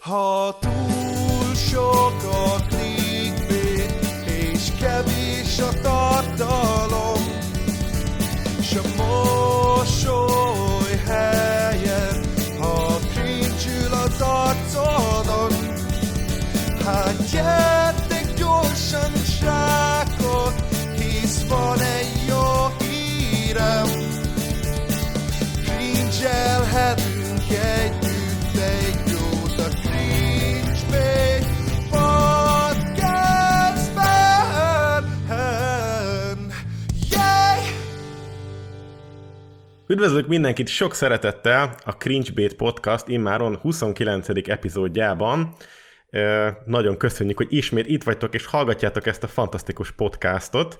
Ha túl Üdvözlök mindenkit sok szeretettel a Cringebait Podcast immáron 29. epizódjában. Nagyon köszönjük, hogy ismét itt vagytok és hallgatjátok ezt a fantasztikus podcastot.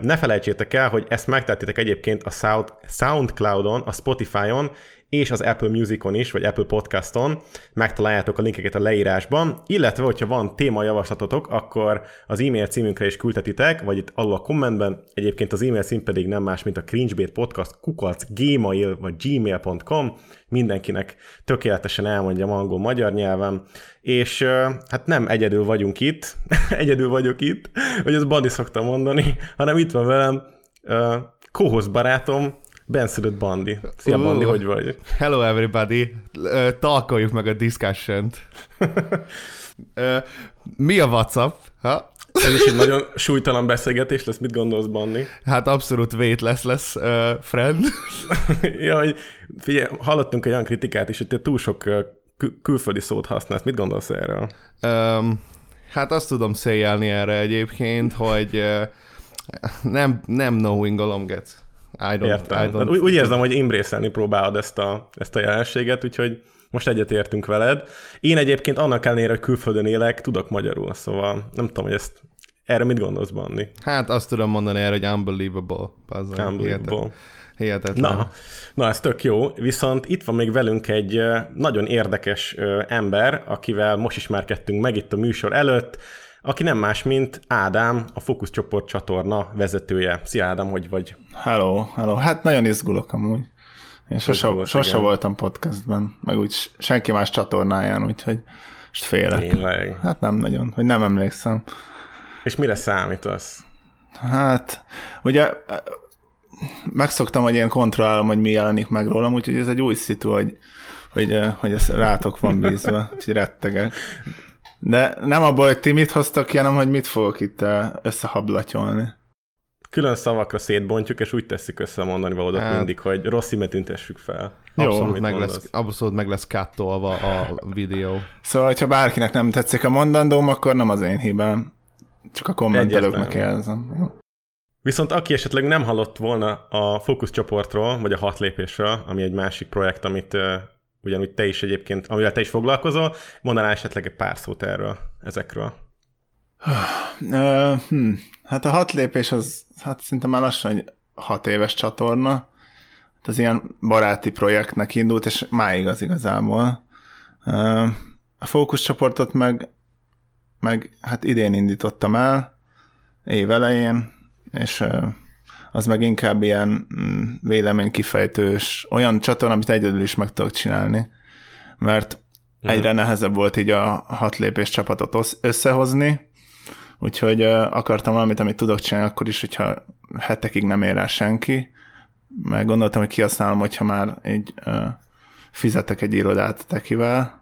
Ne felejtsétek el, hogy ezt megtettétek egyébként a Sound- Soundcloudon, a Spotify-on és az Apple Musicon is, vagy Apple Podcaston. Megtaláljátok a linkeket a leírásban, illetve, hogyha van témajavaslatotok, akkor az e-mail címünkre is küldhetitek, vagy itt alul a kommentben. Egyébként az e-mail cím pedig nem más, mint a cringebait podcast kukac gmail vagy gmail.com. Mindenkinek tökéletesen elmondja angol magyar nyelven. És hát nem egyedül vagyunk itt, egyedül vagyok itt, hogy ezt Bandi szokta mondani, hanem itt van velem uh, kóhoz barátom, benszülött Bandi. Szia Ú. Bandi, hogy vagy? Hello everybody! Ö, Talkoljuk meg a discussion-t. Mi a WhatsApp? Ha? Ez is egy nagyon súlytalan beszélgetés lesz, mit gondolsz, Bandi? Hát abszolút wait lesz lesz, uh, friend. ja, hogy figyelj, hallottunk egy olyan kritikát is, hogy te túl sok kül- külföldi szót használsz. Mit gondolsz erről? Um, hát azt tudom széjelni erre egyébként, hogy uh, nem, nem knowing a longet. I don't, Értem. I don't úgy, úgy érzem, hogy imbrészelni próbálod ezt a, ezt a jelenséget, úgyhogy most egyetértünk veled. Én egyébként annak ellenére, hogy külföldön élek, tudok magyarul, szóval nem tudom, hogy ezt erre mit gondolsz, Bandi? Hát azt tudom mondani erre, hogy unbelievable. Bazzal. Unbelievable. Hihetetlen. Na, na, ez tök jó. Viszont itt van még velünk egy nagyon érdekes ember, akivel most ismerkedtünk meg itt a műsor előtt, aki nem más, mint Ádám, a Fókusz Csoport csatorna vezetője. Szia Ádám, hogy vagy? Hello, hello. Hát nagyon izgulok amúgy. Én sose, Izgulós, sose voltam podcastben, meg úgy senki más csatornáján, úgyhogy most félek. Tényleg. Hát nem nagyon, hogy nem emlékszem. És mire számítasz? Hát, ugye megszoktam, hogy ilyen kontrollálom, hogy mi jelenik meg rólam, úgyhogy ez egy új szitu, hogy, hogy, hogy ez rátok van bízva, úgyhogy rettegek. De nem abból, hogy ti mit hoztak ki, hanem hogy mit fogok itt eh, összehablatyolni. Külön szavakra szétbontjuk, és úgy tesszük össze a mondani valódat Hát. mindig, hogy rossz címet tüntessük fel. Abszolút mit meg, mondasz? lesz, abszolút meg lesz kattolva a videó. Szóval, hogyha bárkinek nem tetszik a mondandóm, akkor nem az én hibám. Csak a kommentelőknek jelzem. Jó. Viszont aki esetleg nem hallott volna a fókuszcsoportról, vagy a hat lépésről, ami egy másik projekt, amit ugyanúgy te is egyébként, amivel te is foglalkozol, mondanál esetleg egy pár szót erről, ezekről. Hm. Hát a hat lépés az, hát szinte már lassan hat éves csatorna. Hát az ilyen baráti projektnek indult, és máig az igazából. A fókuszcsoportot meg, meg hát idén indítottam el, év elején, és az meg inkább ilyen mm, véleménykifejtős, olyan csatorna, amit egyedül is meg tudok csinálni, mert egyre nehezebb volt így a hat lépés csapatot összehozni, úgyhogy akartam valamit, amit tudok csinálni akkor is, hogyha hetekig nem ér rá senki, meg gondoltam, hogy kihasználom, hogyha már így ö, fizetek egy irodát tekivel,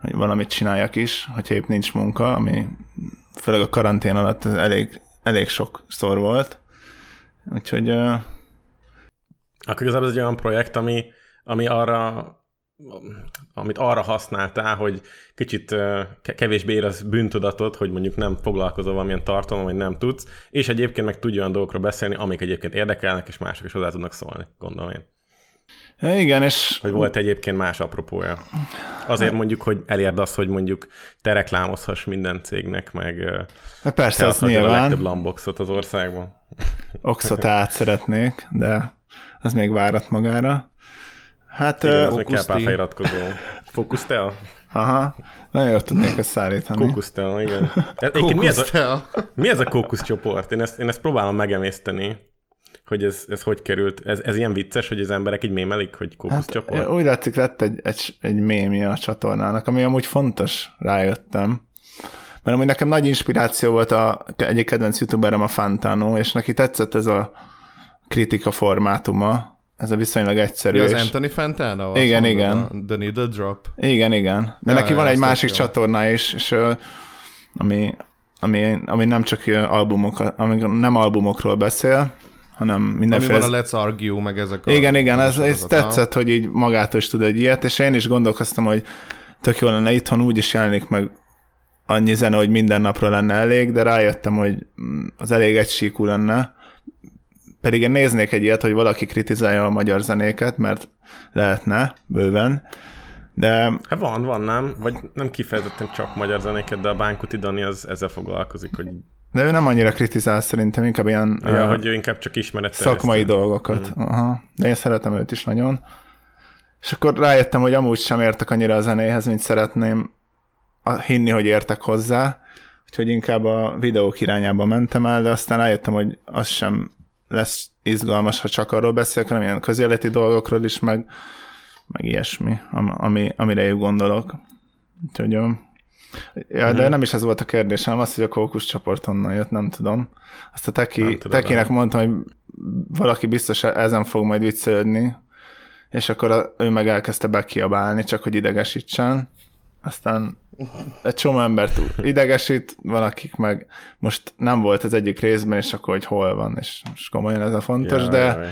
hogy valamit csináljak is, hogyha épp nincs munka, ami főleg a karantén alatt elég, elég sokszor volt. Úgyhogy ö, Akkor igazából ez egy olyan projekt, ami, ami arra, amit arra használtál, hogy kicsit kevésbé érez bűntudatot, hogy mondjuk nem foglalkozol valamilyen tartalom, vagy nem tudsz, és egyébként meg tudj olyan dolgokról beszélni, amik egyébként érdekelnek, és mások is hozzá tudnak szólni, gondolom én. Igen, és Hogy volt egyébként más apropója. Azért mondjuk, hogy elérd azt, hogy mondjuk te reklámozhass minden cégnek, meg ö, hát persze, azt adhatod a legtöbb nyilván lamboxot az országban. oxot át szeretnék, de az még várat magára. Hát, Igen, ö, az még kell pár feliratkozó. Fókusztel? aha, nagyon jól tudnék ezt szállítani. Kókusztel, igen. Tehát Egyébként mi ez, a, mi ez a kókuszcsoport? Én ezt, én ezt próbálom megemészteni, hogy ez, ez hogy került. Ez, ez ilyen vicces, hogy az emberek így mémelik, hogy kókuszcsoport? Hát, úgy látszik, lett egy, egy, egy mémje a csatornának, ami amúgy fontos, rájöttem. Mert amúgy nekem nagy inspiráció volt a egyik kedvenc youtuberem a Fantano, és neki tetszett ez a kritika formátuma, ez a viszonylag egyszerű. Ja, az és... Anthony Fantana? Igen, igen. A The Needle Drop. Igen, igen. De Ja, neki ja, van egy másik jó. csatornája is, és ami, ami, ami nem csak albumok, ami nem albumokról beszél, hanem Ami mindenféle... van a Let's Argue, meg ezek a... Igen, igen, ez, ez tetszett, hogy így magától is tud egy ilyet, és én is gondolkoztam, hogy tök jó lenne itthon úgy is jelenik meg annyi zene, hogy minden napra lenne elég, de rájöttem, hogy mm, az elég egysíkú lenne. Pedig én néznék egy ilyet, hogy valaki kritizálja a magyar zenéket, mert lehetne bőven, de Hát van, van, nem? Vagy nem kifejezetten csak magyar zenéket, de a Bánkuti Dani az ezzel foglalkozik, hogy, De ő nem annyira kritizál szerintem, inkább ilyen ja, ö, hogy ő inkább csak ismeret. szakmai dolgokat. Mm. Aha. De én szeretem őt is nagyon. És akkor rájöttem, hogy amúgy sem értek annyira a zenéhez, mint szeretném hinni, hogy értek hozzá. Úgyhogy inkább a videók irányába mentem el, de aztán rájöttem, hogy az sem lesz izgalmas, ha csak arról beszélek, hanem ilyen közéleti dolgokról is, meg, meg ilyesmi, am- ami, amire én gondolok. Úgyhogy, jó. Ja, de nem is ez volt a kérdésem, az, hogy a kókusz csoport honnan jött, nem tudom. Azt a teki, tudom, tekinek nem. mondtam, hogy valaki biztos ezen fog majd viccelődni, és akkor a, ő meg elkezdte bekiabálni, csak hogy idegesítsen. Aztán egy csomó embert idegesít, valakik meg most nem volt az egyik részben, és akkor, hogy hol van, és most komolyan ez a fontos, Jaj, de, jaj.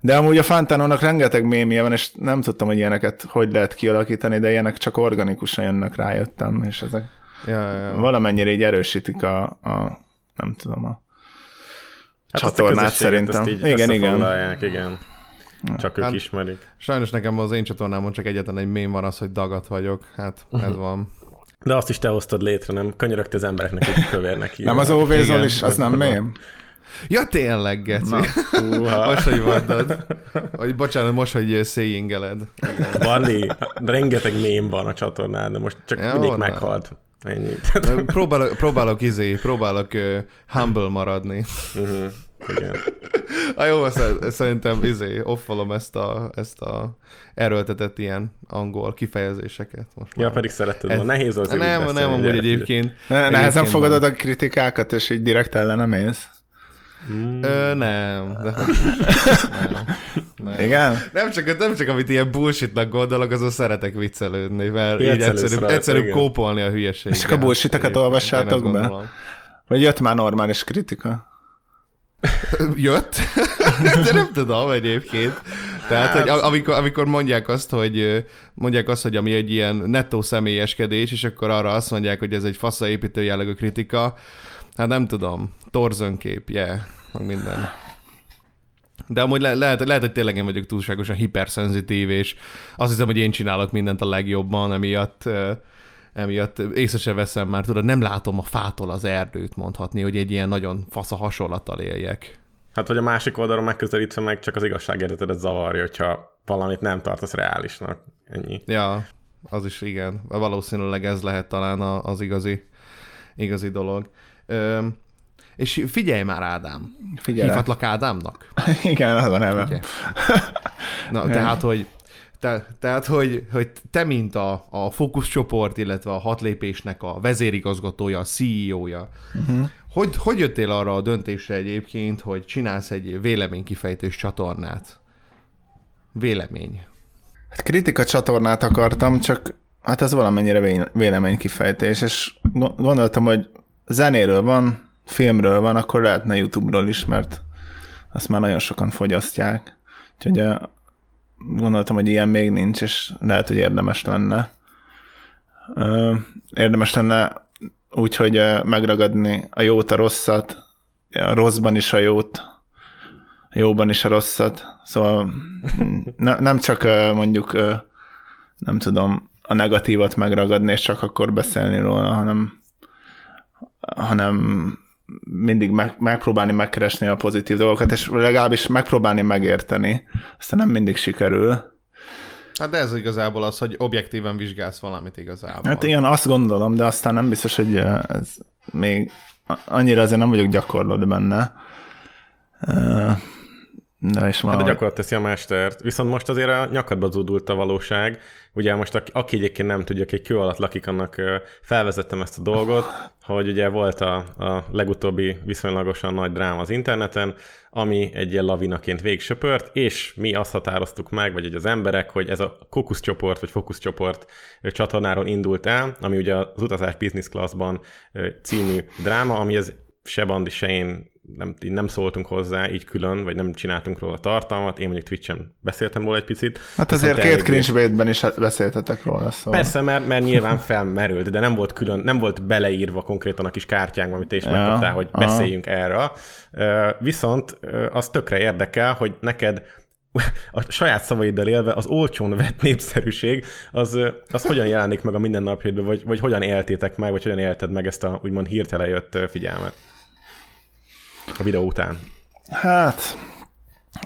De amúgy a Fantanónak rengeteg mémje van, és nem tudtam, hogy ilyeneket hogy lehet kialakítani, de ilyenek csak organikusan jönnek, rájöttem, és ezek Ja, ja, ja. valamennyire így erősítik a, a nem tudom, a Hát csatornát szerintem. Igen, igen. igen. Csak ők Hát- ismerik. Sajnos nekem az én csatornámon csak egyetlen egy mém van az, hogy dagat vagyok. Hát ez van. De azt is te hoztad létre, nem? Könyörögte az embereknek, hogy kövérnek Nem az óvézol is, az nem mém? Ja, tényleg, Geci. Húha. Most, hogy mondod. Hogy, bocsánat, most, hogy széjingeled. Bandi, rengeteg mém van a csatornán, de most csak Ja, mindig van. meghalt. Ennyi. Próbálok, próbálok izé, próbálok uh, humble maradni. Mhm, Igen. Ah, jó, sz- szerintem izé, offolom ezt a, ezt a erőltetett ilyen angol kifejezéseket. Most Ja, már. pedig szeretted Ez- volna. Nehéz az Nem, nem, amúgy egyébként. Ne, nehezen egyébként fogadod a kritikákat, és így direkt ellene mész? Ö, nem, de... nem, nem. Igen? Nem csak, nem csak amit ilyen bullshitnak gondolok, azon szeretek viccelődni, mert így egyszerűbb, egyszerűbb kópolni a hülyeséget. És csak a bullshiteket olvassátok be? Vagy jött már normális kritika? Jött? De nem tudom egyébként. Tehát, hogy amikor, amikor mondják azt, hogy mondják azt, hogy ami egy ilyen nettó személyeskedés, és akkor arra azt mondják, hogy ez egy faszaépítő jellegű kritika, hát nem tudom, torzönkép, yeah, meg minden. De amúgy le- lehet, lehet, hogy tényleg én vagyok túlságosan hiperszenzitív, és azt hiszem, hogy én csinálok mindent a legjobban, emiatt, ö, emiatt észre se veszem már, tudod, nem látom a fától az erdőt mondhatni, hogy egy ilyen nagyon fasz a hasonlattal éljek. Hát, hogy a másik oldalon megközelítve meg csak az igazságérzetedet zavarja, hogyha valamit nem tartasz reálisnak. Ennyi. Ja, az is igen. Valószínűleg ez lehet talán az igazi, igazi dolog. Öm, és figyelj már, Ádám. Figyelek. Hívhatlak Ádámnak? Igen, az a neve. Ugye? Na, tehát, hogy te, tehát, hogy, hogy te, mint a, a fókuszcsoport, illetve a hat lépésnek a vezérigazgatója, a CEO-ja, uh-huh. hogy, hogy jöttél arra a döntésre egyébként, hogy csinálsz egy véleménykifejtős csatornát? Vélemény. Hát kritika csatornát akartam, csak hát ez valamennyire vé- véleménykifejtés, és go- gondoltam, hogy zenéről van, filmről van, akkor lehetne YouTube-ról is, mert azt már nagyon sokan fogyasztják. Úgyhogy gondoltam, hogy ilyen még nincs, és lehet, hogy érdemes lenne. Érdemes lenne úgy, hogy megragadni a jót, a rosszat, a rosszban is a jót, a jóban is a rosszat. Szóval ne, nem csak mondjuk, nem tudom, a negatívat megragadni, és csak akkor beszélni róla, hanem, hanem mindig meg, megpróbálni megkeresni a pozitív dolgokat, és legalábbis megpróbálni megérteni. Aztán nem mindig sikerül. Hát de ez igazából az, hogy objektíven vizsgálsz valamit igazából. Hát én azt gondolom, de aztán nem biztos, hogy ö, ez még annyira azért nem vagyok gyakorlott benne. De és Hát de gyakorlat teszi a mestert. Viszont most azért a nyakadba zúdult a valóság. Ugye most aki, aki egyébként nem tudja, aki kő alatt lakik, annak felvezettem ezt a dolgot, hogy ugye volt a, a legutóbbi viszonylagosan nagy dráma az interneten, ami egy ilyen lavinaként végsöpört, és mi azt határoztuk meg, vagy az emberek, hogy ez a kokuszcsoport, vagy fókuszcsoport ö, csatornáról indult el, ami ugye az Utazás Business Classban című dráma, ami ez se Bandi, se én nem, így nem szóltunk hozzá így külön, vagy nem csináltunk róla tartalmat. Én mondjuk Twitch-en beszéltem róla egy picit. Hát azért két cringebait-ben is beszéltetek róla, szóval. Persze, mert, mert nyilván felmerült, de nem volt külön, nem volt beleírva konkrétan a kis kártyánkban, amit te is Ja, megkaptál, hogy aha. beszéljünk erről. Viszont az tökre érdekel, hogy neked a saját szavaiddal élve az olcsón vett népszerűség, az, az hogyan jelenik meg a mindennapjaidban, vagy, vagy hogyan éltétek meg, vagy hogyan élted meg ezt a úgymond hirtelen jött figyelmet a videó után? Hát,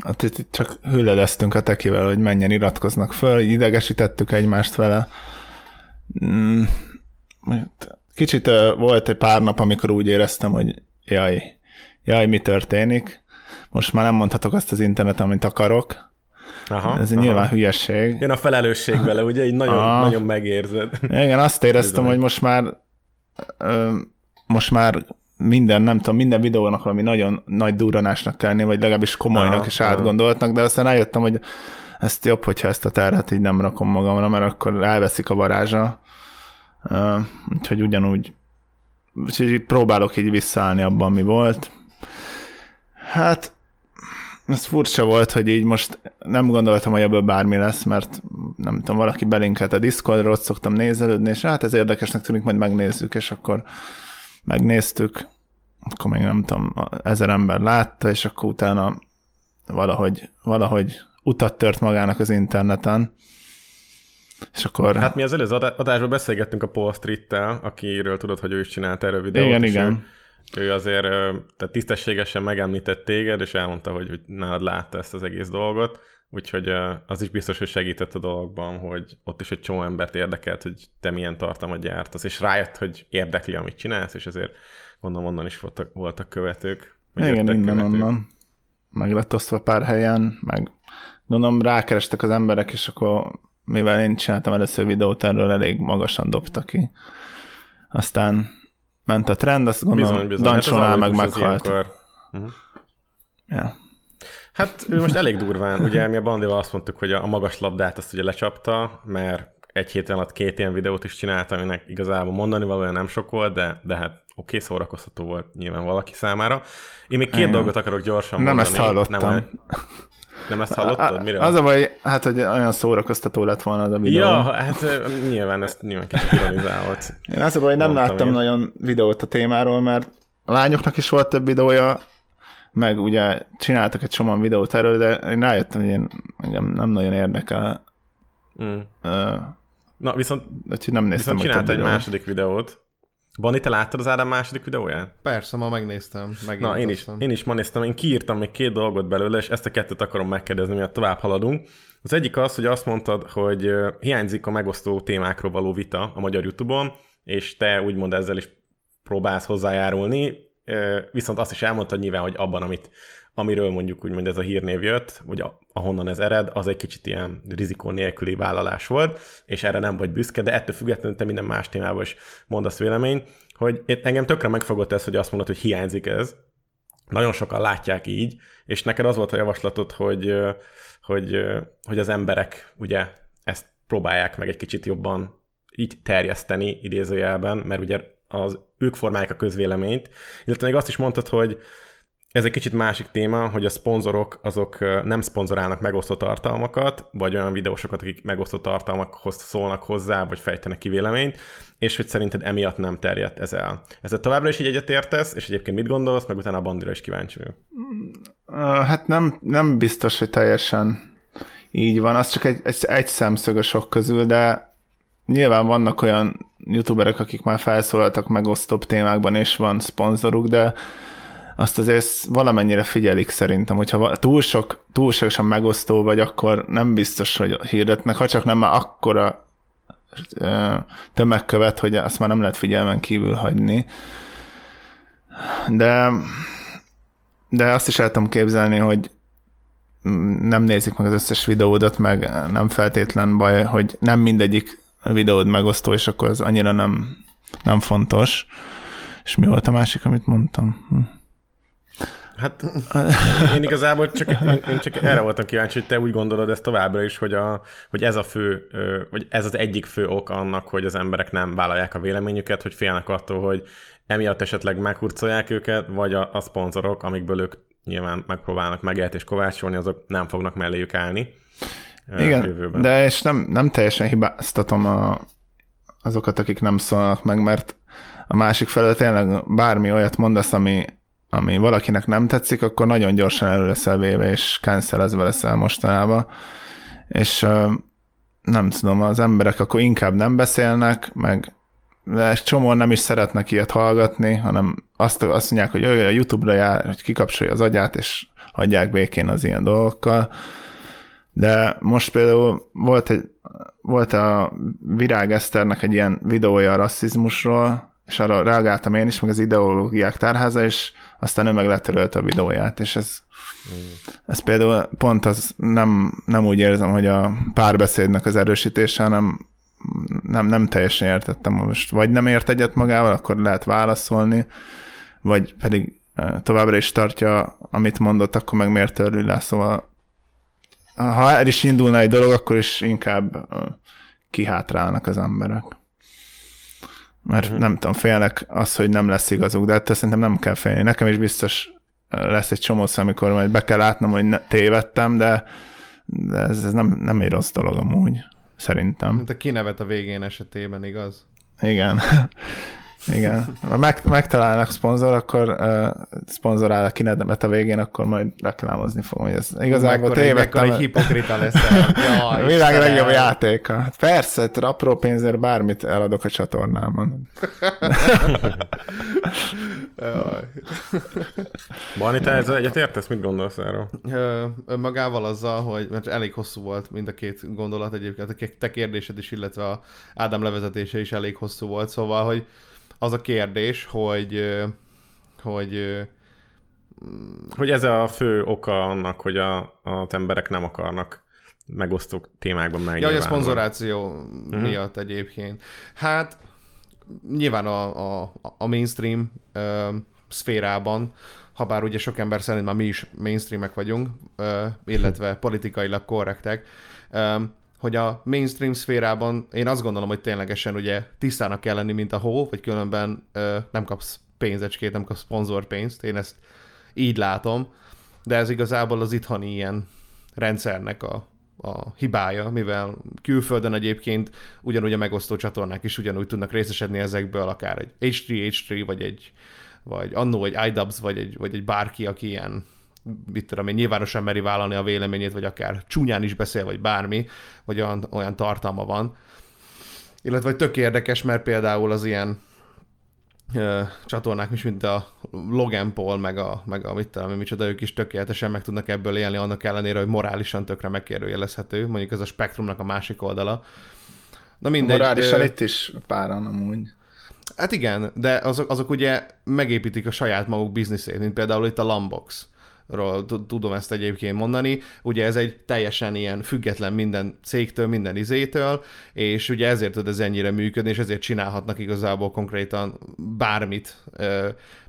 hát itt, csak hülleleztünk a tekivel, hogy menjen iratkoznak föl, így idegesítettük egymást vele. Mm, Kicsit ö, volt egy pár nap, amikor úgy éreztem, hogy jaj, jaj, mi történik. Most már nem mondhatok azt az interneten, amit akarok. Aha, Ez aha. nyilván hülyesség. Jön a felelősség vele, ugye? Így nagyon, Aha. nagyon megérzed. Igen, azt éreztem, hogy most már most már minden, nem tudom, minden videónak valami nagyon nagy durranásnak kell lenni, vagy legalábbis komolynak Aha, és átgondoltnak, de aztán rájöttem, hogy ezt jobb, hogyha ezt a terhet így nem rakom magamra, mert akkor elveszik a varázsa. Úgyhogy ugyanúgy úgyhogy próbálok így visszaállni abban, mi volt. Hát ez furcsa volt, hogy így most nem gondoltam, hogy ebből bármi lesz, mert nem tudom, valaki belinkelt a Discordra, ott szoktam nézelődni, és hát ez érdekesnek tűnik, majd megnézzük, és akkor megnéztük, akkor még nem tudom, ezer ember látta, és akkor utána valahogy, valahogy utat tört magának az interneten, és akkor... Hát mi az előző adá- adásban beszélgettünk a Paul Street-tel, akiről tudod, hogy ő is csinált erről videót. igen, igen. Ő, ő azért tehát tisztességesen megemlített téged, és elmondta, hogy, hogy nálad látta ezt az egész dolgot, úgyhogy az is biztos, hogy segített a dologban, hogy ott is egy csomó embert érdekelt, hogy te milyen tartalmat gyártasz, és rájött, hogy érdekli, amit csinálsz, és ezért gondolom onnan is voltak, voltak követők. Igen, innen követők. onnan. Meg lett osztva pár helyen, meg gondolom rákerestek az emberek, és akkor mivel én csináltam először videót erről, elég magasan dobta ki. Aztán ment a trend, azt gondolom, Bizony, bizony. Hát az Dancsonál meg meghalt. ilyenkor- Ja. Hát ő most elég durván, ugye mi a Bandival azt mondtuk, hogy a, magas labdát azt ugye lecsapta, mert egy héten alatt két ilyen videót is csináltam, aminek igazából mondani valójában nem sok volt, de, de hát oké, okay, szórakoztató volt nyilván valaki számára. Én még két Igen. dolgot akarok gyorsan Nem mondani. ezt hallottam. Nem, nem ezt hallottad? Miről? Az a baj, hát, hogy olyan szórakoztató lett volna az a videó. Ja, hát nyilván ezt nyilván kicsit ironizált. Én az a baj, nem Mondtam láttam én. nagyon videót a témáról, mert a lányoknak is volt több videója, meg ugye csináltak egy csomó videót erről, de én rájöttem, hogy én, engem nem nagyon érdekel. Mm. Uh, Na, viszont, úgyhogy nem néztem viszont csinált egy videót. második videót. Bani, te láttad az Ádám második videóját? Persze, ma megnéztem. Na, én is, én is ma néztem, én kiírtam még két dolgot belőle, és ezt a kettőt akarom megkérdezni, miatt tovább haladunk. Az egyik az, hogy azt mondtad, hogy hiányzik a megosztó témákról való vita a magyar YouTube-on, és te úgymond ezzel is próbálsz hozzájárulni, viszont azt is elmondtad nyilván, hogy abban, amit, amiről mondjuk úgymond ez a hírnév jött, vagy ahonnan ez ered, az egy kicsit ilyen rizikó nélküli vállalás volt, és erre nem vagy büszke, de ettől függetlenül te minden más témában is mondasz véleményt, hogy itt engem tökre megfogott ez, hogy azt mondod, hogy hiányzik ez, nagyon sokan látják így, és neked az volt a javaslatod, hogy, hogy, hogy az emberek ugye ezt próbálják meg egy kicsit jobban így terjeszteni idézőjelben, mert ugye az, ők formálják a közvéleményt, illetve még azt is mondtad, hogy ez egy kicsit másik téma, hogy a szponzorok azok nem szponzorálnak megosztó tartalmakat, vagy olyan videósokat, akik megosztó tartalmakhoz szólnak hozzá, vagy fejtenek ki véleményt, és hogy szerinted emiatt nem terjedt ez el. Ezzel továbbra is így egyetértesz, és egyébként mit gondolsz, meg utána a bandira is kíváncsi vagyok. Hát nem, nem biztos, hogy teljesen így van, az csak egy, egy, egy szemszög a sok közül, de nyilván vannak olyan youtuberek, akik már felszólaltak megosztóbb témákban, és van szponzoruk, de azt azért valamennyire figyelik szerintem, hogyha túl sok, túlságosan megosztó vagy, akkor nem biztos, hogy hirdetnek, ha csak nem már akkora tömegkövet, hogy azt már nem lehet figyelmen kívül hagyni. De, de azt is el tudom képzelni, hogy nem nézik meg az összes videódat, meg nem feltétlen baj, hogy nem mindegyik videód megosztó, és akkor az annyira nem, nem fontos. És mi volt a másik, amit mondtam? Hm. Hát én igazából csak, én, csak erre voltam kíváncsi, hogy te úgy gondolod ezt továbbra is, hogy, a, hogy ez a fő, vagy ez az egyik fő ok annak, hogy az emberek nem vállalják a véleményüket, hogy félnek attól, hogy emiatt esetleg meghurcolják őket, vagy a, a szponzorok, amikből ők nyilván megpróbálnak megélhetést kovácsolni, azok nem fognak melléjük állni. Igen, jövőben. de és nem, nem teljesen hibáztatom a, azokat, akik nem szólnak meg, mert a másik felől tényleg bármi olyat mondasz, ami, ami valakinek nem tetszik, akkor nagyon gyorsan elő leszel véve, és cancelezve leszel mostanában. És nem tudom, az emberek akkor inkább nem beszélnek, meg de csomóan nem is szeretnek ilyet hallgatni, hanem azt, azt mondják, hogy a YouTube-ra jár, hogy kikapcsolja az agyát, és hagyják békén az ilyen dolgokkal. De most például volt, egy, volt a Virág Eszternek egy ilyen videója a rasszizmusról, és arra reagáltam én is, meg az ideológiák tárháza, és aztán ő meg letörölte a videóját, és ez, ez például pont az nem, nem úgy érzem, hogy a párbeszédnek az erősítése, hanem nem, nem teljesen értettem most. Vagy nem ért egyet magával, akkor lehet válaszolni, vagy pedig továbbra is tartja, amit mondott, akkor meg miért törli le. Szóval ha el is indulna egy dolog, akkor is inkább kihátrálnak az emberek. Mert uh-huh. nem tudom, félnek az, hogy nem lesz igazuk, de hát szerintem nem kell félni. Nekem is biztos lesz egy csomó amikor majd be kell látnom, hogy ne, tévedtem, de, de ez, ez nem, nem egy rossz dolog amúgy, szerintem. Mint a kinevet a végén esetében, igaz? Igen. Igen. Ha meg, megtalálnak szponzor, akkor uh, szponzorál a kinedemet a végén, akkor majd reklámozni fogom, hogy ez igazából tévedtem. egy hipokrita lesz. a világ legjobb játéka. Hát persze, apró pénzért bármit eladok a csatornámon. Bani, te ezzel egyet értesz? Mit gondolsz erről? Magával azzal, hogy mert elég hosszú volt mind a két gondolat egyébként, a te kérdésed is, illetve a Ádám levezetése is elég hosszú volt, szóval, hogy az a kérdés, hogy, hogy hogy ez a fő oka annak, hogy a, az emberek nem akarnak megosztó témákban megnyilvánulni. Ja, a szponzoráció uh-huh. miatt egyébként. Hát nyilván a, a, a mainstream uh, szférában, ha bár ugye sok ember szerint már mi is mainstreamek vagyunk, uh, illetve politikailag korrektek, um, hogy a mainstream szférában én azt gondolom, hogy ténylegesen ugye tisztának kell lenni, mint a hó, vagy különben ö, nem kapsz pénzecskét, nem kapsz szponzorpénzt, én ezt így látom, de ez igazából az itthoni ilyen rendszernek a, a hibája, mivel külföldön egyébként ugyanúgy a megosztó csatornák is ugyanúgy tudnak részesedni ezekből, akár egy H3H3, vagy egy vagy annó egy iDubbbz, vagy egy, vagy egy bárki, aki ilyen mit tudom én, nyilvánosan meri vállalni a véleményét, vagy akár csúnyán is beszél, vagy bármi, vagy olyan, olyan tartalma van. Illetve hogy tök érdekes, mert például az ilyen ö, csatornák is, mint a Logan Paul, meg a, meg a mit tudom, micsoda, ők is tökéletesen meg tudnak ebből élni, annak ellenére, hogy morálisan tökre megkérdőjelezhető, mondjuk ez a spektrumnak a másik oldala. Na mindegy. Morálisan ö... itt is páran amúgy. Hát igen, de azok, azok ugye megépítik a saját maguk bizniszét, mint például itt a Lambox ról tudom ezt egyébként mondani. Ugye ez egy teljesen ilyen független minden cégtől, minden izétől, és ugye ezért tud ez ennyire működni, és ezért csinálhatnak igazából konkrétan bármit,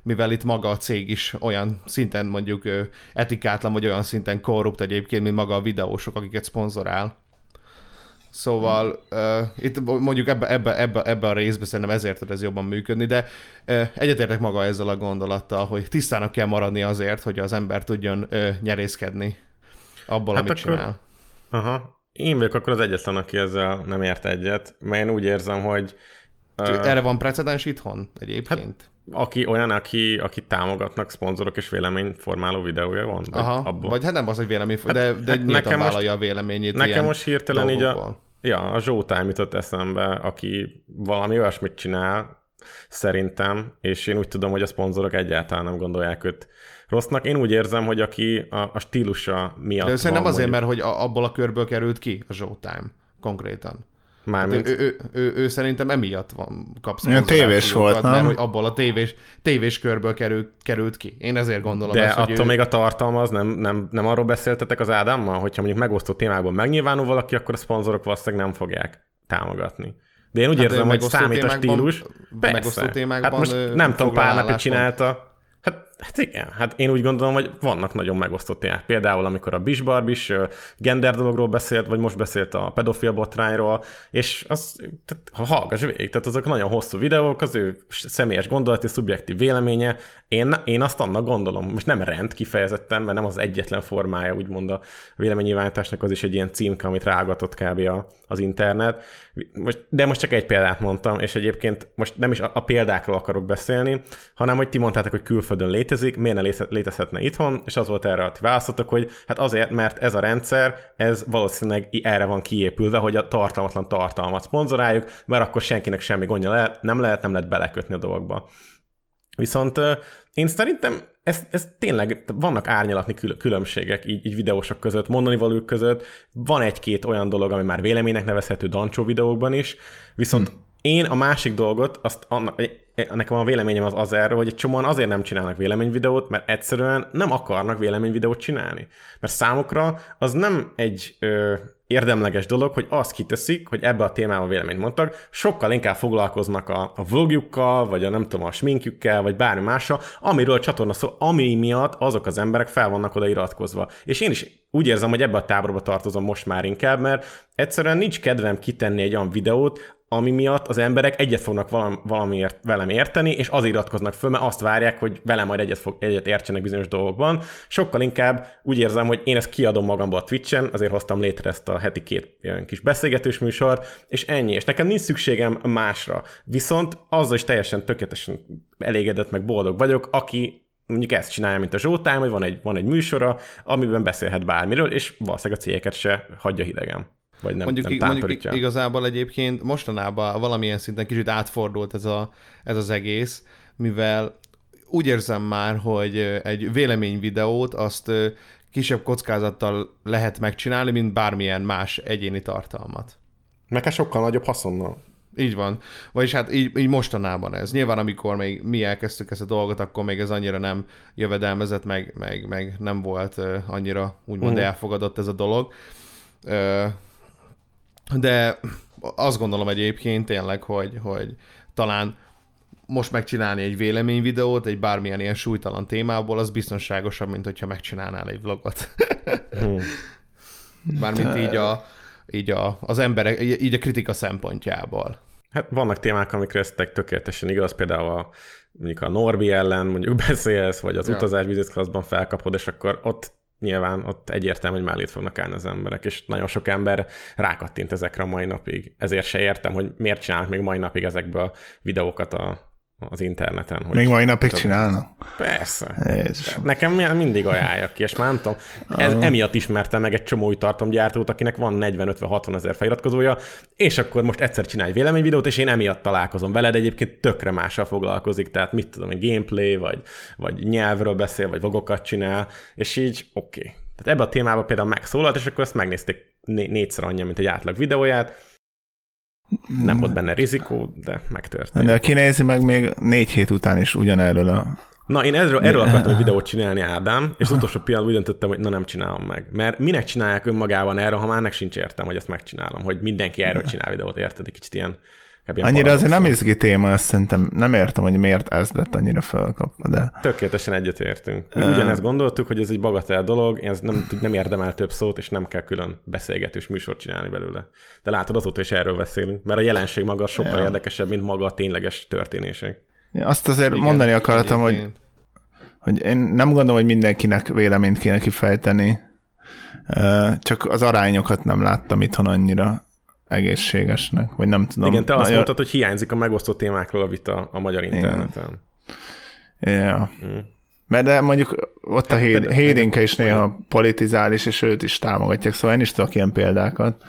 mivel itt maga a cég is olyan szinten mondjuk etikátlan, vagy olyan szinten korrupt egyébként, mint maga a videósok, akiket szponzorál. Szóval uh, itt mondjuk ebbe, ebbe, ebbe, ebbe a részbe szerintem ezért tud ez jobban működni, de uh, egyetértek maga ezzel a gondolattal, hogy tisztának kell maradni azért, hogy az ember tudjon uh, nyerészkedni abból, hát amit akkor... csinál. Aha. Én vagyok akkor az egyetlen, aki ezzel nem ért egyet, mert én úgy érzem, hogy... Uh, Erre van precedens itthon egyébként? Hát, aki olyan, aki, aki támogatnak szponzorok és véleményformáló videója van? Vagy, Aha, abból? vagy hát nem az, hogy vélemény, hát, de, de hát nekem vállalja most, a véleményét. Nekem most hirtelen dolgokból. így a, Ja, a Zsótám jutott eszembe, aki valami olyasmit csinál, szerintem, és én úgy tudom, hogy a szponzorok egyáltalán nem gondolják őt rossznak. Én úgy érzem, hogy aki a, a stílusa miatt De szerintem azért, mondjuk... mert hogy abból a körből került ki a Showtime konkrétan. Mármint. Ő, ő, ő, ő, szerintem emiatt van kapsz. Ilyen tévés volt, nem? Mert hogy abból a tévés, tévés körből került, került ki. Én ezért gondolom De ezt, attól ő... még a tartalma az nem, nem, nem arról beszéltetek az Ádámmal, hogyha mondjuk megosztó témákban megnyilvánul valaki, akkor a szponzorok valószínűleg nem fogják támogatni. De én úgy Hát, érzem, hogy számít a stílus. megosztó témákban, hát most nem tudom, pár napig csinálta. Hát, igen, hát én úgy gondolom, hogy vannak nagyon megosztott témák. Például, amikor a Bish Barbis ö, gender dologról beszélt, vagy most beszélt a pedofil botrányról, és az, tehát, ha hallgass végig, tehát azok nagyon hosszú videók, az ő személyes gondolati, szubjektív véleménye, én, én azt annak gondolom, most nem rend kifejezetten, mert nem az egyetlen formája, úgymond a véleménynyilvánításnak, az is egy ilyen címke, amit rágatott kb. Az internet. Most, de most csak egy példát mondtam, és egyébként most nem is a, a példákról akarok beszélni, hanem hogy ti mondtátok, hogy külföldön létezik, miért ne léte- létezhetne itthon, és az volt erre a ti válaszotok, hogy hát azért, mert ez a rendszer, ez valószínűleg erre van kiépülve, hogy a tartalmatlan tartalmat szponzoráljuk, mert akkor senkinek semmi gondja lehet, nem lehet, nem lehet belekötni a dolgokba. Viszont én szerintem ez, ez tényleg, vannak árnyalatni kül- különbségek így, így videósok között, mondani valók között. Van egy-két olyan dolog, ami már véleménynek nevezhető Dancsó videókban is, viszont hmm. én a másik dolgot, azt annak, nekem a véleményem az az erről, hogy egy csomóan azért nem csinálnak véleményvideót, mert egyszerűen nem akarnak véleményvideót csinálni. Mert számukra az nem egy ö, érdemleges dolog, hogy azt kiteszik, hogy ebbe a témában véleményt mondtak, sokkal inkább foglalkoznak a, a vlogjukkal, vagy a nem tudom, a sminkjükkel, vagy bármi mással, amiről a csatorna szó, ami miatt azok az emberek fel vannak oda iratkozva. És én is úgy érzem, hogy ebbe a táborba tartozom most már inkább, mert egyszerűen nincs kedvem kitenni egy olyan videót, ami miatt az emberek egyet fognak valam, valamiért velem érteni, és azért iratkoznak föl, mert azt várják, hogy velem majd egyet, fog, egyet értsenek bizonyos dolgokban. Sokkal inkább úgy érzem, hogy én ezt kiadom magamból a Twitch-en, azért hoztam létre ezt a heti két ilyen kis beszélgetős műsort, és ennyi. És nekem nincs szükségem másra. Viszont azzal is teljesen tökéletesen elégedett, meg boldog vagyok, aki mondjuk ezt csinálja, mint a Zsótám, hogy van egy, van egy műsora, amiben beszélhet bármiről, és valószínűleg a cégeket se hagyja hidegen. Vagy nem, mondjuk, nem mondjuk igazából egyébként mostanában valamilyen szinten kicsit átfordult ez, a, ez az egész, mivel úgy érzem már, hogy egy véleményvideót azt kisebb kockázattal lehet megcsinálni, mint bármilyen más egyéni tartalmat. Meg hát sokkal nagyobb haszonnal. Így van. Vagyis hát így, így mostanában ez. Nyilván amikor még mi elkezdtük ezt a dolgot, akkor még ez annyira nem jövedelmezett, meg, meg, meg nem volt annyira úgymond Mhm. elfogadott ez a dolog. De azt gondolom egyébként tényleg, hogy, hogy talán most megcsinálni egy véleményvideót egy bármilyen ilyen súlytalan témából, az biztonságosabb, mint hogyha megcsinálnál egy vlogot. Hmm. Mármint így, a, így a, az emberek, így a kritika szempontjából. Hát vannak témák, amikre ez tök- tökéletesen igaz, például a, mondjuk a Norbi ellen mondjuk beszélsz, vagy az Ja. utazás business classban felkapod, és akkor ott nyilván ott egyértelmű, hogy mellét fognak állni az emberek, és nagyon sok ember rákattint ezekre a mai napig. Ezért se értem, hogy miért csinálnak még mai napig ezekbe a videókat a, az interneten. Hogy Még mai napig csinálnak? Persze. Jézusom. Nekem mindig ajánlják ki, és már nem tudom, ez, emiatt ismertem meg egy csomó új tartalomgyártót, akinek van 40-50-60 ezer feliratkozója, és akkor most egyszer csinálj véleményvideót, és én emiatt találkozom veled, egyébként tökre mással foglalkozik, tehát mit tudom, egy gameplay, vagy, vagy nyelvről beszél, vagy vogokat csinál, és így oké. Okay. Tehát ebbe a témába például megszólalt, és akkor ezt megnézték né- négyszer annyi, mint egy átlag videóját, nem volt benne rizikó, de megtörtént. De kinézi meg még négy hét után is ugyanerről a... Na, én erről, erről akartam egy videót csinálni, Ádám, és az utolsó pillanatban úgy döntöttem, hogy na nem csinálom meg. Mert minek csinálják önmagában erről, ha már nek sincs értem, hogy ezt megcsinálom, hogy mindenki erről csinál videót, érted? Egy kicsit ilyen, kb. Annyira azért nem izgi téma, azt szerintem nem értem, hogy miért ez lett annyira felkapva, de Tökéletesen egyetértünk. Mi ugyanezt gondoltuk, hogy ez egy bagatel dolog, ez nem, nem érdemel több szót, és nem kell külön beszélgetős műsort csinálni belőle. De látod, azóta is erről beszélünk, mert a jelenség maga sokkal Ja. érdekesebb, mint maga a tényleges történések. Én azt azért Igen, mondani akartam, hogy, hogy én nem gondolom, hogy mindenkinek véleményt kéne kifejteni, csak az arányokat nem láttam itthon annyira egészségesnek, vagy nem tudom. Igen, te azt Nagyon- mondtad, hogy hiányzik a megosztó témákról a vita a magyar interneten. Ja. Mm. Mert de mondjuk ott a Héd- de- Hédinke is néha politizál is, és őt is támogatják, szóval én is tudok ilyen példákat.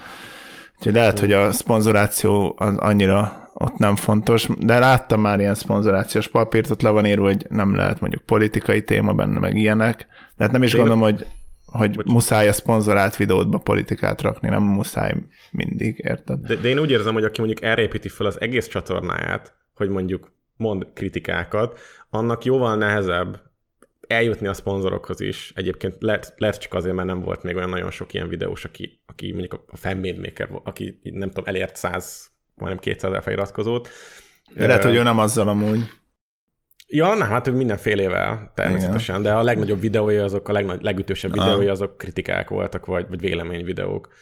Úgyhogy lehet, hogy a szponzoráció az annyira ott nem fontos, de láttam már ilyen szponzorációs papírt, ott le van írva, hogy nem lehet mondjuk politikai téma benne, meg ilyenek. De hát nem is gondolom, hogy hogy Bocs. muszáj a szponzorált videódba politikát rakni, nem muszáj mindig, érted? De, de én úgy érzem, hogy aki mondjuk erre építi fel az egész csatornáját, hogy mondjuk mond kritikákat, annak jóval nehezebb eljutni a szponzorokhoz is. Egyébként lehet, lehet csak azért, mert nem volt még olyan nagyon sok ilyen videós, aki, aki mondjuk a fanmade maker, aki nem tudom, elért 100, majdnem 200 ezer feliratkozót. De lehet, hogy ő nem azzal amúgy. Ja, nem, hát ő mindenfélével természetesen, Igen. de a legnagyobb videói azok, a legnagy, legütősebb videói azok kritikák voltak, vagy, vagy véleményvideók.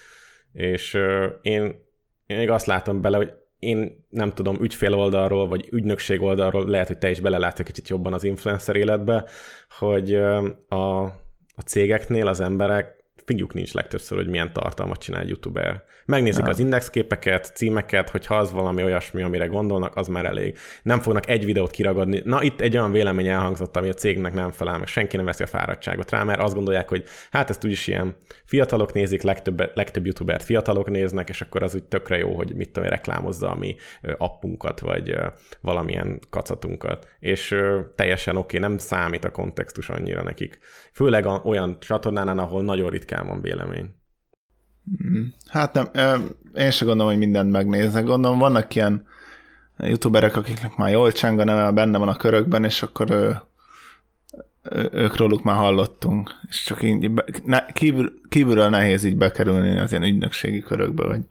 És uh, én, én még azt látom bele, hogy én nem tudom, ügyfél oldalról, vagy ügynökség oldalról, lehet, hogy te is belelátsz egy kicsit jobban az influencer életbe, hogy a, a cégeknél az emberek figyük nincs legtöbbször, hogy milyen tartalmat csinál egy youtuber. Megnézik ja. az indexképeket, címeket, hogyha az valami olyasmi, amire gondolnak, az már elég. Nem fognak egy videót kiragadni. Na, itt egy olyan vélemény elhangzott, ami a cégnek nem felel, meg senki nem veszi a fáradtságot rá, mert azt gondolják, hogy hát ezt úgyis ilyen fiatalok nézik, legtöbb, legtöbb youtubert fiatalok néznek, és akkor az úgy tökre jó, hogy mit tudom, reklámozza a mi appunkat, vagy valamilyen kacatunkat. És teljesen oké, okay, nem számít a kontextus annyira nekik. Főleg olyan csatornánál, ahol nagyon ritkán van vélemény. Hát nem, én sem gondolom, hogy mindent megnéznek. Gondolom, vannak ilyen youtuberek, akiknek már jól cseng a neve, benne van a körökben, és akkor ő, ők róluk már hallottunk. És csak így ne, kívül, kívülről nehéz így bekerülni az ilyen ügynökségi körökbe, hogy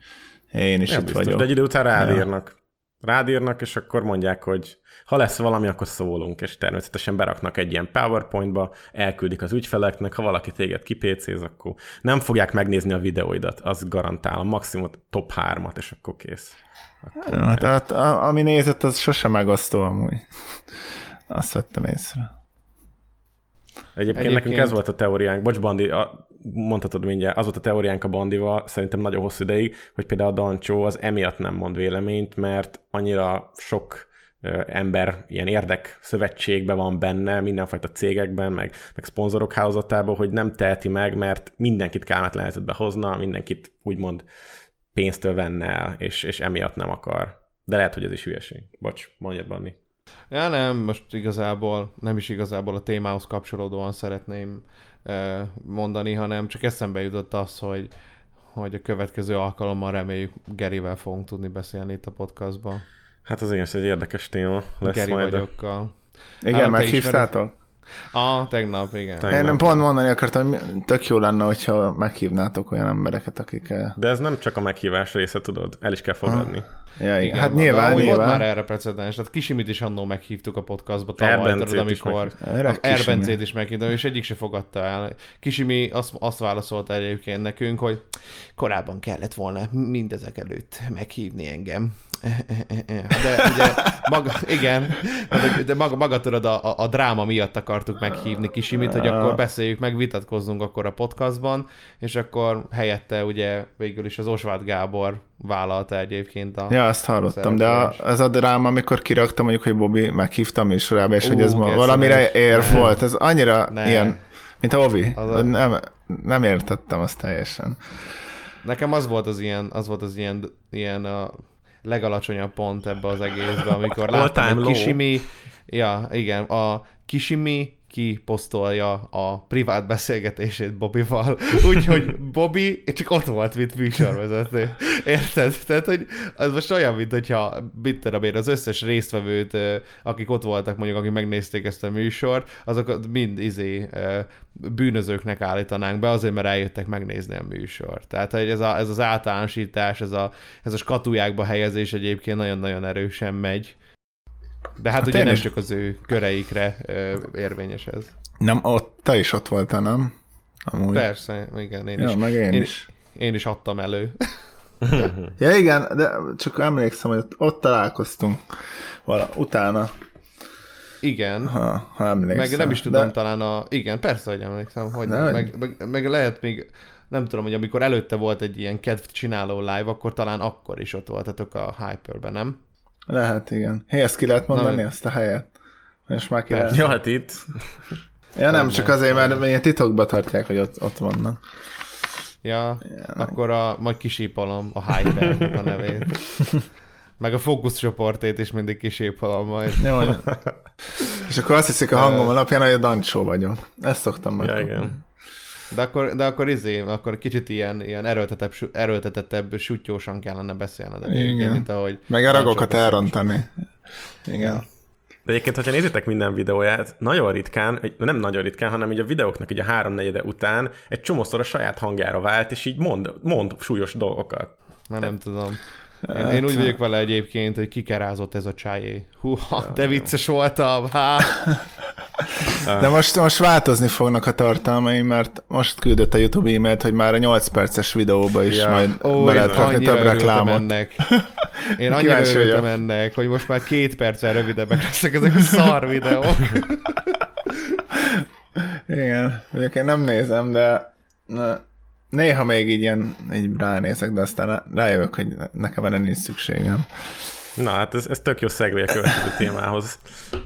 én is ja, itt biztos, vagyok. De egy idő után rád írnak. Rád írnak, és akkor mondják, hogy ha lesz valami, akkor szólunk, és természetesen beraknak egy ilyen PowerPointba, elküldik az ügyfeleknek, ha valaki téged kipécéz, akkor nem fogják megnézni a videóidat, az garantálom, maximum top 3-at, és akkor kész. Akkor hát, hát, ami nézett, az sosem megosztó amúgy. Azt vettem észre. Egyébként, Egyébként nekünk ez volt a teóriánk, bocs Bandi, a, mondhatod mindjárt, az volt a teóriánk a Bandival, szerintem nagyon hosszú ideig, hogy például a Dancsó az emiatt nem mond véleményt, mert annyira sok ember ilyen érdek szövetségben van benne, mindenfajta cégekben, meg, meg szponzorok hálózatában, hogy nem teheti meg, mert mindenkit kellemetlen helyzetbe hozna, mindenkit úgymond pénztől venne el, és, és emiatt nem akar. De lehet, hogy ez is hülyeség. Bocs, mondjad, Banni. Ja, nem, most igazából, nem is igazából a témához kapcsolódóan szeretném mondani, hanem csak eszembe jutott az, hogy, hogy a következő alkalommal reméljük Gerivel fogunk tudni beszélni itt a podcastban. Hát az igen, egy érdekes téma lesz Geri majd. vagyokkal. Igen, Hát, te meghívtátok? Ah, tegnap, igen. Tegnap. Én nem pont mondani akartam, hogy tök jó lenne, hogyha meghívnátok olyan embereket, akik... eh, De ez nem csak a meghívás része, tudod, el is kell fogadni. Ja, igen. Hát nyilván, amúgy Volt már nyilván. erre precedens. Tehát Kisimit is annó meghívtuk a podcastba tavaly, tudod, amikor. Erbencét is meghívtam, és egyik se fogadta el. Kisimi azt, azt válaszolta egyébként nekünk, hogy korábban kellett volna mindezek előtt meghívni engem. De ugye maga, igen, de, maga, maga tudod, a, a, dráma miatt akartuk meghívni Kisimit, hogy akkor beszéljük meg, vitatkozzunk akkor a podcastban, és akkor helyette ugye végül is az Osváth Gábor vállalta egyébként a Ja, azt hallottam, de a, ez a dráma, amikor kiraktam mondjuk, hogy Bobby meghívtam műsorába, és Ú, hogy ez ma valamire Nem. volt, ez annyira Nem. ilyen, mint a Ovi. A- Nem, nem értettem azt teljesen. Nekem az volt az ilyen, az volt az ilyen, ilyen a legalacsonyabb pont ebbe az egészbe, amikor láttam, hogy. Kisimi, ja, igen, a Kisimi kiposztolja a privát beszélgetését Bobival, úgyhogy Bobby csak ott volt, mint műsorvezető. Érted? Tehát, hogy az most olyan, mint hogyha mit tudom én, az összes résztvevőt, akik ott voltak, mondjuk, akik megnézték ezt a műsort, azokat mind izé bűnözőknek állítanánk be, azért, mert eljöttek megnézni a műsort. Tehát, hogy ez, a, ez az általánosítás, ez a, ez a skatujákba helyezés egyébként nagyon-nagyon erősen megy. De hát, Hát ugye én nem is. csak az ő köreikre ö, érvényes ez. Nem, ott, te is ott voltál, nem? Amúgy. Persze, igen, én Ja, is. meg én, én, is. én is adtam elő. Ja, igen, de csak emlékszem, hogy ott, ott találkoztunk vala, utána, Igen. ha, ha emlékszem. Meg nem is tudom, De, talán a... Igen, persze, hogy emlékszem, hogy nem. Meg, meg, meg, lehet még, nem tudom, hogy amikor előtte volt egy ilyen kedv csináló live, akkor talán akkor is ott voltatok a Hyperben, nem? Lehet, igen. Hé, ezt ki lehet mondani, Na, ezt a helyet? És már ki Persze. lehet. Ja, hát itt. Ja, nem, csak azért, mert ilyen titokba tartják, hogy ott, ott vannak. Ja, akkor a, majd kisípolom a Hyper a nevét. Meg a fókuszcsoportét is mindig kisípolom majd. Jó, és akkor azt hiszik a hangom alapján, hogy a Dancsó vagyok. Ezt szoktam meg. Ja, igen. De akkor, de akkor izé, akkor kicsit ilyen, ilyen erőltetebb, erőltetettebb, sutyósan kellene beszélned. Igen. Mint ahogy... Meg a ragokat elrontani. Igen. De egyébként, hogyha nézitek minden videóját, nagyon ritkán, nem nagyon ritkán, hanem így a videóknak így a háromnegyede után egy csomószor a saját hangjára vált, és így mond, mond súlyos dolgokat. Már nem tudom. Én, én úgy vagyok vele egyébként, hogy kikerázott ez a csájé. Húha, de vicces voltam, há. De most, most változni fognak a tartalmaim, mert most küldött a YouTube e-mailt, hogy már a 8 perces videóba is Ja. majd Ó, be lehet rakni több reklámot. ennek. Én annyira örültem ennek, hogy most már két perccel rövidebbek lesznek ezek a szar videók. Igen, egyébként nem nézem, de na, néha még így ilyen, így ránézek, de aztán rájövök, hogy nekem erre nincs szükségem. Na hát ez, ez tök jó szegvé a következő témához,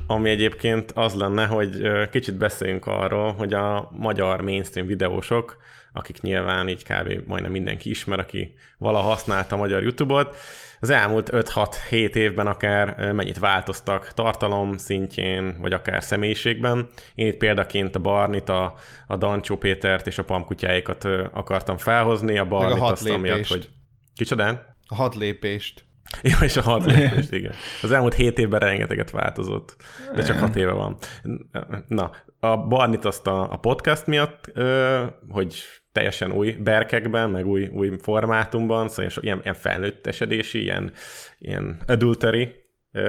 ami egyébként az lenne, hogy kicsit beszéljünk arról, hogy a magyar mainstream videósok, akik nyilván így kb. majdnem mindenki ismer, aki valaha használta a magyar YouTube-ot, az elmúlt 5-6-7 évben akár mennyit változtak tartalom szintjén, vagy akár személyiségben. Én itt példaként a Barnit, a, a Dancsó Pétert és a Pamkutyáikat akartam felhozni, a Barnit hat azt amiatt, lépést. hogy... Kicsodán? A hat lépést. Ja, és a hat lépést, igen. Az elmúlt hét évben rengeteget változott, de csak hat éve van. Na, a Barnit azt a, a podcast miatt, hogy teljesen új berkekben, meg új, új formátumban, szóval ilyen, ilyen felnőttesedési, ilyen, ilyen adultery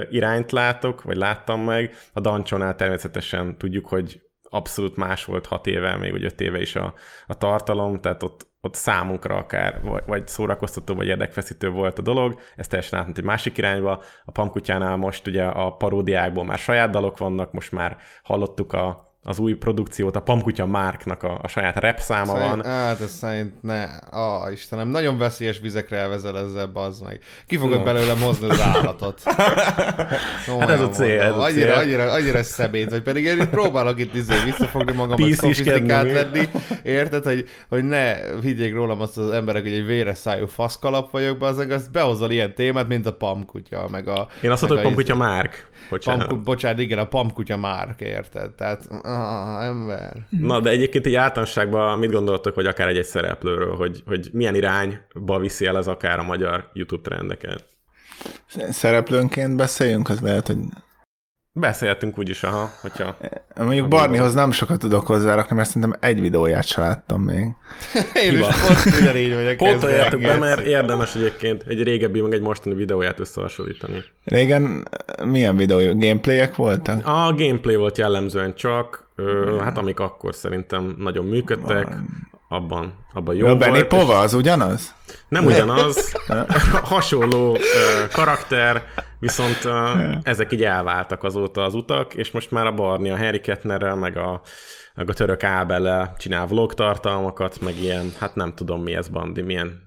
irányt látok, vagy láttam meg. A Dancsonál természetesen tudjuk, hogy abszolút más volt hat éve, még vagy öt éve is a, a tartalom, tehát ott, ott számunkra akár vagy, vagy szórakoztató, vagy érdekfeszítő volt a dolog, ez teljesen átment egy másik irányba. A Pamkutyánál most ugye a paródiákból már saját dalok vannak, most már hallottuk a, az új produkciót, a Pamkutya Márknak a, a saját rap száma van. Szerint, hát ez szerint ne, ah, Istenem, nagyon veszélyes vizekre elvezel ezzel, bazd meg. Ki fogod No. belőle mozni az állatot? No, Hát ez a cél, ez a annyira, cél. Annyira, annyira szemét, vagy pedig én próbálok itt izé visszafogni magamat, Piszkiskedni. szofisztikát lenni, érted, hogy, hogy ne higgyék rólam azt az emberek, hogy egy véres szájú faszkalap vagyok, bazd azt behozol ilyen témát, mint a pamkutya, meg a... Én azt meg mondtam, hogy Pamkutya izé- Márk. Bocsánat. Pamku, bocsánat, igen, a pamkutya márk, érted? Tehát, ah, ember. Na, de egyébként egy általánosságban mit gondoltok, hogy akár egy-egy szereplőről, hogy, hogy milyen irányba viszi el ez akár a magyar YouTube trendeket? Szereplőnként beszéljünk, az lehet, hogy Beszéltünk úgyis, aha, hogyha... mondjuk Barnihoz nem sokat tudok hozzárakni, mert szerintem egy videóját se láttam még. Én is pont ugyanígy vagyok. Pótoljátok be, ezzel. mert érdemes egyébként egy régebbi, meg egy mostani videóját összehasonlítani. Régen milyen videó, gameplayek voltak? A gameplay volt jellemzően csak, ö, hát amik akkor szerintem nagyon működtek, abban, abban jó A volt. Benny és Pova, az ugyanaz? Nem ugyanaz, hasonló ö, karakter, viszont ezek így elváltak azóta az utak, és most már a Barni a Harry Kettnerrel, meg a, meg a török Ábellel csinál vlog tartalmakat, meg ilyen, hát nem tudom mi ez, Bandi, milyen,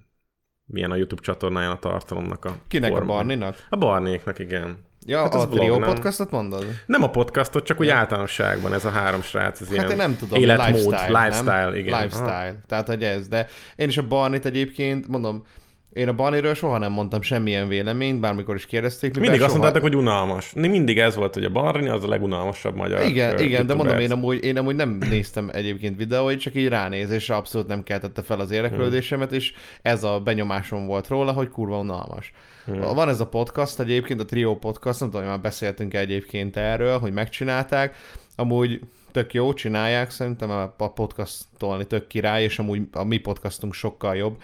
milyen a YouTube csatornáján a tartalomnak a Kinek a forma. Barninak? A Barnéknak, igen. Ja, Hát az a Trio podcastot mondod? Nem a podcastot, csak úgy általánosságban ez a három srác, ez ilyen Hát én nem tudom, életmód, lifestyle, lifestyle, nem? igen. Lifestyle, tehát hogy ez, de én is a Barnit egyébként, mondom, én a Barniről soha nem mondtam semmilyen véleményt, bármikor is kérdezték. Mindig azt soha... mondtátok, hogy unalmas. Mindig ez volt, hogy a Barni az a legunalmasabb magyar Igen, igen, de mondom, én amúgy, én amúgy nem néztem egyébként videóit, csak így ránézésre abszolút nem keltette fel az érdeklődésemet, és ez a benyomásom volt róla, hogy kurva unalmas. Hmm. Van ez a podcast egyébként, a Trio podcast, nem tudom, hogy már beszéltünk egyébként erről, hogy megcsinálták. Amúgy tök jó, csinálják, szerintem a podcastolni tök király, és amúgy a mi podcastunk sokkal jobb.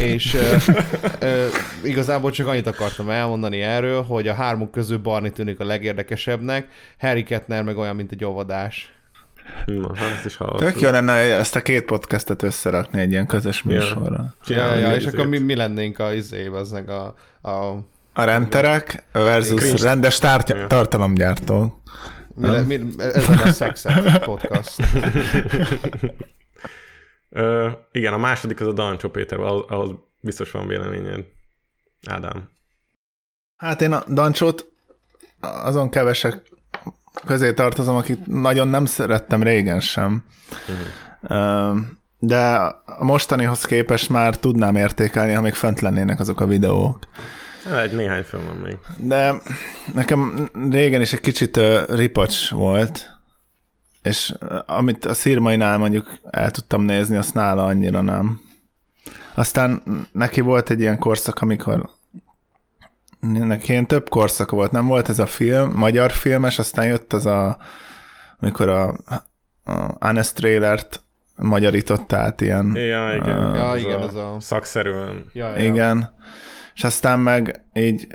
És ö, ö, igazából csak annyit akartam elmondani erről, hogy a hármuk közül Barni tűnik a legérdekesebbnek, Harry Kettner meg olyan, mint egy óvodás. Na, hát ezt is hallottam. Tök jó lenne ezt a két podcastet összerakni egy ilyen közös műsorra. Ja, Csinálni ja, és ezért. akkor mi, mi lennénk a izé, az meg a, a A renterek versus Cringe. rendes tárty- tartalomgyártó. Mi, le, mi, ez a Sexet podcast. Ö, igen, a második az a Dancsó Péter, ahhoz, ahhoz biztos van véleményed. Ádám. Hát én a Dancsót azon kevesek közé tartozom, akit nagyon nem szerettem régen sem. De a mostanihoz képest már tudnám értékelni, ha még fönt lennének azok a videók. Egy néhány film van még. De nekem régen is egy kicsit ripacs volt, és amit a szírmainál mondjuk el tudtam nézni, azt nála annyira nem. Aztán neki volt egy ilyen korszak, amikor neki ilyen több korszaka volt, nem volt ez a film, magyar filmes, aztán jött az a, amikor a, a Anes trailert magyarított át ilyen. Ja, igen. Uh, Ja, az igen, a az a- Szakszerűen. Ja, ja. Igen. És aztán meg így,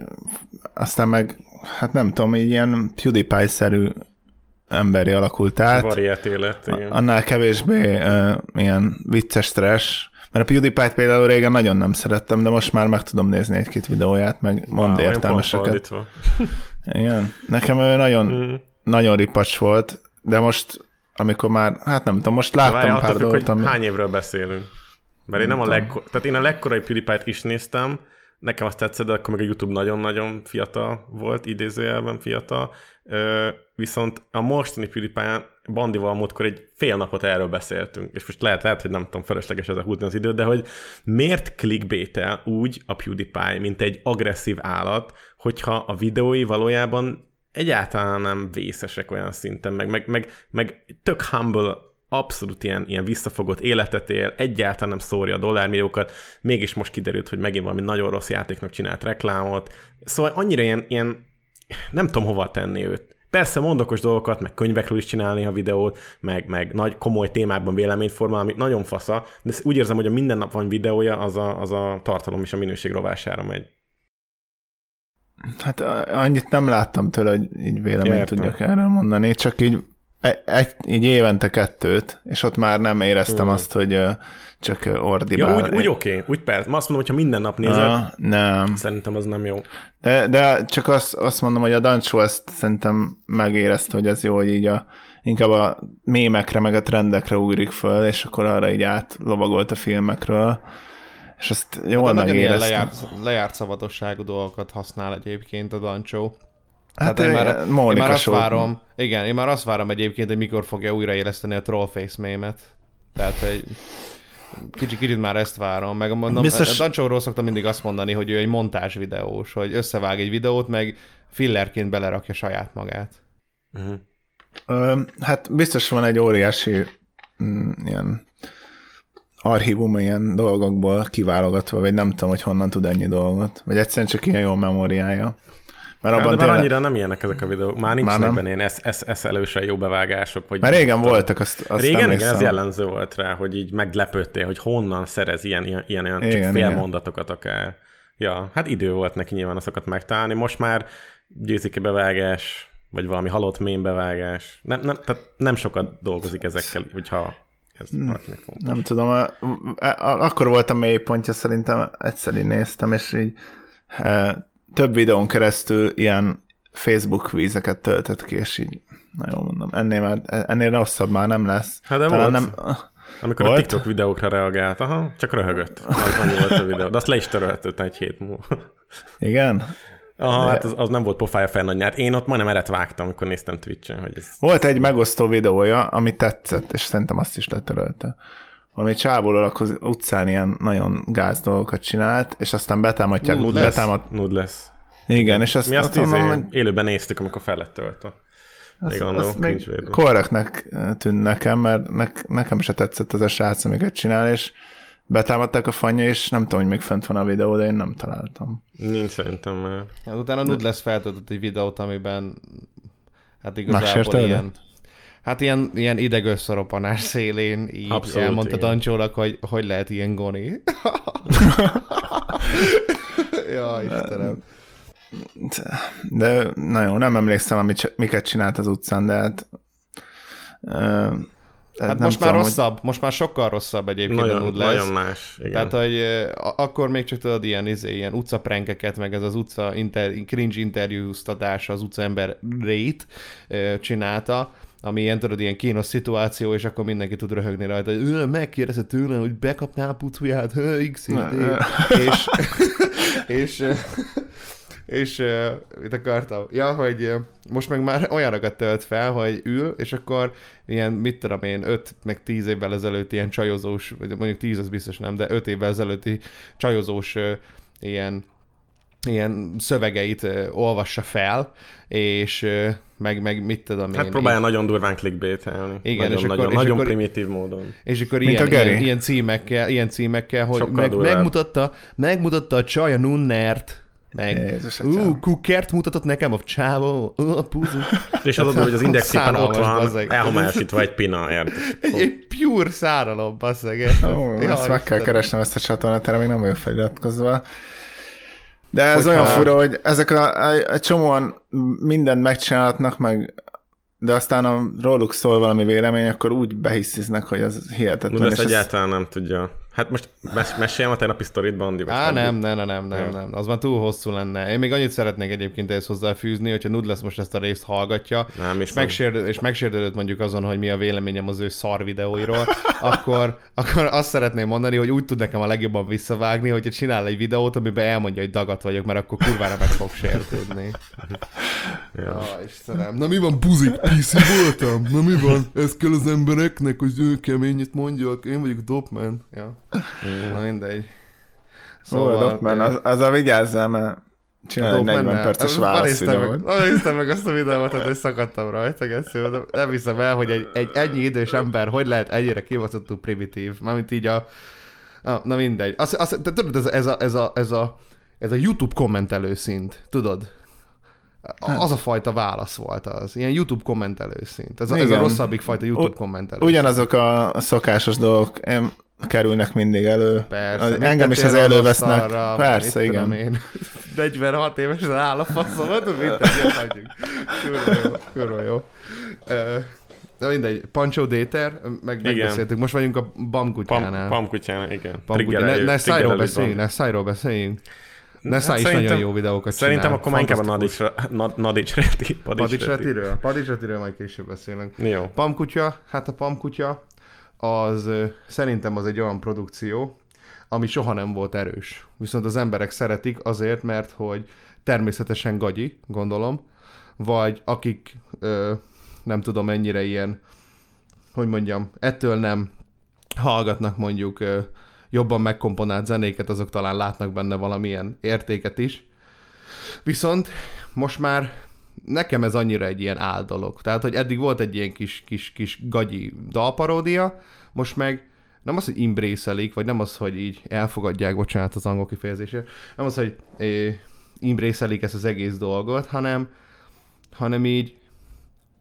aztán meg, hát nem tudom, így ilyen PewDiePie-szerű emberi alakult át. Variet élet, igen. Annál kevésbé uh, ilyen vicces trash, mert a PewDiePie-t például régen nagyon nem szerettem, de most már meg tudom nézni egy-két videóját, meg mond olyan értelmeseket. Igen. Nekem ő nagyon, Mm. nagyon ripacs volt, de most, amikor már, hát nem tudom, most láttam Várjál, pár dolgot, ami... hány évről beszélünk. Mert én nem a legkor... Tehát én a legkorai PewDiePie-t is néztem, nekem azt tetszett, de akkor még a YouTube nagyon-nagyon fiatal volt, idézőjelben fiatal, viszont a mostani PewDiePie Bandival múltkor egy fél napot erről beszéltünk, és most lehet, lehet, hogy nem tudom, felesleges ez a húzni az időt, de hogy miért clickbait úgy a PewDiePie, mint egy agresszív állat, hogyha a videói valójában egyáltalán nem vészesek olyan szinten, meg, meg, meg, meg tök humble, abszolút ilyen, ilyen visszafogott életet él, egyáltalán nem szórja a dollármilliókat, mégis most kiderült, hogy megint valami nagyon rossz játéknak csinált reklámot. Szóval annyira ilyen, ilyen nem tudom hova tenni őt. Persze mondokos dolgokat, meg könyvekről is csinálni a videót, meg, meg nagy komoly témákban véleményt formál, ami nagyon fasza, de úgy érzem, hogy a minden nap van videója, az a, az a tartalom és a minőség rovására megy. Hát annyit nem láttam tőle, hogy így véleményt Értem. tudjak erről mondani, csak így, egy, egy, így évente kettőt, és ott már nem éreztem Hmm. azt, hogy csak ö, Ja, ordibál. úgy, úgy oké, okay, úgy persze. Ma azt mondom, hogyha minden nap nézed, Ah, nem. szerintem az nem jó. De, de csak azt, azt mondom, hogy a Dancsó ezt szerintem megérezte, hogy ez jó, hogy így a, inkább a mémekre, meg a trendekre ugrik föl, és akkor arra így átlovagolt a filmekről, és azt jól Hát nagyon ilyen megérezte. lejárt, lejárt szabadosságú dolgokat használ egyébként a Dancsó. Hát én én már, én már azt várom, igen, én már azt várom egyébként, hogy mikor fogja újraéleszteni a Trollface mémet. Tehát, hogy kicsit, kicsit már ezt várom, meg mondom, Biztos- a Dancsóról szoktam mindig azt mondani, hogy ő egy montázs videós, hogy összevág egy videót, meg fillerként belerakja saját magát. Uh-huh. Ö, hát biztos van egy óriási mm, ilyen archívum ilyen dolgokból kiválogatva, vagy nem tudom, hogy honnan tud ennyi dolgot, vagy egyszerűen csak ilyen jó memóriája. Mert de abban már tényleg, annyira nem ilyenek ezek a videók. Már nincsenek nem? benne ilyen esz, esz, eszelősen jó bevágások. Vagy mert régen voltak, azt, azt Régen, igen, emlékszem. ez jellemző volt rá, hogy így meglepődtél, hogy honnan szerez ilyen, ilyen, ilyen, ilyen csak Igen, fél igen. mondatokat akár. Ja, hát idő volt neki nyilván azokat megtalálni. Most már győzike bevágás, vagy valami halott mém bevágás. Nem, nem, tehát nem sokat dolgozik ezekkel, hogyha ez fontos. Nem tudom, a, a, akkor volt a mélypontja, szerintem egyszer így néztem, és így e, több videón keresztül ilyen Facebook vízeket töltött ki, és így, na jó mondom, ennél, már, ennél rosszabb már nem lesz. Hát de Talán volt. nem, Amikor Volt? a TikTok videókra reagált, aha, csak röhögött. Annyi volt a videó. De azt le is töröltött egy hét múlva. igen? Aha, hát az, az nem volt pofája fel nagy nyát. Én ott majdnem eret vágtam, amikor néztem Twitch-en, hogy ez... Volt egy megosztó videója, ami tetszett, és szerintem azt is letörölte. Valami csából az utcán ilyen nagyon gáz dolgokat csinált, és aztán betámadják, Nud lesz. betámad, Nud lesz. igen, és azt, Mi azt azt mondom, izé, hogy élőben néztük, amikor fel lett töltve. azt, Még azt még korrektnek tűnt nekem, mert ne, nekem se tetszett az a srác, amiket csinál, és betámadták a fanya, és nem tudom, hogy még fent van a videó, de én nem találtam. Nincs szerintem már. Hát utána Nud lesz feltöltött egy videót, amiben hát igazából Megsértelde? ilyen, hát ilyen, ilyen idegösszaropanás szélén így Abszolút, elmondta igen. Dancsónak, hogy hogy lehet ilyen goni. ja, Istenem. De na jó, nem emlékszem, amit, miket csinált az utcán, de hát... Uh, Hát most már rosszabb, most már sokkal rosszabb egyébként a Nagyon, Nud lesz. nagyon más. Igen. Tehát, hogy a- akkor még csak tudod, ilyen, izé, ilyen utcaprenkeket, meg ez az utca inter, cringe interjúztatás az utcaember rét eh, csinálta, ami ilyen, tudod, ilyen kínos szituáció, és akkor mindenki tud röhögni rajta, hogy "Ö, megkérdezte tőle, hogy bekapnál pucuját, x és, és, eh, és uh, mit akartam? Ja, hogy uh, most meg már olyanokat tölt fel, hogy ül, és akkor ilyen, mit tudom én, 5 meg 10 évvel ezelőtt ilyen csajozós, vagy mondjuk 10 az biztos nem, de 5 évvel ezelőtti csajozós uh, ilyen ilyen szövegeit ö, olvassa fel, és ö, meg, meg mit tudom Hát én. próbálja nagyon durván clickbait-elni. Igen, nagyon, és akkor- nagyon, és nagyon akkor- primitív módon. És akkor Mint ilyen, ilyen, ilyen, címekkel, ilyen címekkel, hogy Sokkal meg, durvább. megmutatta, megmutatta a csaj a nunnert, meg Jézus, ú, kukert mutatott nekem a csávó, ú, a puzu. És az hogy az index éppen ott van, bazzeg. elhomályosítva egy pina, érted? Egy, egy pure száralom, basszeg. Ó, ezt meg kell keresnem ezt a csatornát, erre még nem vagyok feliratkozva. De ez Hogyha- olyan fura, hogy ezek a, a, a csomóan mindent megcsinálhatnak, meg de aztán a róluk szól valami vélemény, akkor úgy behissziznek, hogy az hihetetlen. De ezt ez- egyáltalán nem tudja. Hát most mes- meséljem a tegnapi sztorit, Bandi? vagy Á, nem, nem, nem, nem, nem, nem, az már túl hosszú lenne. Én még annyit szeretnék egyébként ehhez hozzáfűzni, hogyha Nudlesz most ezt a részt hallgatja, Nem, és, megsérd, és megsértődött mondjuk azon, hogy mi a véleményem az ő szar videóiról, akkor, akkor azt szeretném mondani, hogy úgy tud nekem a legjobban visszavágni, hogyha csinál egy videót, amiben elmondja, hogy dagat vagyok, mert akkor kurvára meg fog sértődni. Ja, Istenem. Na mi van, buzik, PC voltam? Na mi van? Ez kell az embereknek, hogy ő keményet mondjak. Én vagyok dopman. Ja. Na mindegy. Szóval, Dogman, az, az a vigyázzál, mert csinál egy 40 perces válasz videót. Néztem meg azt a videót, hogy szakadtam rajta, de nem hiszem el, hogy egy, egy ennyi idős ember hogy lehet ennyire kibaszottul primitív. Mármint így a... Ah, na mindegy. Az, az, te tudod, ez a, ez, a, ez, a, ez, a, ez a YouTube kommentelő szint, tudod? Az a fajta válasz volt az. Ilyen YouTube kommentelő szint. Ez a, ez a rosszabbik fajta YouTube kommentelő. Ugyanazok a, szokásos dolgok em, kerülnek mindig elő. Persze. Az- Engem is az elővesznek. asztalra, Persze, mit tudom igen. Én. 46 évesen áll a faszomat, mindegy, ezt hagyjuk. Kurva jó, kurva jó. De mindegy, Pancho Déter, meg Igen. megbeszéltük, most vagyunk a Bam kutyánál. Pam, pamkutyán, igen. Bam kutya. Ne, ne szájról beszéljünk, ne szájról beszéljünk. Ne Hát száj is szerintem- nagyon jó videókat Szerintem csinál. akkor már inkább a. Nadicsra, Nad- Nadicsra, Padics Padicsretiről? Padicsretiről majd később beszélünk. Jó. Pamkutya, hát a Pamkutya az szerintem az egy olyan produkció, ami soha nem volt erős. Viszont az emberek szeretik azért, mert hogy természetesen gagyi, gondolom, vagy akik ö, nem tudom mennyire ilyen, hogy mondjam, ettől nem hallgatnak mondjuk ö, jobban megkomponált zenéket, azok talán látnak benne valamilyen értéket is. Viszont most már nekem ez annyira egy ilyen áldolog. Tehát, hogy eddig volt egy ilyen kis, kis, kis gagyi dalparódia, most meg nem az, hogy imbrészelik, vagy nem az, hogy így elfogadják, bocsánat az angol kifejezésért, nem az, hogy eh, imbrészelik ezt az egész dolgot, hanem, hanem így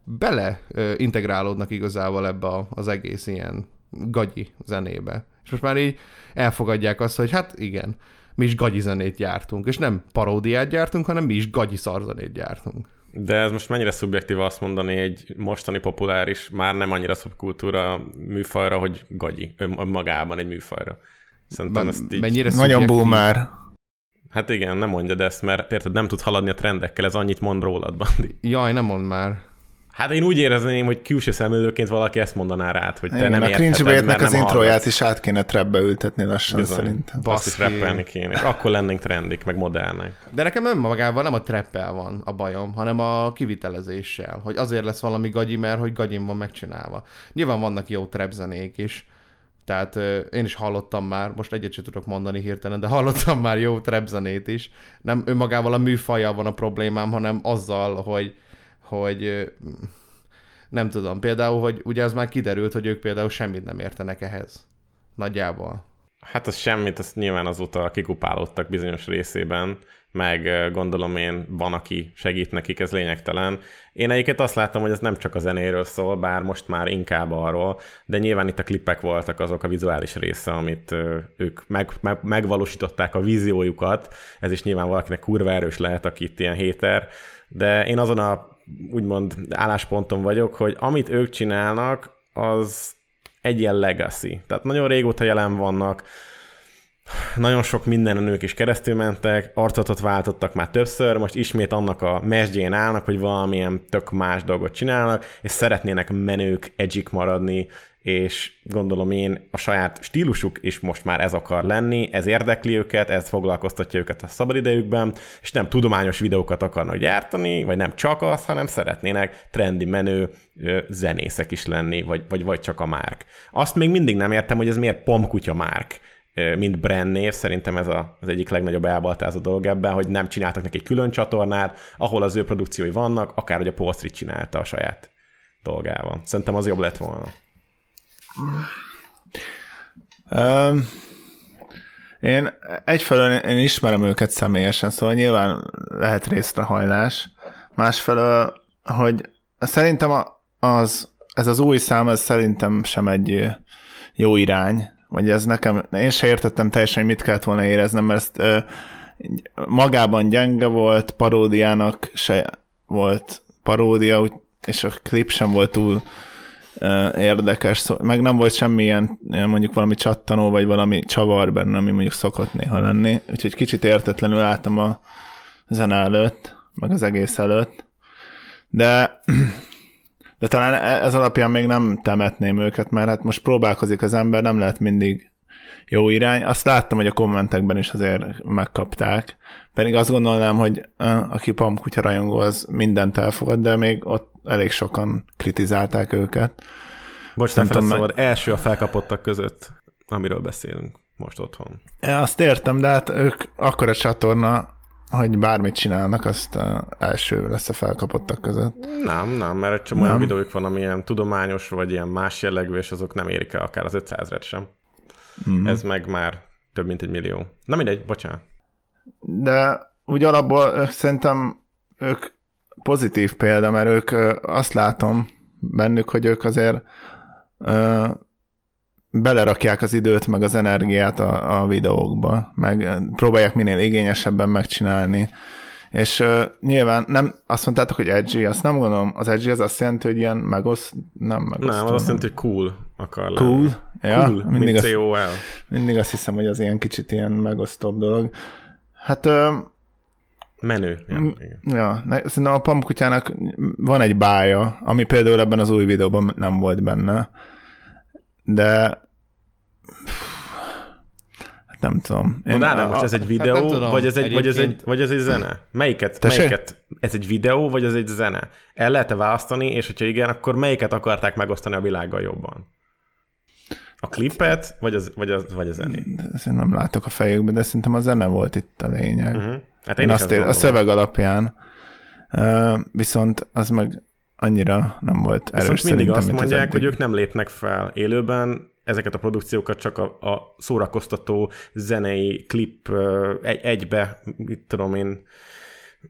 bele ö, integrálódnak igazából ebbe a, az egész ilyen gagyi zenébe. És most már így elfogadják azt, hogy hát igen, mi is gagyi zenét gyártunk, és nem paródiát gyártunk, hanem mi is gagyi szarzenét gyártunk. De ez most mennyire szubjektív azt mondani egy mostani populáris, már nem annyira szubkultúra műfajra, hogy gagyi, önmagában egy műfajra. Szerintem ezt így... Mennyire Nagyon boomer. Hát igen, nem mondjad ezt, mert érted, nem tud haladni a trendekkel, ez annyit mond rólad, Bandi. Jaj, nem mond már. Hát én úgy érezném, hogy külső szemlélőként valaki ezt mondaná rád, hogy te Igen, nem a értheted, mert az nem introját is át kéne trapbe ültetni lassan Bizony. szerintem. Azt is kéne, akkor lennénk trendik, meg modernek. De nekem önmagával nem a treppel van a bajom, hanem a kivitelezéssel, hogy azért lesz valami gagyi, mert hogy gagyim van megcsinálva. Nyilván vannak jó trap zenék is, tehát én is hallottam már, most egyet sem tudok mondani hirtelen, de hallottam már jó trap zenét is. Nem önmagával a műfajjal van a problémám, hanem azzal, hogy, hogy nem tudom, például, hogy ugye az már kiderült, hogy ők például semmit nem értenek ehhez. Nagyjából. Hát az semmit, azt nyilván azóta kikupálódtak bizonyos részében, meg gondolom én van, aki segít nekik, ez lényegtelen. Én egyiket azt láttam, hogy ez nem csak a zenéről szól, bár most már inkább arról, de nyilván itt a klipek voltak azok a vizuális része, amit ők meg, meg, megvalósították a víziójukat. Ez is nyilván valakinek kurva erős lehet, aki itt ilyen héter, de én azon a úgymond állásponton vagyok, hogy amit ők csinálnak, az egy ilyen legacy. Tehát nagyon régóta jelen vannak, nagyon sok mindenen ők is keresztül mentek, arcotot váltottak már többször, most ismét annak a mesdjén állnak, hogy valamilyen tök más dolgot csinálnak, és szeretnének menők, edgyik maradni, és gondolom én a saját stílusuk is most már ez akar lenni, ez érdekli őket, ez foglalkoztatja őket a szabadidejükben, és nem tudományos videókat akarnak gyártani, vagy nem csak az, hanem szeretnének trendi menő zenészek is lenni, vagy, vagy, vagy csak a márk. Azt még mindig nem értem, hogy ez miért pomkutya márk. mint brand név, szerintem ez a, az egyik legnagyobb elbaltázó dolog ebben, hogy nem csináltak neki külön csatornát, ahol az ő produkciói vannak, akár hogy a Paul Street csinálta a saját dolgával. Szerintem az jobb lett volna. Um, én egyfelől én ismerem őket személyesen, szóval nyilván lehet részrehajlás. Másfelől, hogy szerintem az, ez az új szám, ez szerintem sem egy jó irány, vagy ez nekem, én se értettem teljesen, hogy mit kellett volna éreznem, mert ezt ö, magában gyenge volt, paródiának se volt paródia, és a klip sem volt túl érdekes, meg nem volt semmilyen mondjuk valami csattanó, vagy valami csavar benne, ami mondjuk szokott néha lenni, úgyhogy kicsit értetlenül álltam a zene előtt, meg az egész előtt, de de talán e- ez alapján még nem temetném őket, mert hát most próbálkozik az ember, nem lehet mindig jó irány. Azt láttam, hogy a kommentekben is azért megkapták. Pedig azt gondolnám, hogy aki pamkutya rajongó, az mindent elfogad, de még ott elég sokan kritizálták őket. Bocs, nem tudom, meg... első a felkapottak között, amiről beszélünk most otthon. Azt értem, de hát ők akkor a csatorna, hogy bármit csinálnak, azt első lesz a felkapottak között. Nem, nem, mert egy csomó olyan videójuk van, ami ilyen tudományos, vagy ilyen más jellegű, és azok nem érik el akár az 500 sem. Mm. Ez meg már több mint egy millió. Na mindegy, bocsánat. De úgy alapból szerintem ők pozitív példa, mert ők azt látom bennük, hogy ők azért ö, belerakják az időt, meg az energiát a, a videókba, meg próbálják minél igényesebben megcsinálni. És uh, nyilván nem, azt mondtátok, hogy edgy, azt nem gondolom, az edgy az azt jelenti, hogy ilyen megosz, nem megosztó. Nem, az azt jelenti, hogy cool akar Cool? Lenni. Ja, cool, mindig azt, COL. Mindig azt hiszem, hogy az ilyen kicsit ilyen megosztóbb dolog. Hát... Menő. Ja, ja szerintem a pamkutyának van egy bája, ami például ebben az új videóban nem volt benne. De nem tudom. Én Mondd, most ez egy videó, hát tudom, vagy, ez egy, vagy, ez egy, vagy ez egy zene? Melyiket, melyiket? Ez egy videó, vagy ez egy zene? El lehet-e választani, és hogyha igen, akkor melyiket akarták megosztani a világgal jobban? A klipet, vagy, az, vagy, az, vagy a zenét? Ezt én nem látok a fejükbe, de szerintem a zene volt itt a lényeg. Uh-huh. Hát én, én azt ér, a szöveg alapján. Uh, viszont az meg annyira nem volt erős Viszont mindig azt mondják, hogy ők nem lépnek fel élőben, ezeket a produkciókat csak a, a szórakoztató zenei klip egy, egybe, mit tudom én,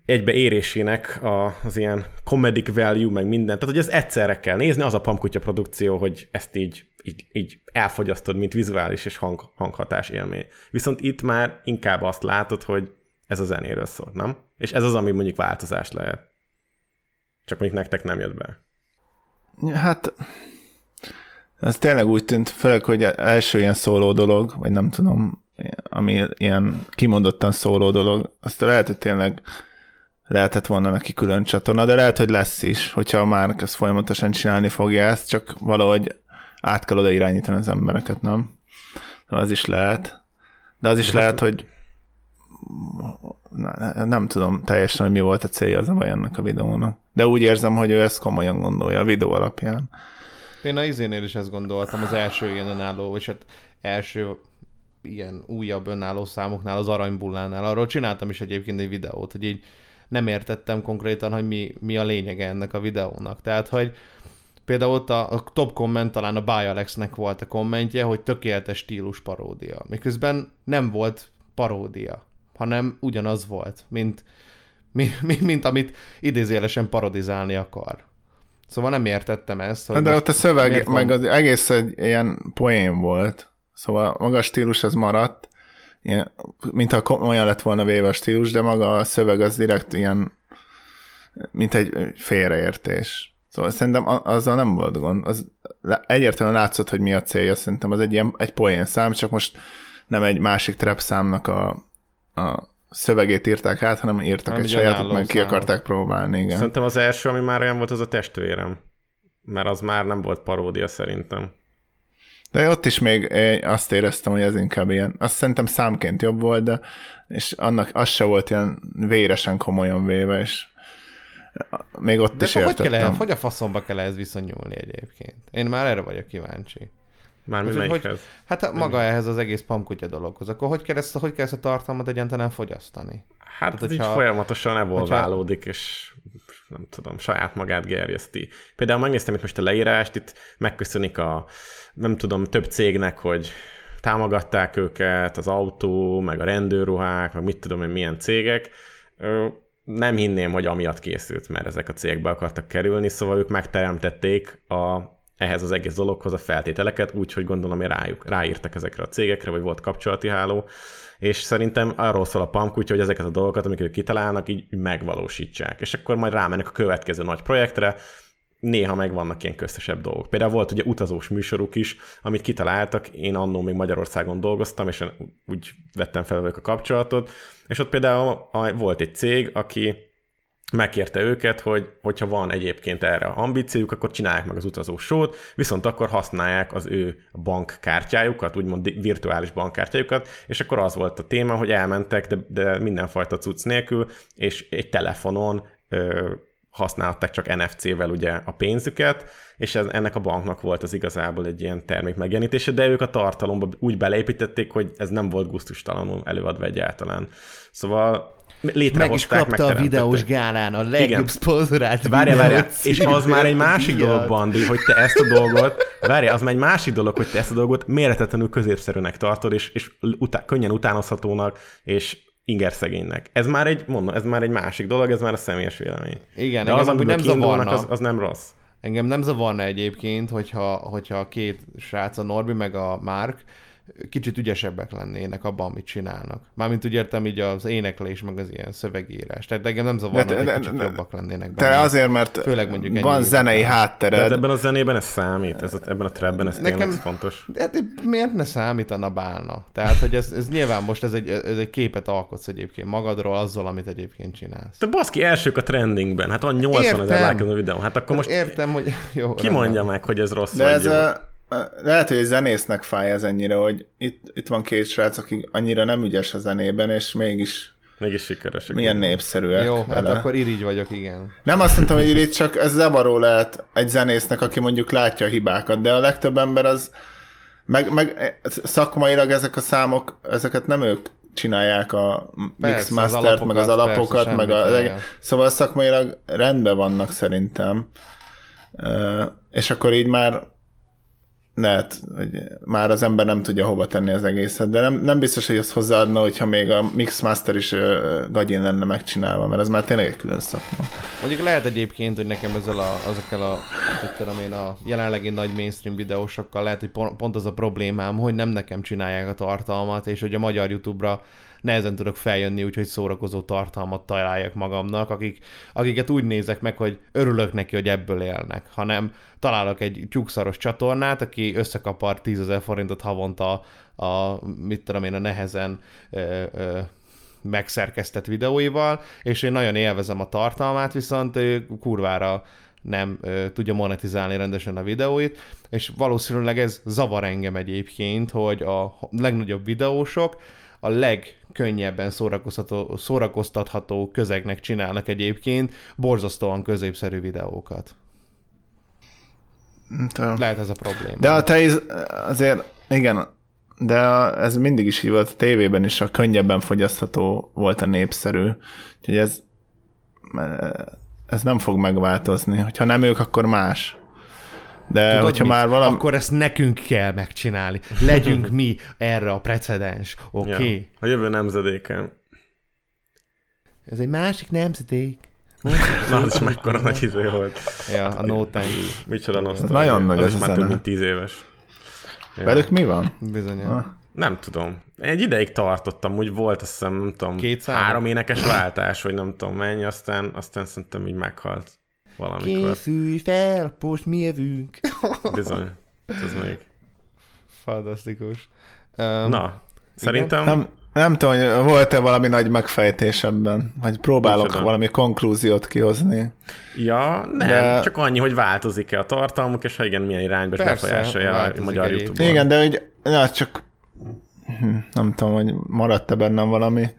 egybe érésének a, az ilyen comedic value, meg minden. Tehát, hogy ez egyszerre kell nézni, az a Pamkutya produkció, hogy ezt így, így, így elfogyasztod, mint vizuális és hang, hanghatás élmény. Viszont itt már inkább azt látod, hogy ez a zenéről szól, nem? És ez az, ami mondjuk változás lehet. Csak mondjuk nektek nem jött be. Hát ez tényleg úgy tűnt, főleg, hogy első ilyen szóló dolog, vagy nem tudom, ami ilyen kimondottan szóló dolog, azt lehet, hogy tényleg lehetett volna neki külön csatorna, de lehet, hogy lesz is, hogyha a Márk ezt folyamatosan csinálni fogja ezt, csak valahogy át kell oda irányítani az embereket, nem? Az is lehet. De az is lehet, hogy nem tudom teljesen, hogy mi volt a célja az a baj ennek a videónak. De úgy érzem, hogy ő ezt komolyan gondolja a videó alapján. Én a izénél is ezt gondoltam, az első ilyen önálló, vagy hát első ilyen újabb önálló számoknál, az aranybullánál. Arról csináltam is egyébként egy videót, hogy így nem értettem konkrétan, hogy mi, mi a lényege ennek a videónak. Tehát, hogy például ott a, a top komment talán a By Alexnek volt a kommentje, hogy tökéletes stílus paródia. Miközben nem volt paródia, hanem ugyanaz volt, mint, mint, mint amit idézélesen parodizálni akar. Szóval nem értettem ezt. Hogy De ott a szöveg, meg az egész egy ilyen poén volt. Szóval maga a stílus az maradt, ilyen, mintha olyan lett volna véve a stílus, de maga a szöveg az direkt ilyen, mint egy félreértés. Szóval szerintem azzal nem volt gond. Az egyértelműen látszott, hogy mi a célja. Szerintem az egy ilyen egy poén szám, csak most nem egy másik trap számnak a, a szövegét írták át, hanem írtak nem egy sajátot, meg ki akarták próbálni. Igen. Szerintem az első, ami már olyan volt, az a testvérem. Mert az már nem volt paródia szerintem. De ott is még azt éreztem, hogy ez inkább ilyen, azt szerintem számként jobb volt, de és annak az se volt ilyen véresen komolyan véve, és még ott de is hogy, kell, hogy a faszomba kell ez viszonyulni egyébként? Én már erre vagyok kíváncsi. Mármi Úgyhogy, hogy, hát maga ehhez az egész pamkutya dologhoz. Akkor hogy kell ezt, hogy kell ezt a tartalmat egyáltalán fogyasztani? Hát Tehát, ez így hogyha- folyamatosan evolválódik, és nem tudom, saját magát gerjeszti. Például megnéztem itt most a leírást, itt megköszönik a, nem tudom, több cégnek, hogy támogatták őket, az autó, meg a rendőrruhák, meg mit tudom én, milyen cégek. Nem hinném, hogy amiatt készült, mert ezek a cégbe akartak kerülni, szóval ők megteremtették a, ehhez az egész dologhoz a feltételeket, úgyhogy gondolom, hogy rájuk, ráírtak ezekre a cégekre, vagy volt kapcsolati háló, és szerintem arról szól a pump, hogy ezeket a dolgokat, amiket ők kitalálnak, így megvalósítsák. És akkor majd rámennek a következő nagy projektre, néha megvannak ilyen köztesebb dolgok. Például volt ugye utazós műsoruk is, amit kitaláltak, én annó még Magyarországon dolgoztam, és úgy vettem fel velük a kapcsolatot, és ott például volt egy cég, aki megkérte őket, hogy hogyha van egyébként erre ambíciójuk, akkor csinálják meg az utazós sót, viszont akkor használják az ő bankkártyájukat, úgymond virtuális bankkártyájukat, és akkor az volt a téma, hogy elmentek, de, de mindenfajta cucc nélkül, és egy telefonon ö, használták csak NFC-vel ugye a pénzüket, és ez, ennek a banknak volt az igazából egy ilyen termék megjelenítése, de ők a tartalomba úgy beleépítették, hogy ez nem volt gusztustalanul előadva egyáltalán. Szóval létrehozták, Meg is kapta a videós gálán a legjobb Igen. szponzorált várjál, videót, és az már egy másik díjat. dolog, Bandi, hogy te ezt a dolgot, várjál, az már egy másik dolog, hogy te ezt a dolgot méretetlenül középszerűnek tartod, és, és utá, könnyen utánozhatónak, és ingerszegénynek. Ez már egy, mondom, ez már egy másik dolog, ez már a személyes vélemény. Igen, De az, amiből nem zavarna. az, az nem rossz. Engem nem zavarna egyébként, hogyha, hogyha a két srác, a Norbi meg a Márk kicsit ügyesebbek lennének abban, amit csinálnak. Mármint úgy értem így az éneklés, meg az ilyen szövegírás. Tehát engem nem zavarna, De- hogy de- kicsit de- jobbak lennének Te benne. azért, mert Főleg mondjuk van zenei belül. De hát háttered. ebben a zenében ez számít, ez, ebben a trapben ez Nekem- tényleg fontos. De hát miért ne számítana bálna? Tehát, hogy ez, ez nyilván most ez egy, ez egy képet alkotsz egyébként magadról azzal, amit egyébként csinálsz. Te baszki, elsők a trendingben, hát van 80 ezer a videó, hát akkor most Értem, hogy jó. ki mondja meg, hogy ez rossz De vagy ez jó? a, lehet, hogy egy zenésznek fáj ez ennyire, hogy itt, itt van két srác, aki annyira nem ügyes a zenében, és mégis Mégis sikeresek. milyen népszerűek Jó, hát vele. akkor irigy vagyok, igen. Nem azt mondtam, hogy itt csak ez zavaró lehet egy zenésznek, aki mondjuk látja a hibákat, de a legtöbb ember az, meg, meg szakmailag ezek a számok, ezeket nem ők csinálják a Persze, mixmastert, az meg az alapokat, persze, meg a, igen. szóval szakmailag rendben vannak szerintem. És akkor így már lehet, hogy már az ember nem tudja hova tenni az egészet, de nem, nem biztos, hogy az hozzáadna, hogyha még a Mixmaster is ö, gagyin lenne megcsinálva, mert ez már tényleg egy külön szakma. Mondjuk lehet egyébként, hogy nekem ezzel a, azokkal a, hogy tudom én, a jelenlegi nagy mainstream videósokkal lehet, hogy pont, pont az a problémám, hogy nem nekem csinálják a tartalmat, és hogy a magyar YouTube-ra nehezen tudok feljönni, úgyhogy szórakozó tartalmat találjak magamnak, akik, akiket úgy nézek meg, hogy örülök neki, hogy ebből élnek, hanem találok egy tyúkszaros csatornát, aki összekapar 10 ezer forintot havonta a, mit tudom én, a nehezen ö, ö, megszerkesztett videóival, és én nagyon élvezem a tartalmát, viszont ő kurvára nem ö, tudja monetizálni rendesen a videóit, és valószínűleg ez zavar engem egyébként, hogy a legnagyobb videósok a legkönnyebben szórakoztatható, szórakoztatható közegnek csinálnak egyébként borzasztóan középszerű videókat. Lehet ez a probléma. De a te is, azért, igen, de ez mindig is így volt, a tévében is a könnyebben fogyasztható volt a népszerű. Úgyhogy ez, ez nem fog megváltozni. Hogyha nem ők, akkor más. De Tudod hogyha mit? már valami... Akkor ezt nekünk kell megcsinálni. Legyünk mi erre a precedens. Oké? Okay? Ja, a jövő nemzedéken. Ez egy másik nemzedék. Na, az is mekkora nagy izé volt. Ja, a no you. Micsoda nosztalgia. nagyon nagy ez a már több mint tíz éves. Ja. Velük mi van? Bizony. Ah. Nem tudom. Egy ideig tartottam, úgy volt azt hiszem, nem tudom, Két három énekes váltás, vagy nem tudom mennyi, aztán, aztán szerintem így meghalt valamikor. Készülj fel, most mi jövünk. Bizony. Ez még. Fantasztikus. Um, Na, szerintem... Nem, nem tudom, hogy volt-e valami nagy megfejtés ebben, vagy próbálok Micsoda? valami konklúziót kihozni. Ja, nem, De- csak annyi, hogy változik-e a tartalmuk, és ha igen, milyen irányba Persze, befolyásolja a magyar egyébként. YouTube-on. Igen, de hogy ja, csak hm, nem tudom, hogy maradt-e bennem valami.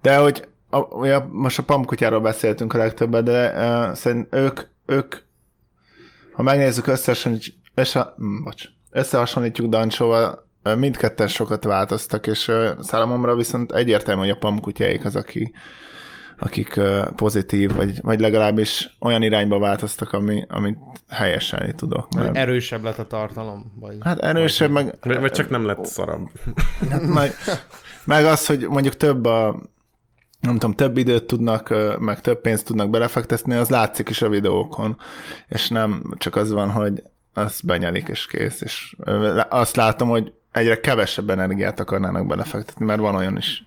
De hogy a, ugye most a pamkutyáról beszéltünk a legtöbbet, de uh, szerint ők, ők, ha megnézzük összesen, és a, hm, bocs, összehasonlítjuk Dancsóval, mindketten sokat változtak, és ö, számomra viszont egyértelmű, hogy a pamkutyáik az, aki, akik ö, pozitív, vagy, vagy legalábbis olyan irányba változtak, ami, amit helyeselni tudok. Mert, Erősebb lett a tartalom? Vagy... hát erősebb, meg, Vagy, vagy csak nem lett szarabb. meg, meg az, hogy mondjuk több a, nem tudom, több időt tudnak, meg több pénzt tudnak belefektetni, az látszik is a videókon, és nem csak az van, hogy azt benyelik és kész, és azt látom, hogy egyre kevesebb energiát akarnának belefektetni, mert van olyan is.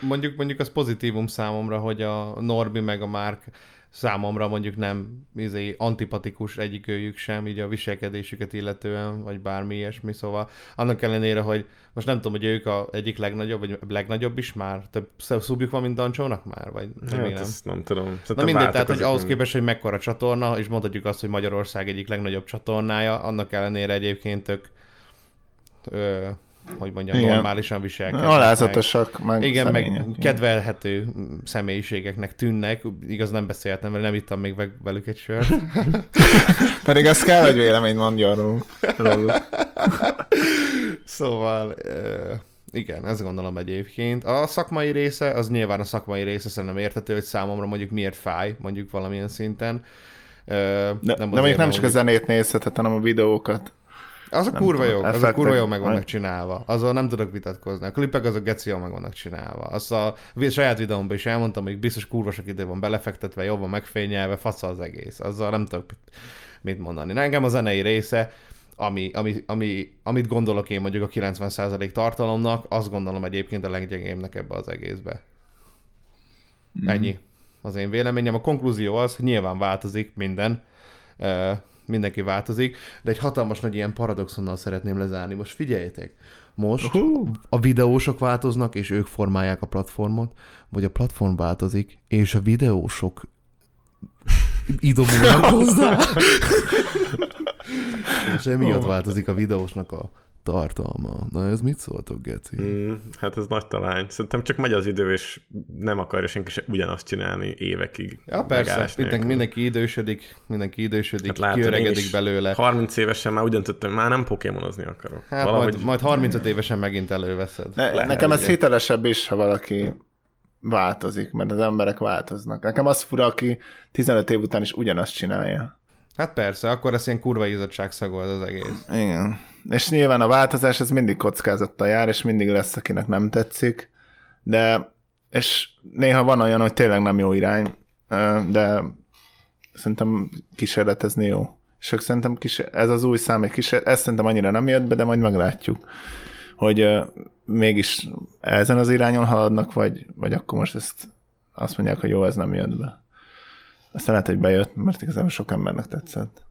Mondjuk, mondjuk az pozitívum számomra, hogy a Norbi meg a Márk számomra mondjuk nem izé, antipatikus egyikőjük sem, így a viselkedésüket illetően, vagy bármi ilyesmi, szóval annak ellenére, hogy most nem tudom, hogy ők a egyik legnagyobb, vagy legnagyobb is már, több szubjuk van, mint Dancsónak már, vagy még Hát nem. nem tudom. Na Szerintem mindegy, tehát hogy ahhoz képest, hogy mekkora csatorna, és mondhatjuk azt, hogy Magyarország egyik legnagyobb csatornája, annak ellenére egyébként tök, ö, hogy mondjam, Igen. normálisan viselkednek. Alázatosak, meg Igen, meg kedvelhető személyiségeknek tűnnek. Igaz, nem beszéltem, mert nem ittam még ve- velük egy sört. Pedig azt kell, hogy véleményt mondjon róluk. Szóval, igen, ezt gondolom egyébként. A szakmai része, az nyilván a szakmai része szerintem értető, hogy számomra mondjuk miért fáj, mondjuk valamilyen szinten. Ö, De, de azért, mondjuk nem csak a zenét nézheted, hanem a videókat. Az a Nem kurva jó, az a kurva jó meg vannak csinálva. Azzal nem tudok vitatkozni. A klipek azok geci jól meg vannak csinálva. Azt a saját videómban is elmondtam, hogy biztos kurva sok idő van belefektetve, jól van megfényelve, fasz az egész. Azzal nem tudok mit mondani. Nekem a zenei része, ami, ami, ami, amit gondolok én mondjuk a 90% tartalomnak, azt gondolom egyébként a leggyengébbnek ebbe az egészbe. Mm. Ennyi az én véleményem. A konklúzió az, nyilván változik minden, mindenki változik, de egy hatalmas nagy ilyen paradoxonnal szeretném lezárni. Most figyeljetek, most a videósok változnak, és ők formálják a platformot, vagy a platform változik, és a videósok idomulnak hozzá. és emiatt változik a videósnak a tartalma. Na ez mit szóltok, Geci? Mm, hát ez nagy talány. Szerintem csak megy az idő, és nem akarja senki se ugyanazt csinálni évekig. Ja, persze, mindenki, mindenki idősödik, mindenki idősödik, Hát én kiöregedik belőle. 30 évesen már úgy döntöttem, már nem pokémonozni akarok. Hát Valahogy majd, majd 35 évesen megint előveszed. Ne, Lehet, nekem ez hitelesebb is, ha valaki változik, mert az emberek változnak. Nekem az fura, aki 15 év után is ugyanazt csinálja. Hát persze, akkor ez ilyen kurva izzadság szagolt az egész. Igen. És nyilván a változás ez mindig kockázattal jár, és mindig lesz, akinek nem tetszik, de és néha van olyan, hogy tényleg nem jó irány, de szerintem kísérletezni jó. És szerintem kísér... ez az új szám, egy kísér... ez szerintem annyira nem jött be, de majd meglátjuk, hogy mégis ezen az irányon haladnak, vagy, vagy akkor most ezt azt mondják, hogy jó, ez nem jött be. Aztán lehet, hogy bejött, mert igazából sok embernek tetszett.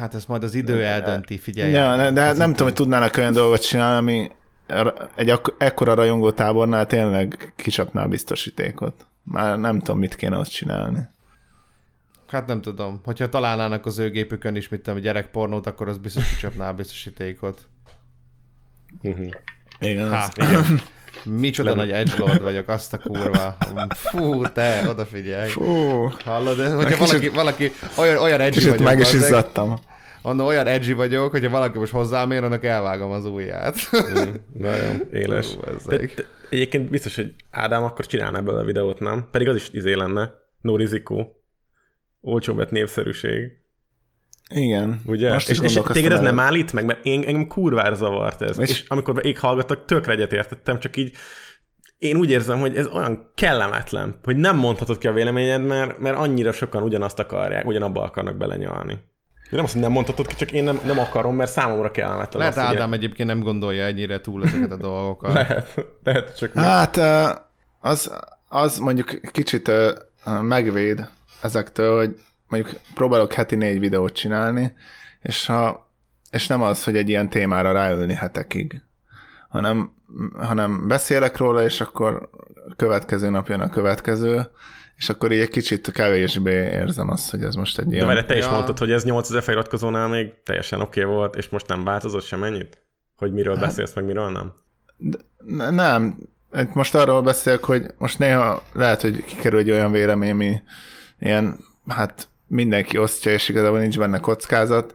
Hát ezt majd az idő eldönti, figyelj. Ja, ne- de hát nem tudom, hogy tudnának olyan dolgot csinálni, ami egy ekkora rajongó tábornál tényleg kicsapná a biztosítékot. Már nem tudom, mit kéne ott csinálni. Hát nem tudom. Hogyha találnának az ő gépükön is, mit tudom, gyerekpornót, akkor az biztos kicsapná a biztosítékot. Mhm. Igen, Hát, igen. Micsoda nagy edgelord vagyok, azt a kurva. Fú, te, odafigyelj. Fú, Hallod, de hogyha kicsit- valaki, valaki olyan, olyan edgy kicsit vagyok, meg is izzadtam. Mondom, olyan edgy vagyok, hogyha valaki most hozzám ér, annak elvágom az ujját. Nagyon éles. De, bazzeg. de, egyébként biztos, hogy Ádám akkor csinálná belőle videót, nem? Pedig az is izé lenne. No rizikó. Olcsó vett népszerűség. Igen. Ugye? Most is és, és téged ez nem állít meg, mert én, engem kurvára zavart ez. És, És- és amikor ég hallgattak, tökre egyetértettem, csak így én úgy érzem, hogy ez olyan kellemetlen, hogy nem mondhatod ki a véleményed, mert, mert annyira sokan ugyanazt akarják, ugyanabba akarnak belenyalni. Én nem azt, hogy nem mondhatod ki, csak én nem, nem akarom, mert számomra kellemetlen. Lehet az, hogy Ádám egyébként nem gondolja ennyire túl ezeket a dolgokat. Lehet, lehet csak Hát ö, az, az mondjuk kicsit megvéd ezektől, hogy mondjuk próbálok heti négy videót csinálni, és, ha, és nem az, hogy egy ilyen témára ráülni hetekig, hanem, hanem beszélek róla, és akkor a következő nap jön a következő, és akkor így egy kicsit kevésbé érzem azt, hogy ez most egy De ilyen... várj, te is Ja. mondtad, hogy ez 8000 feliratkozónál még teljesen oké okay volt, és most nem változott semennyit? Hogy miről hát... beszélsz, meg miről nem? Ne- Nem, most arról beszélek, hogy most néha lehet, hogy kikerül egy olyan vélemény, ami ilyen, hát mindenki osztja, és igazából nincs benne kockázat,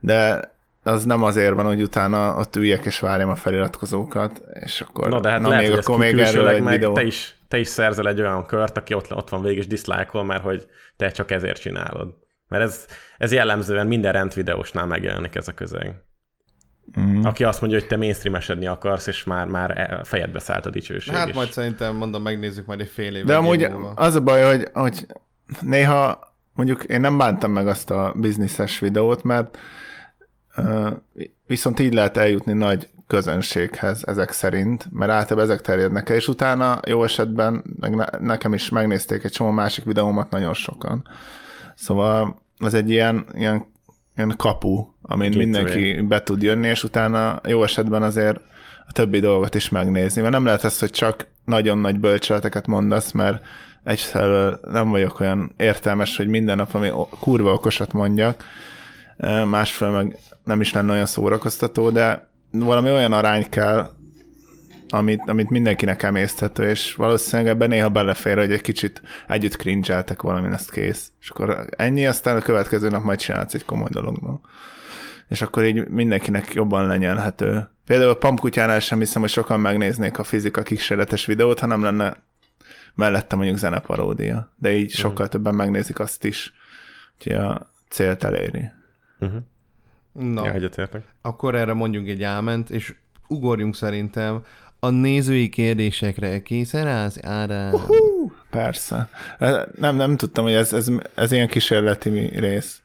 de az nem azért van, hogy utána ott üljek és várjam a feliratkozókat, és akkor Na de hát na, lehet, még hogy akkor még erről egy meg videó. te is, te is szerzel egy olyan kört, aki ott, ott van végig és diszlájkol, mert hogy te csak ezért csinálod. Mert ez, ez jellemzően minden rendvideósnál megjelenik ez a közeg. Mm. Aki azt mondja, hogy te mainstreamesedni akarsz, és már, már e- fejedbe szállt a dicsőség. Hát és... majd szerintem, mondom, megnézzük majd egy fél év. De amúgy múlva. az a baj, hogy, hogy néha mondjuk én nem bántam meg azt a bizniszes videót, mert uh, viszont így lehet eljutni nagy közönséghez ezek szerint, mert általában ezek terjednek el, és utána jó esetben meg ne, nekem is megnézték egy csomó másik videómat nagyon sokan. Szóval ez egy ilyen, ilyen, ilyen kapu, amin Gateway. mindenki be tud jönni, és utána jó esetben azért a többi dolgot is megnézni, mert nem lehet ez, hogy csak nagyon nagy bölcseleteket mondasz, mert egyszerűen nem vagyok olyan értelmes, hogy minden nap, ami kurva okosat mondjak, másfél meg nem is lenne olyan szórakoztató, de valami olyan arány kell, amit, amit mindenkinek emészthető, és valószínűleg ebben néha belefér, hogy egy kicsit együtt cringe valamin, ezt kész. És akkor ennyi, aztán a következő nap majd csinálsz egy komoly dologban. És akkor így mindenkinek jobban lenyelhető. Például a Pampkutyánál sem hiszem, hogy sokan megnéznék a fizika kísérletes videót, ha nem lenne mellette mondjuk zeneparódia. De így sokkal többen megnézik azt is, hogy a célt eléri. Na, Ja, egyetértek. akkor erre mondjunk egy áment, és ugorjunk szerintem a nézői kérdésekre. Készen állsz? Ára. Hú, persze. Nem, nem tudtam, hogy ez, ez, ez ilyen kísérleti rész.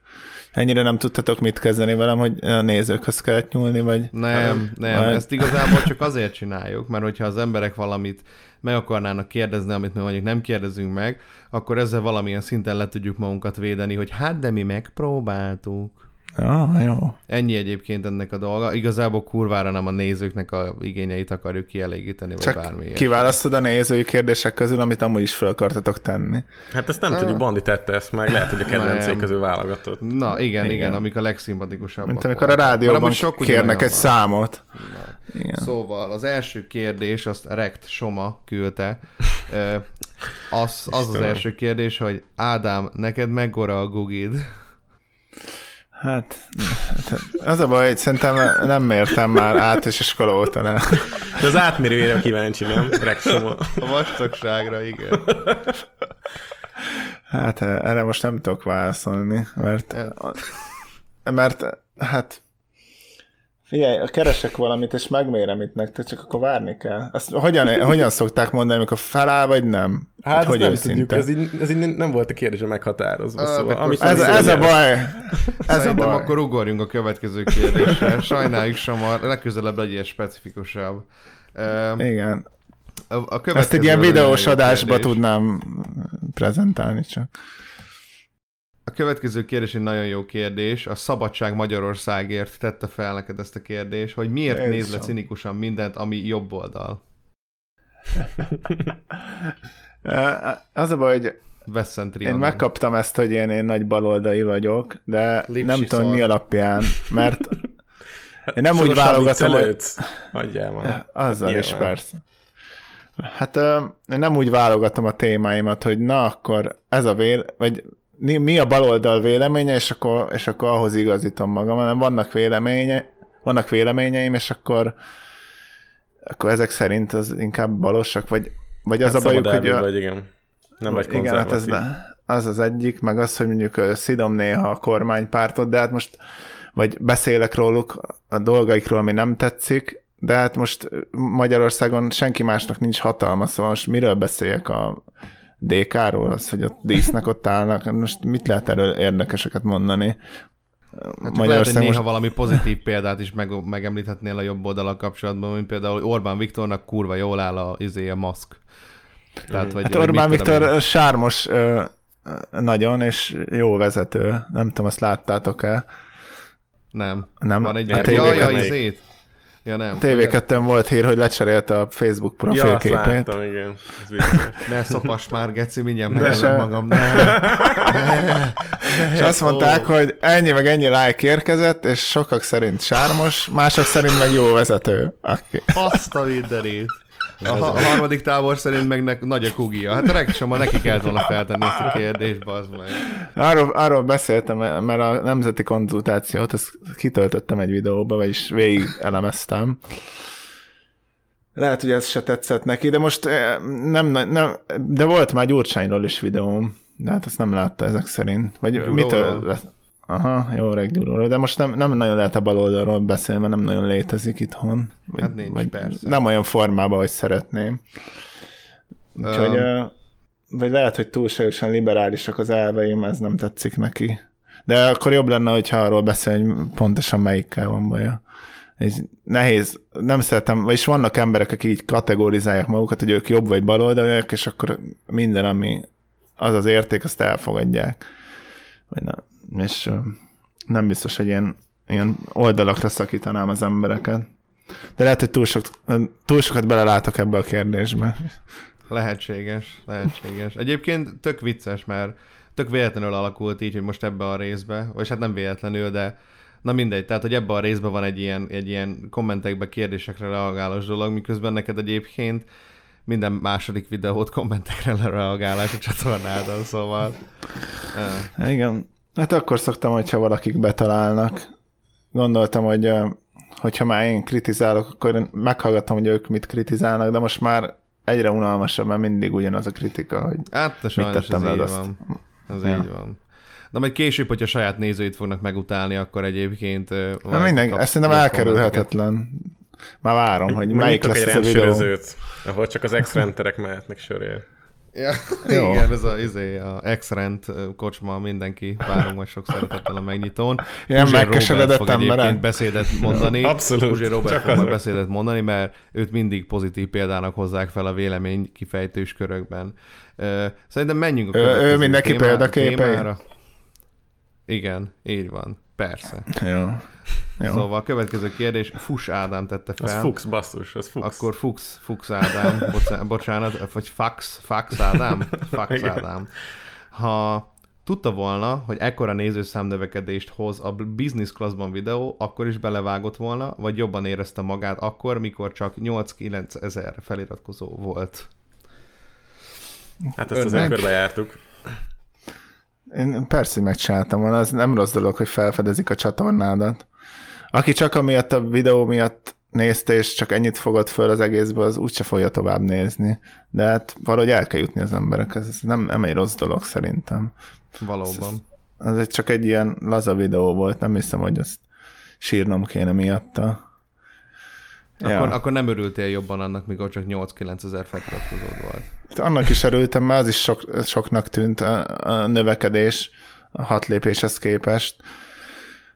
Ennyire nem tudtatok mit kezdeni velem, hogy a nézőkhöz kellett nyúlni, vagy... Nem, nem, Majd- ezt igazából csak azért csináljuk, mert hogyha az emberek valamit meg akarnának kérdezni, amit mi mondjuk nem kérdezünk meg, akkor ezzel valamilyen szinten le tudjuk magunkat védeni, hogy hát de mi megpróbáltuk. Ja, jó. Ennyi egyébként ennek a dolga. Igazából kurvára nem a nézőknek a igényeit akarjuk kielégíteni, vagy Csak bármi ilyesmi. kiválasztod a nézői kérdések közül, amit amúgy is fel akartatok tenni. Hát ezt nem tudjuk, Bandi tette ezt meg, lehet, hogy a kedvencei Nem. közül válogatott. Na igen, igen, Igen. amik a legszimpatikusabbak. Mint amikor a rádióban sok kérnek egy van. számot. Igen. Szóval az első kérdés, azt Rekt Soma küldte. Az, az az első kérdés, hogy Ádám, neked mekkora a gugid? Hát, az a baj, hogy szerintem nem mértem már át, és iskola óta nem. De az átmérőjére kíváncsi, nem? Reksoma. A vastagságra, igen. Hát erre most nem tudok válaszolni, mert, mert hát figyelj, keresek valamit, és megmérem itt nektek, csak akkor várni kell. Azt hogyan, hogyan szokták mondani, amikor feláll, vagy nem? Hát hogy hogy nem őszinte? tudjuk, ez így, ez így nem volt a kérdése meghatározva. Ah, Szóval, amit Ez, ez a baj. Ez a baj. akkor ugorjunk a következő kérdésre. Sajnáljuk, Soma, legközelebb legyél specifikusabb. Ö, Igen. A, a Ezt egy ilyen videós adásba kérdés. tudnám prezentálni csak. A következő kérdés egy nagyon jó kérdés. A Szabadság Magyarországért tette fel neked ezt a kérdést, hogy miért Jézusom. néz le cinikusan mindent, ami jobb oldal. Az a baj, hogy Én megkaptam ezt, hogy én, én nagy baloldali vagyok, de Lipsi nem tudom mi alapján, mert én nem úgy válogatom, hogy... Azzal is persze. Hát én nem úgy válogatom a témáimat, hogy na akkor ez a vél, vagy mi a baloldal véleménye, és akkor, és akkor ahhoz igazítom magam, hanem vannak véleménye, vannak véleményeim, és akkor akkor ezek szerint az inkább balosak, vagy, vagy az Hát a bajuk, hogy... A, vagy, igen. Nem vagy igen, hát ez ne- az az egyik, meg az, hogy mondjuk szidom néha a kormánypártot, de hát most, vagy beszélek róluk, a dolgaikról, ami nem tetszik, de hát most Magyarországon senki másnak nincs hatalma, szóval most miről beszéljek a DK-ról, az, hogy ott dísznek ott állnak, most mit lehet erről érdekeseket mondani? Hát csak lehet, hogy néha valami pozitív példát is meg, megemlíthetnél a jobb oldalak kapcsolatban, mint például Orbán Viktornak kurva jól áll a, izé, a maszk. Tehát, vagy, Hát vagy Orbán tudom én. Viktor sármos ö, nagyon, és jó vezető. Nem tudom, azt láttátok-e? Nem. Nem? Van egy... A Ja, TV2 ja, melyik? izét. Ja, nem. TV2 volt hír, hogy lecserélte a Facebook Ja, azt profilképét. láttam, igen. Ne szopas már, Geci, mindjárt De megellem se- magam. Ne. és azt mondták, hogy ennyi meg ennyi like érkezett, és sokak szerint sármos, mások szerint meg jó vezető. Aki. Azt a mindenét. A, a harmadik tábor szerint meg ne, nagy a kugia. Hát a regsoma neki kellett volna feltenni ezt a kérdést, bazd meg. Arról, arról beszéltem, mert a nemzeti konzultációt ezt kitöltöttem egy videóba, vagyis végig elemeztem. Lehet, hogy ez se tetszett neki, de most eh, nem, nem de volt már Gyurcsányról is videóm, de hát ezt nem látta ezek szerint. Vagy Gyuróról? mitől lesz? Aha, jó öreg Gyuróról, de most nem, nem nagyon lehet a baloldalról beszélni, mert nem nagyon létezik itthon. Vagy, Hát nincs, vagy persze. Nem olyan formában, hogy szeretném. Úgyhogy, uh, vagy lehet, hogy túlságosan liberálisak az elveim, ez nem tetszik neki. De akkor jobb lenne, hogyha arról beszél, hogy pontosan melyikkel van baja. Ez nehéz, nem szeretem, vagyis vannak emberek, akik így kategorizálják magukat, hogy ők jobb vagy baloldaliak, és akkor minden, ami az az érték, azt elfogadják. Vagy nem, és nem biztos, hogy ilyen, ilyen oldalakra szakítanám az embereket. De lehet, hogy túl, sok, túl sokat belelátok ebbe a kérdésbe. Lehetséges, lehetséges. Egyébként tök vicces, mert tök véletlenül alakult így, hogy most ebbe a részbe, vagy hát nem véletlenül, de na mindegy, tehát hogy ebbe a részbe van egy ilyen, egy ilyen kommentekbe kérdésekre reagálós dolog, miközben neked egyébként minden második videót kommentekre reagálás a csatornádon, szóval... Igen. Hát akkor szoktam, hogyha valakik betalálnak. Gondoltam, hogy hogyha már én kritizálok, akkor meghallgatom, hogy ők mit kritizálnak, de most már egyre unalmasabb, mert mindig ugyanaz a kritika, hogy Hát, ez tettem le így azt? van. Ez Ja. így van. De majd később, hogyha saját nézőit fognak megutálni, akkor egyébként... Na majd minden, kapsz ezt szerintem elkerülhetetlen. Már várom, hogy melyik lesz egy ez a videó. ahol csak az ex-renterek mehetnek sörért. Ja, Jó. igen, ez a, izé, a X-rend kocsma, mindenki várunk majd sok szeretettel a megnyitón. Ilyen megkeseredett emberek. beszédet mondani. Abszolút, Puzsér Robert csak fog majd beszédet mondani, mert őt mindig pozitív példának hozzák fel a vélemény kifejtős körökben. Szerintem menjünk a Ő- ő következő mindenki témára. Igen, így van. Persze. Jó. Jó. Szóval a következő kérdés, Fus Ádám tette Az fel. Fuchs, basszus, az Fuchs. Akkor Fux, Fux Ádám, bocsánat, vagy Fax, Fax Ádám? Fax. Ádám. Ha tudta volna, hogy ekkora nézőszám növekedést hoz a business classban videó, akkor is belevágott volna, vagy jobban érezte magát akkor, mikor csak 8-9 ezer feliratkozó volt. Hát ezt az Önnek. körbe jártuk. Én persze, hogy megcsináltam volna, az nem rossz dolog, hogy felfedezik a csatornádat. Aki csak amiatt a videó miatt nézte, és csak ennyit fogott föl az egészből, az úgyse fogja tovább nézni. De hát valahogy el kell jutni az emberekhez. Ez nem, nem egy rossz dolog szerintem. Valóban. Az egy csak egy ilyen laza videó volt, nem hiszem, hogy azt sírnom kéne miatta. Akkor, akkor nem örültél jobban annak, mikor csak 8-9 ezer feliratkozód volt. Annak is örültem, mert az is sok, soknak tűnt a, a növekedés a hat lépéshez képest.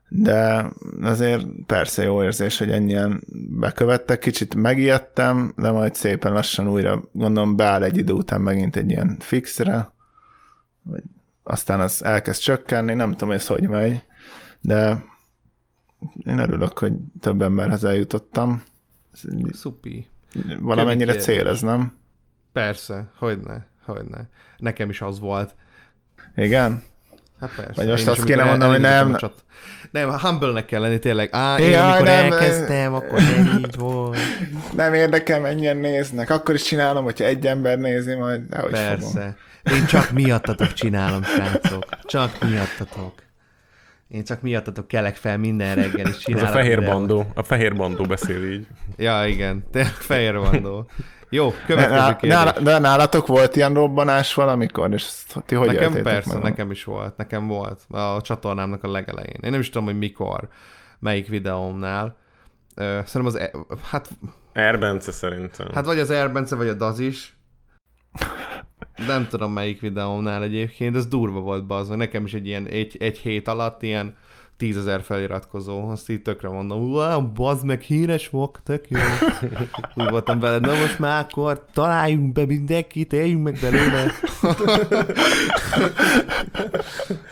De azért persze jó érzés, hogy ennyien bekövettek. Kicsit megijedtem, de majd szépen lassan újra gondolom beáll egy idő után megint egy ilyen fixre, vagy aztán az elkezd csökkenni, nem tudom, ez hogy megy, de én örülök, hogy több emberhez eljutottam. Szupi. Valamennyire kérdés. cél ez, nem? Persze, hogyne, hogyne. Nekem is az volt. Igen? Hát persze. Vagy most azt kéne mondanom, hogy nem- Csat... Nem, humble-nek kell lenni tényleg. Á, én Jaj, amikor nem, elkezdtem, akkor nem így volt. Nem érdekel, mennyien néznek. Akkor is csinálom, hogyha egy ember nézi, majd dehogy fogom. Persze. Én csak miattatok csinálom, srácok. Csak miattatok. Én csak miattatok kelek fel minden reggel, és Ez a fehér bandó. A fehér bandó beszél így. Ja, igen. Tényleg fehér bandó. Jó, következő kérdés. nála, de nálatok volt ilyen robbanás valamikor, és ti hogy nekem persze, meg? nekem is volt. Nekem volt. A csatornámnak a legelején. Én nem is tudom, hogy mikor, melyik videómnál. Szerintem az, e- hát, Erbence szerintem. hát vagy az Erbence, vagy a Daz is. Nem tudom melyik videómnál egyébként, ez durva volt bazd, nekem is egy ilyen egy, egy hét alatt ilyen tízezer feliratkozó, azt így tökre mondom, wow, bazd meg, híres vok, tök jó. Úgy voltam vele, na most már akkor találjunk be mindenkit, éljünk meg belőle.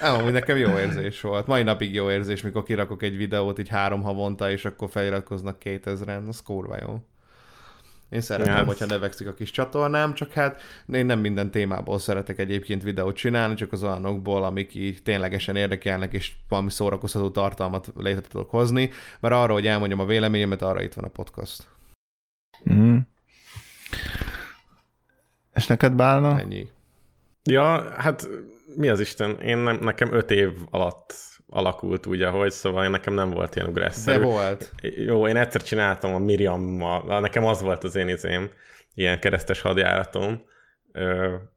Nem, amúgy nekem jó érzés volt. Mai napig jó érzés, mikor kirakok egy videót így három havonta, és akkor feliratkoznak 2000-en, az kurva jó. Én szeretem, Ja. hogyha növekszik a kis csatornám, csak hát én nem minden témából szeretek egyébként videót csinálni, csak az olyanokból, amik így ténylegesen érdekelnek, és valami szórakoztató tartalmat létre tudok hozni, mert arra, hogy elmondjam a véleményemet, arra itt van a podcast. Mm. És neked bálna? Ennyi. Ja, hát mi az Isten? Én nem, nekem öt év alatt alakult úgy, ahogy, szóval nekem nem volt ilyen De ugrásszerű. volt. Jó, én egyszer csináltam a Miriammal, nekem az volt az én izém, ilyen keresztes hadjáratom.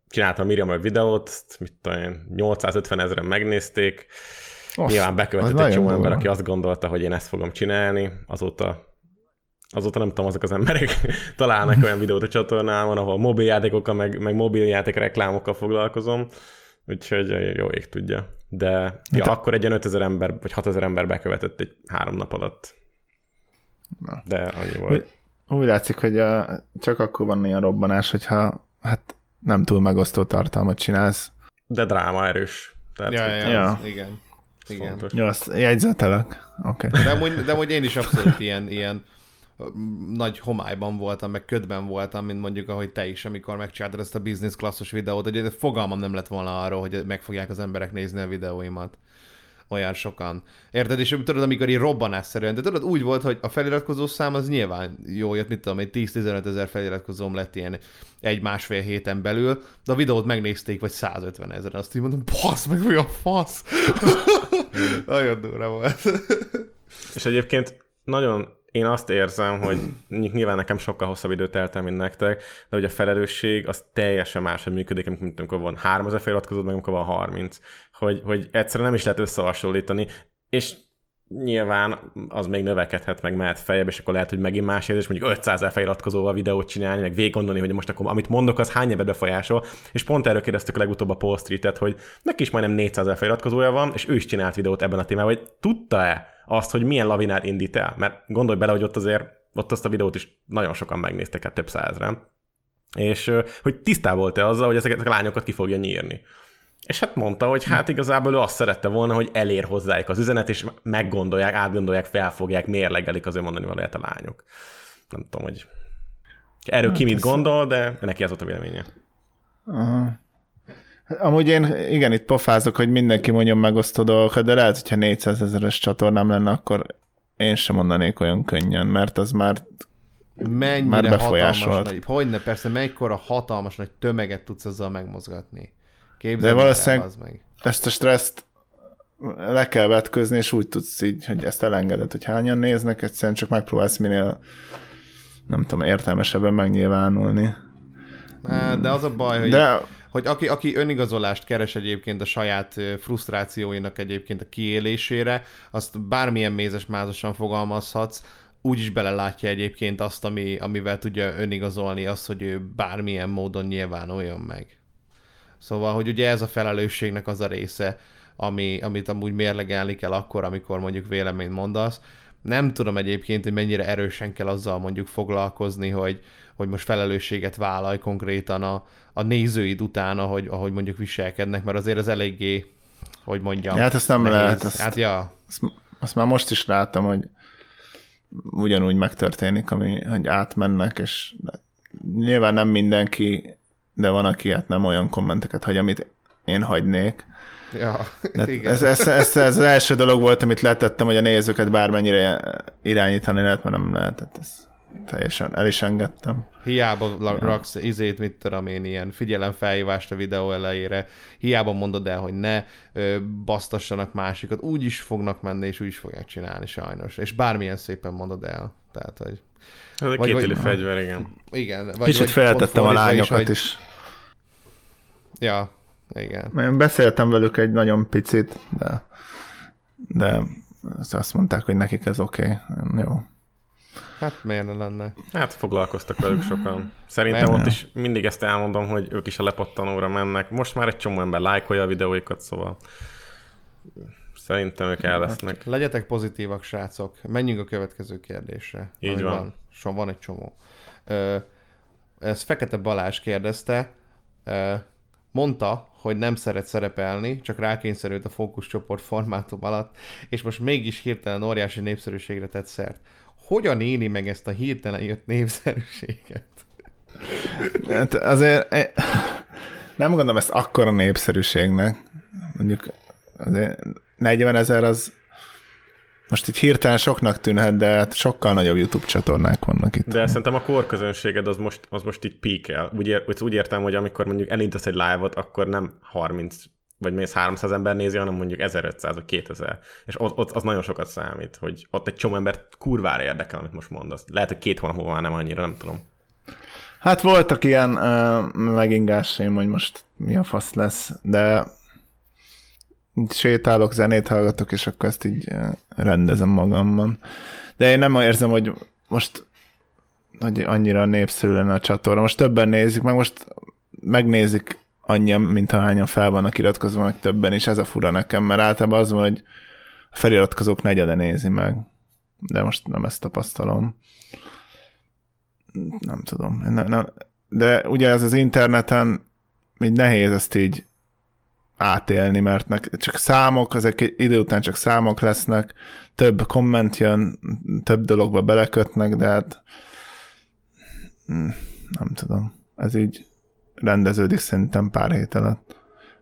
Csináltam a Miriammal videót, mit tudom én, 850 ezeren megnézték. Osz, Nyilván bekövetett egy csomó ember, aki azt gondolta, hogy én ezt fogom csinálni. Azóta azóta nem tudom, azok az emberek találnak olyan videót a csatornámon, ahol mobiljátékokkal, meg, meg mobiljáték reklámokkal foglalkozom, úgyhogy jó ég tudja. De ja, akkor egy ilyen 5000 ember, vagy 6000 ember bekövetett egy három nap alatt. Na. De annyi volt. Úgy, látszik, hogy a, csak akkor van ilyen robbanás, hogyha hát nem túl megosztó tartalmat csinálsz. De dráma erős. Tehát, Ja, hogy ja, Ja. igen. Igen. fontos. Jó, azt jegyzetelek. Okay. De amúgy, de amúgy én is abszolút ilyen, ilyen nagy homályban voltam, meg ködben voltam, mint mondjuk, ahogy te is, amikor megcsináltad ezt a business klasszos videót, hogy fogalmam nem lett volna arról, hogy meg fogják az emberek nézni a videóimat. Olyan sokan. Érted? És tudod, amikor így robbanásszerűen, de tudod, úgy volt, hogy a feliratkozó szám az nyilván jó jött, mit tudom, egy 10-15 ezer feliratkozóm lett ilyen egy-másfél héten belül, de a videót megnézték, vagy 150 ezer. Azt így mondom, basz meg, mi a fasz? Nagyon durva volt. És egyébként nagyon én azt érzem, hogy nyilván nekem sokkal hosszabb időt telt el, mint nektek, de hogy a felelősség az teljesen máshogy működik, mint amikor van 3000 feliratkozód, meg amikor van 30. Hogy, hogy egyszerűen nem is lehet összehasonlítani, és nyilván az még növekedhet, meg mehet feljebb, és akkor lehet, hogy megint más érzés, mondjuk 500 ezer feliratkozóval videót csinálni, meg végig gondolni, hogy most akkor amit mondok, az hány évet befolyásol, és pont erről kérdeztük a legutóbb a Paul Street-et, hogy neki is majdnem 400 ezer feliratkozója van, és ő is csinált videót ebben a témában, hogy tudta-e azt, hogy milyen lavinát indít el? Mert gondolj bele, hogy ott azért, ott azt a videót is nagyon sokan megnéztek, hát több százren. És hogy tisztában volt-e azzal, hogy ezeket a lányokat ki fogja nyírni. És hát mondta, hogy hát igazából ő azt szerette volna, hogy elér hozzájuk az üzenet, és meggondolják, átgondolják, felfogják, mérlegelik az ő mondani valóját a lányok. Nem tudom, hogy erről ki mit gondol, de neki ez volt a véleménye. Aha. Amúgy én igen, itt pofázok, hogy mindenki mondjon megosztó dolgokat, de lehet, hogyha 400 ezeres csatornám lenne, akkor én sem mondanék olyan könnyen, mert az már mennyire Már hatalmas befolyásolt. nagy, hogyne, persze, mekkora hatalmas nagy tömeget tudsz azzal megmozgatni. Képzeld De el, valószínűleg- bazd meg. ezt a stresszt le kell vetközni, és úgy tudsz így, hogy ezt elengeded, hogy hányan néznek, egyszerűen csak megpróbálsz minél nem tudom, értelmesebben megnyilvánulni. De az a baj, hogy, De hogy aki, aki önigazolást keres egyébként a saját frusztrációinak egyébként a kiélésére, azt bármilyen mézes-mázosan fogalmazhatsz, úgy is belelátja egyébként azt, ami, amivel tudja önigazolni azt, hogy ő bármilyen módon nyilvánuljon meg. Szóval, hogy ugye ez a felelősségnek az a része, ami, amit amúgy mérlegelni kell akkor, amikor mondjuk véleményt mondasz. Nem tudom egyébként, hogy mennyire erősen kell azzal mondjuk foglalkozni, hogy, hogy most felelősséget vállalj konkrétan a, a nézőid után, ahogy, ahogy mondjuk viselkednek, mert azért az eléggé, hogy mondjam. Hát ezt nem nehéz. lehet, azt- Hát ja, azt, azt már most is láttam, hogy ugyanúgy megtörténik, ami, hogy átmennek, és nyilván nem mindenki, de van, aki hát nem olyan kommenteket hagy, amit én hagynék. ja, De igen. ez, ez, ez, ez, az első dolog volt, amit letettem, hogy a nézőket bármennyire irányítani lehet, mert nem lehetett. Ez teljesen el is engedtem. Hiába raksz izét, mit tudom én, ilyen figyelemfelhívást a videó elejére, hiába mondod el, hogy ne ö, basztassanak másikat, úgy is fognak menni, és úgy is fogják csinálni sajnos. És bármilyen szépen mondod el. Tehát, hogy Ez egy Vagy- vagy- fegyver, igen. igen. Vagy, Kicsit vagy feltettem a lányokat hogy- is. Ja, igen. Én beszéltem velük egy nagyon picit, de, de azt mondták, hogy nekik ez oké. Okay. Jó. Hát miért ne lenne? Hát foglalkoztak velük sokan. Szerintem Nem. ott is mindig ezt elmondom, hogy ők is a lepattanóra mennek. Most már egy csomó ember lájkolja a videóikat, szóval szerintem ők el lesznek. Legyetek pozitívak, srácok. Menjünk a következő kérdésre. Így van. van. So, van egy csomó. Ö, ez Fekete Balázs kérdezte, ö, mondta, hogy nem szeret szerepelni, csak rákényszerült a fókuszcsoport formátum alatt, és most mégis hirtelen óriási népszerűségre tett szert. Hogyan éli meg ezt a hirtelen jött népszerűséget? Hát azért eh, nem gondolom ezt akkora népszerűségnek. Mondjuk azért 40 ezer az Most így hirtelen soknak tűnhet, de hát sokkal nagyobb YouTube csatornák vannak itt. De szerintem a korközönséged az most, az most így píkel. Úgy, ér, úgy értem, hogy amikor mondjuk elindítasz egy live-ot, akkor nem 30 vagy mész 300 ember nézi, hanem mondjuk 1500 vagy 2000. És ott, ott az nagyon sokat számít, hogy ott egy csomó ember kurvára érdekel, amit most mondasz. Lehet, hogy két hónap múlva már nem annyira, nem tudom. Hát voltak ilyen uh, megingásaim, hogy most mi a fasz lesz, de sétálok, zenét hallgatok, és akkor ezt így rendezem magamban. De én nem érzem, hogy most hogy annyira népszerű lenne a csatorna. Most többen nézik, meg most megnézik annyian, mint ahányan fel vannak iratkozva, meg többen, és ez a fura nekem, mert általában az van, hogy a feliratkozók negyede nézi meg. De most nem ezt tapasztalom. Nem tudom. Nem, nem. De ugye ez az interneten így nehéz ezt így átélni, mert nek, csak számok, ezek idő után csak számok lesznek, több komment jön, több dologba belekötnek, de hát mm, nem tudom. Ez így rendeződik szerintem pár hét alatt.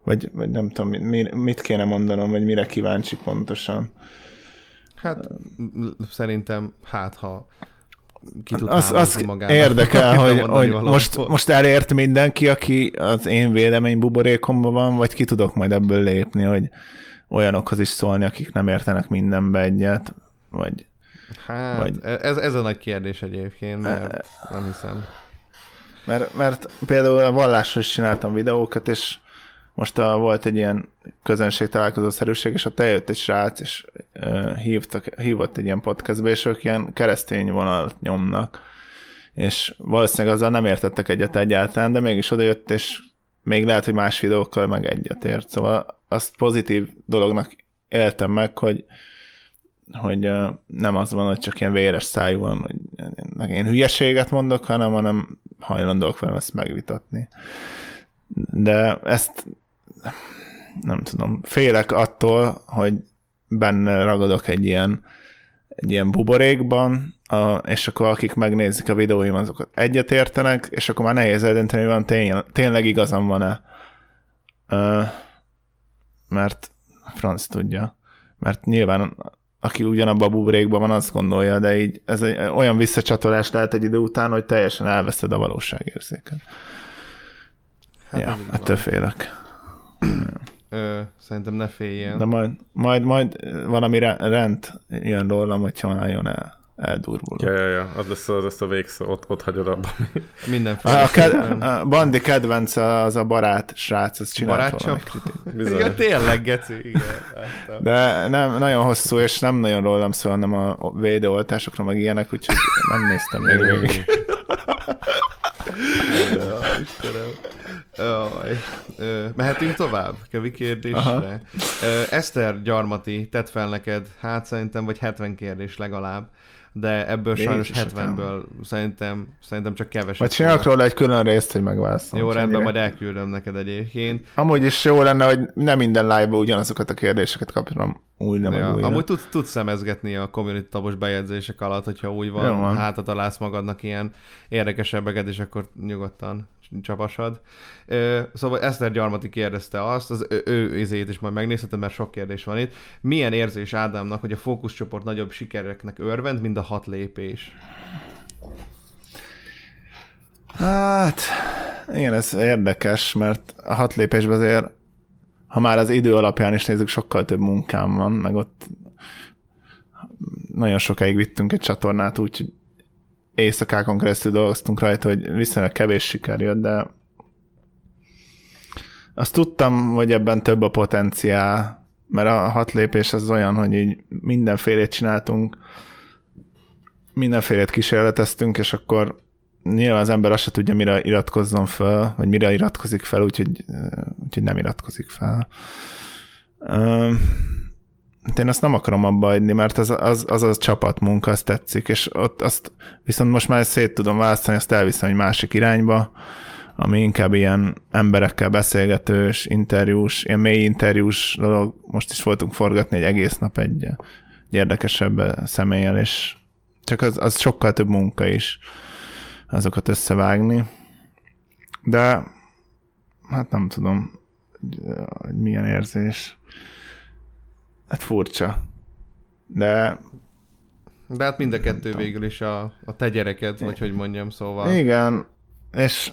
Vagy, vagy nem tudom, mi, mit kéne mondanom, vagy mire kíváncsi pontosan. Hát szerintem, hát ha ki tud Az, az magának. érdekel, hogy, hogy most, most elért mindenki, aki az én vélemény buborékomban van, vagy ki tudok majd ebből lépni, hogy olyanokhoz is szólni, akik nem értenek mindenbe egyet, vagy Hát, vagy- ez, ez a nagy kérdés egyébként, mert nem hiszem. Mert, mert például a vallásról is csináltam videókat, és most a, volt egy ilyen közönség találkozó szerűség, és ott eljött egy srác, és uh, hívtak, hívott egy ilyen podcastbe, és ők ilyen keresztény vonalat nyomnak. És valószínűleg azzal nem értettek egyet egyáltalán, de mégis odajött, és még lehet, hogy más videókkal meg egyetért. Szóval azt pozitív dolognak éltem meg, hogy hogy uh, nem az van, hogy csak ilyen véres szájú van, hogy én hülyeséget mondok, hanem, hanem hajlandók velem ezt megvitatni. De ezt nem tudom, félek attól, hogy benne ragadok egy ilyen, egy ilyen buborékban, a, és akkor akik megnézik a videóim, azokat egyetértenek, és akkor már nehéz eldönteni, hogy van tény, tényleg igazam van-e. Ö, mert franc tudja. Mert nyilván aki ugyanabban a buborékban van, azt gondolja, de így ez egy, olyan visszacsatolás lehet egy idő után, hogy teljesen elveszed a valóságérzéket. Hát ja, ettől félek. Ö, szerintem ne féljen. De majd, majd, majd valami re- rend jön rólam, hogyha nagyon el, eldurvul. Ja, ja, ja, az lesz, az lesz a végszó, ott, ott hagyod abba. Mindenféle. A, ked- a Bandi kedvence az a barát srác, az csinált. Bizony. Igen, tényleg, geci, igen. láttam. De nem, nagyon hosszú, és nem nagyon rólam szól, hanem a védőoltásokra, meg ilyenek, úgyhogy nem néztem még végig. Istenem. Jaj. Mehetünk tovább? Kevi kérdésre. Ö, Eszter Gyarmati tett fel neked, hát szerintem vagy 70 kérdés legalább, de ebből sajnos Jézusom. 70-ből szerintem, szerintem csak keveset. Vagy csinálok róla egy külön részt, hogy megválaszolom. Jó, rendben, majd elküldöm neked egyébként. Amúgy is jó lenne, hogy nem minden live-ban ugyanazokat a kérdéseket újra, meg Ja, újra. amúgy tudsz, tudsz szemezgetni a community tabos bejegyzések alatt, hogyha úgy van, van. hátra találsz magadnak ilyen érdekesebbeket, és akkor nyugodtan csapasad. Ö, Szóval Eszter Gyarmati kérdezte azt, az ő, ő izét is majd megnézheted, mert sok kérdés van itt. Milyen érzés Ádámnak, hogy a fókuszcsoport nagyobb sikereknek örvend, mint a hat lépés? Hát, igen, ez érdekes, mert a hat lépésben azért, ha már az idő alapján is nézzük, sokkal több munkám van, meg ott nagyon sokáig vittünk egy csatornát, úgyhogy éjszakákon keresztül dolgoztunk rajta, hogy viszonylag kevés siker jött, de azt tudtam, hogy ebben több a potenciál, mert a hat lépés az olyan, hogy így mindenfélét csináltunk, mindenfélét kísérleteztünk, és akkor nyilván az ember azt se tudja, mire iratkozzon fel, vagy mire iratkozik fel, úgyhogy, úgyhogy nem iratkozik fel. Ö, hát én azt nem akarom abba adni, mert az, az, az a csapatmunka, azt tetszik, és ott azt viszont most már szét tudom választani, azt elviszem egy másik irányba, ami inkább ilyen emberekkel beszélgetős, interjús, ilyen mély interjús dolog. Most is voltunk forgatni egy egész nap egy, egy érdekesebb személlyel, és csak az, az sokkal több munka is azokat összevágni. De hát nem tudom, hogy milyen érzés. Hát furcsa. De De hát mind a kettő végül is a, a te gyereked, vagy hogy mondjam, szóval. igen, és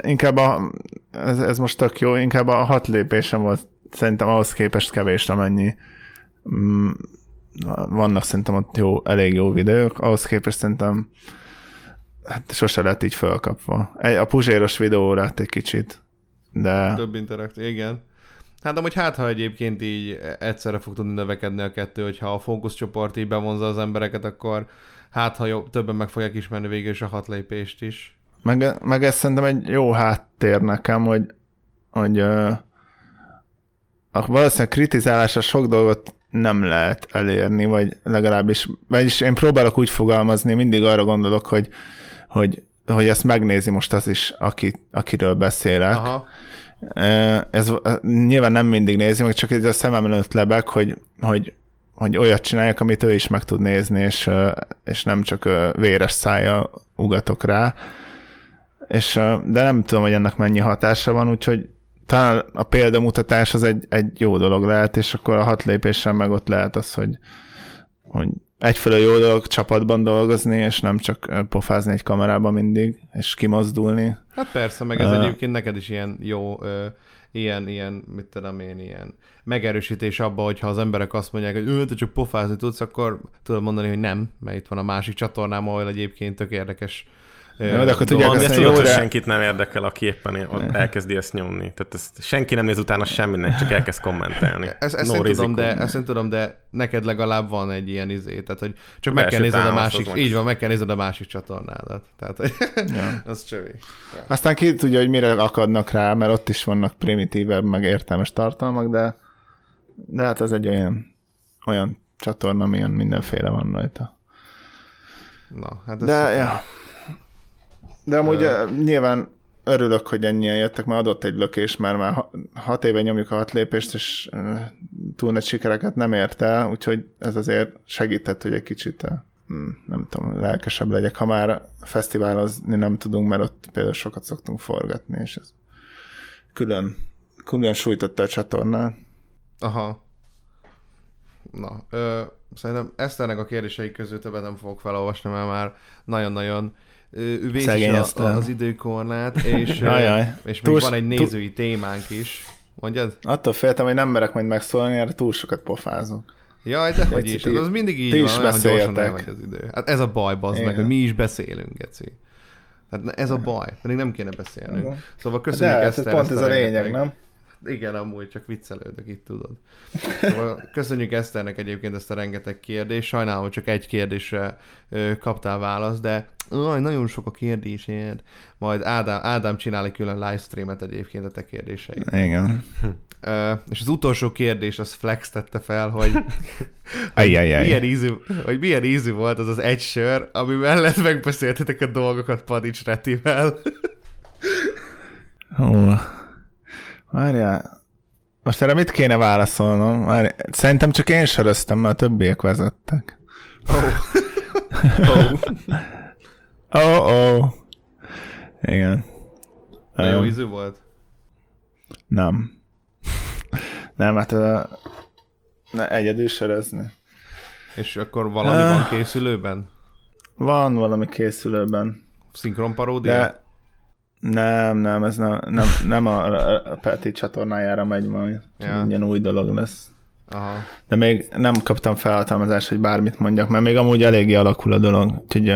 inkább a, ez, ez most tök jó, inkább a hat lépésem volt szerintem ahhoz képest kevés, amennyi mm, vannak szerintem ott jó, elég jó videók, ahhoz képest szerintem hát sose lett így fölkapva. A puzséros videó lett egy kicsit, de Több interaktív, igen. Hát amúgy hát, ha egyébként így egyszerre fog tudni növekedni a kettő, hogyha a fókuszcsoport így bevonza az embereket, akkor hát, ha jobb, többen meg fogják ismerni végül is a hat lépést is. meg, meg ez szerintem egy jó háttér nekem, hogy, hogy uh, valószínűleg kritizálásra sok dolgot nem lehet elérni, vagy legalábbis, vagyis én próbálok úgy fogalmazni, mindig arra gondolok, hogy, hogy, hogy ezt megnézi most az is, aki, akiről beszélek. Aha. Ez nyilván nem mindig nézi, meg csak így a szemem előtt lebeg, hogy, hogy, hogy olyat csináljak, amit ő is meg tud nézni, és, és nem csak véres szája ugatok rá. És, de nem tudom, hogy ennek mennyi hatása van, úgyhogy talán a példamutatás az egy, egy jó dolog lehet, és akkor a hat lépéssel meg ott lehet az, hogy, hogy egyfelől jó dolog csapatban dolgozni, és nem csak pofázni egy kamerában mindig, és kimozdulni. Hát persze, meg ez Ö. egyébként neked is ilyen jó, ö, ilyen, ilyen, mit tudom én, ilyen megerősítés abba, hogyha az emberek azt mondják, hogy ő, te csak pofázni tudsz, akkor tudod mondani, hogy nem, mert itt van a másik csatornám, ahol egyébként tök érdekes ö, Jó, de akkor tudják azt mondani, tudod, hogy senkit nem érdekel, aki éppen ott elkezdi ezt nyomni. Tehát ezt senki nem néz utána semminek, csak elkezd kommentelni. Ezt, ezt, no én tudom, de, ezt én tudom, de neked legalább van egy ilyen izé, tehát hogy csak meg kell nézed a másik, így van, meg kell nézed a másik csatornádat. Tehát, Ja. az csövi. Aztán ki tudja, hogy mire akadnak rá, mert ott is vannak primitívebb, meg értelmes tartalmak, de, de hát ez egy olyan, olyan csatorna, amilyen mindenféle van rajta. Na, hát ez De, ja. De amúgy uh, nyilván örülök, hogy ennyien jöttek, mert adott egy lökés, mert már ha- hat éve nyomjuk a hat lépést, és túl nagy sikereket nem ért el, úgyhogy ez azért segített, hogy egy kicsit uh, nem tudom, lelkesebb legyek, ha már fesztiválozni nem tudunk, mert ott például sokat szoktunk forgatni, és ez külön, külön sújtotta a csatornát. Aha. Na, ö, szerintem Eszternek a kérdései közül többet nem fogok felolvasni, mert már nagyon-nagyon vészes Szegény a, az időkorlát, és, Ajaj. és még Túl- van egy túl- nézői témánk is. Mondjad? Attól féltem, hogy nem merek majd megszólalni, erre túl sokat pofázok. Jaj, de hogy is. ti- Az mindig így ti van, is elmegy az idő. Hát ez a baj, bazd meg, hogy mi is beszélünk, Geci. Tehát ez a baj, pedig nem kéne beszélnünk. Igen. Szóval De köszönjük hát Eszter, ez pont ezt ez a lényeg, nem? Igen, amúgy csak viccelődök itt, tudod. Szóval köszönjük Eszternek egyébként ezt a rengeteg kérdést. Sajnálom, hogy csak egy kérdésre ö, kaptál választ, de aj, nagyon sok a kérdésed. Majd Ádám, Ádám csinál egy külön livestreamet egyébként a te kérdéseid. Igen. Ö, és az utolsó kérdés, az Flex tette fel, hogy Ajjajjaj. milyen ízű, hogy milyen ízű volt az az egy sör, ami mellett megbeszéltetek a dolgokat Padics Retivel. Hú. Várjál. Most erre mit kéne válaszolnom? Várj. Szerintem csak én söröztem, mert a többiek vezettek. Oh. Oh, oh. Igen. De jó Ö, ízű volt? Nem. Nem, hát uh, ne, egyedül sörözni. És akkor valami van készülőben? Van valami készülőben, Szinkron paródia? de nem, nem, ez nem, nem, nem a, a Peti csatornájára megy majd. Ja. Ilyen új dolog lesz. Aha. De még nem kaptam felhatalmazást, hogy bármit mondjak, mert még amúgy eléggé alakul a dolog. Úgyhogy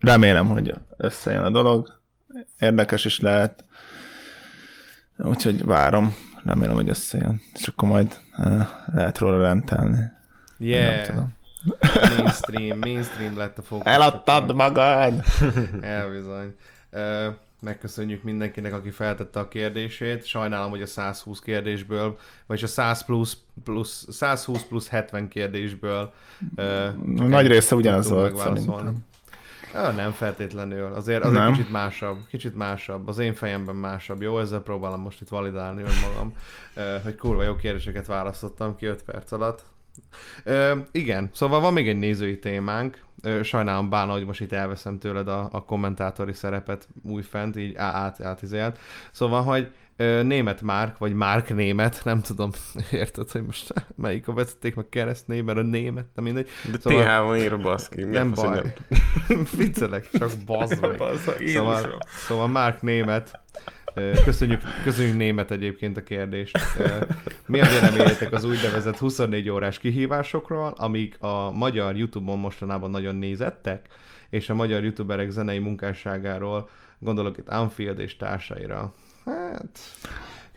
remélem, hogy összejön a dolog. Érdekes is lehet. Úgyhogy várom. Remélem, hogy összejön. És akkor majd uh, lehet róla rendelni. Nem Yeah. tudom. Mainstream, mainstream lett a fókusz. Eladtad magad! Elbizony. Megköszönjük mindenkinek, aki feltette a kérdését. Sajnálom, hogy a 120 kérdésből, vagy a 100 plusz, plusz 120 plusz 70 kérdésből Nagy része ugyanaz volt szerintem. Ö, nem feltétlenül. Azért, azért Nem. kicsit másabb. Kicsit másabb. Az én fejemben másabb. Jó, ezzel próbálom most itt validálni önmagam, hogy kurva jó kérdéseket választottam ki 5 perc alatt. Ö, igen, szóval van még egy nézői témánk. Ö, sajnálom bána, hogy most itt elveszem tőled a, a kommentátori szerepet újfent, így át, átizélt. Szóval, hogy német Márk, vagy Márk német, nem tudom, érted, hogy most melyik a vezeték meg keresztnév, mert a német, nem mindegy. De Szóval- TH-ban ír a baszki. Nem baj. Viccelek, csak bazd meg. Szóval, szóval Márk német, Köszönjük, köszönjük német egyébként a kérdést. Mi a véleményetek az úgynevezett 24 órás kihívásokról, amik a magyar YouTube-on mostanában nagyon nézettek, és a magyar youtuberek zenei munkásságáról, gondolok itt Anfield és társaira. Hát,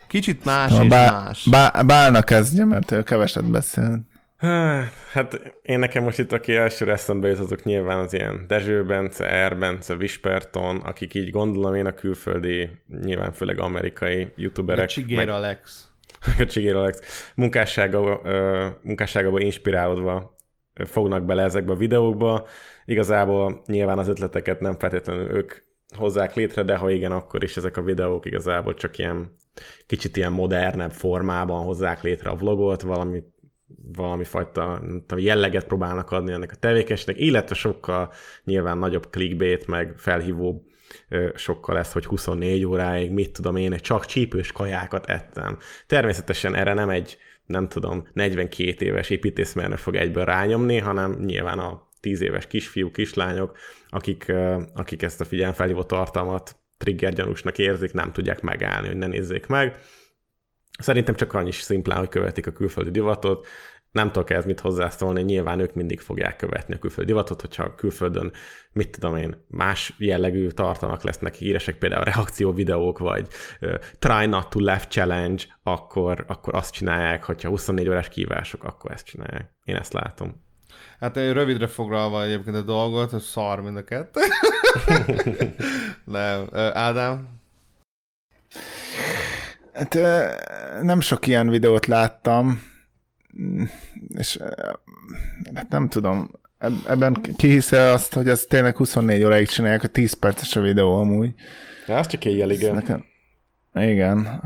kicsit más és Bá, más. bá, bálna kezdje, mert ő keveset beszél. Hát én nekem most itt, aki elsőre eszembe jut, azok nyilván az ilyen Dezső Bence, Er Bence, Visperton, akik így gondolom én a külföldi, nyilván főleg amerikai A youtuberek. Csigér Alex. meg a Csigér Alex munkássága, munkásságába inspirálódva fognak bele ezekbe a videókba. Igazából nyilván az ötleteket nem feltétlenül ők hozzák létre, de ha igen, akkor is ezek a videók igazából csak ilyen kicsit ilyen modernebb formában hozzák létre a vlogot, valami, valami fajta tudom, jelleget próbálnak adni ennek a tevékenységnek, illetve sokkal nyilván nagyobb clickbait, meg felhívó sokkal lesz, hogy 24 óráig, mit tudom én, csak csípős kajákat ettem. Természetesen erre nem egy, nem tudom, 42 éves építészmérnök fog egyből rányomni, hanem nyilván a 10 éves kisfiú, kislányok, akik, akik ezt a figyelmfelhívó tartalmat triggergyanúsnak érzik, nem tudják megállni, hogy ne nézzék meg. Szerintem csak annyi szimplán, hogy követik a külföldi divatot, nem tudok ehhez mit hozzászólni, nyilván ők mindig fogják követni a külföldi divatot, hogyha külföldön, mit tudom én, más jellegű tartalmak lesznek híresek, például reakció videók, vagy uh, try not to laugh challenge, akkor, akkor azt csinálják, hogyha 24 órás kívások, akkor ezt csinálják. Én ezt látom. Hát rövidre foglalva egyébként a dolgot, hogy szar mind a kettő. Nem. Ádám? Hát nem sok ilyen videót láttam, és hát nem tudom, eb- ebben ki hisze azt, hogy ez tényleg 24 óráig csinálják, a 10 perces a videó amúgy. Ja, az csak éjjel, igen. Nekem... Igen.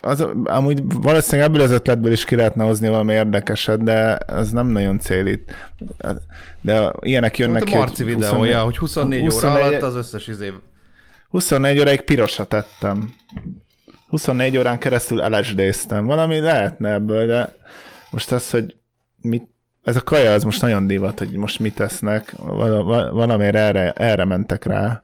Az, amúgy valószínűleg ebből az ötletből is ki lehetne hozni valami érdekeset, de ez nem nagyon cél itt. De ilyenek jönnek ki, a Marci hogy videója, hogy 24 óra 24 alatt az összes izé... 24 óráig pirosat ettem. 24 órán keresztül LSD-ztem. Valami lehetne ebből, de most az, hogy mit, ez a kaja, az most nagyon divat, hogy most mit tesznek. Val- val- valamire erre, erre mentek rá.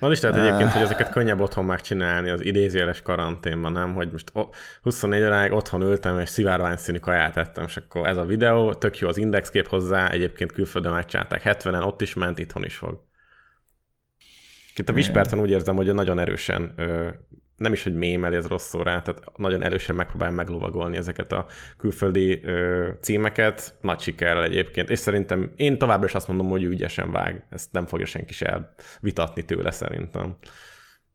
Az is lehet egyébként, hogy ezeket könnyebb otthon megcsinálni az idézőjeles karanténban, nem? Hogy most o- 24 óráig otthon ültem, és szivárvány színű kaját ettem, és akkor ez a videó, tök jó az indexkép hozzá, egyébként külföldön megcsinálták 70-en, ott is ment, itthon is fog. Itt a Visperton úgy érzem, hogy nagyon erősen, ö, nem is, hogy mémeli, ez rossz szó rá, tehát nagyon erősen megpróbál meglovagolni ezeket a külföldi ö, címeket, nagy sikerrel egyébként, és szerintem én továbbra is azt mondom, hogy ügyesen vág, ezt nem fogja senki se elvitatni tőle szerintem.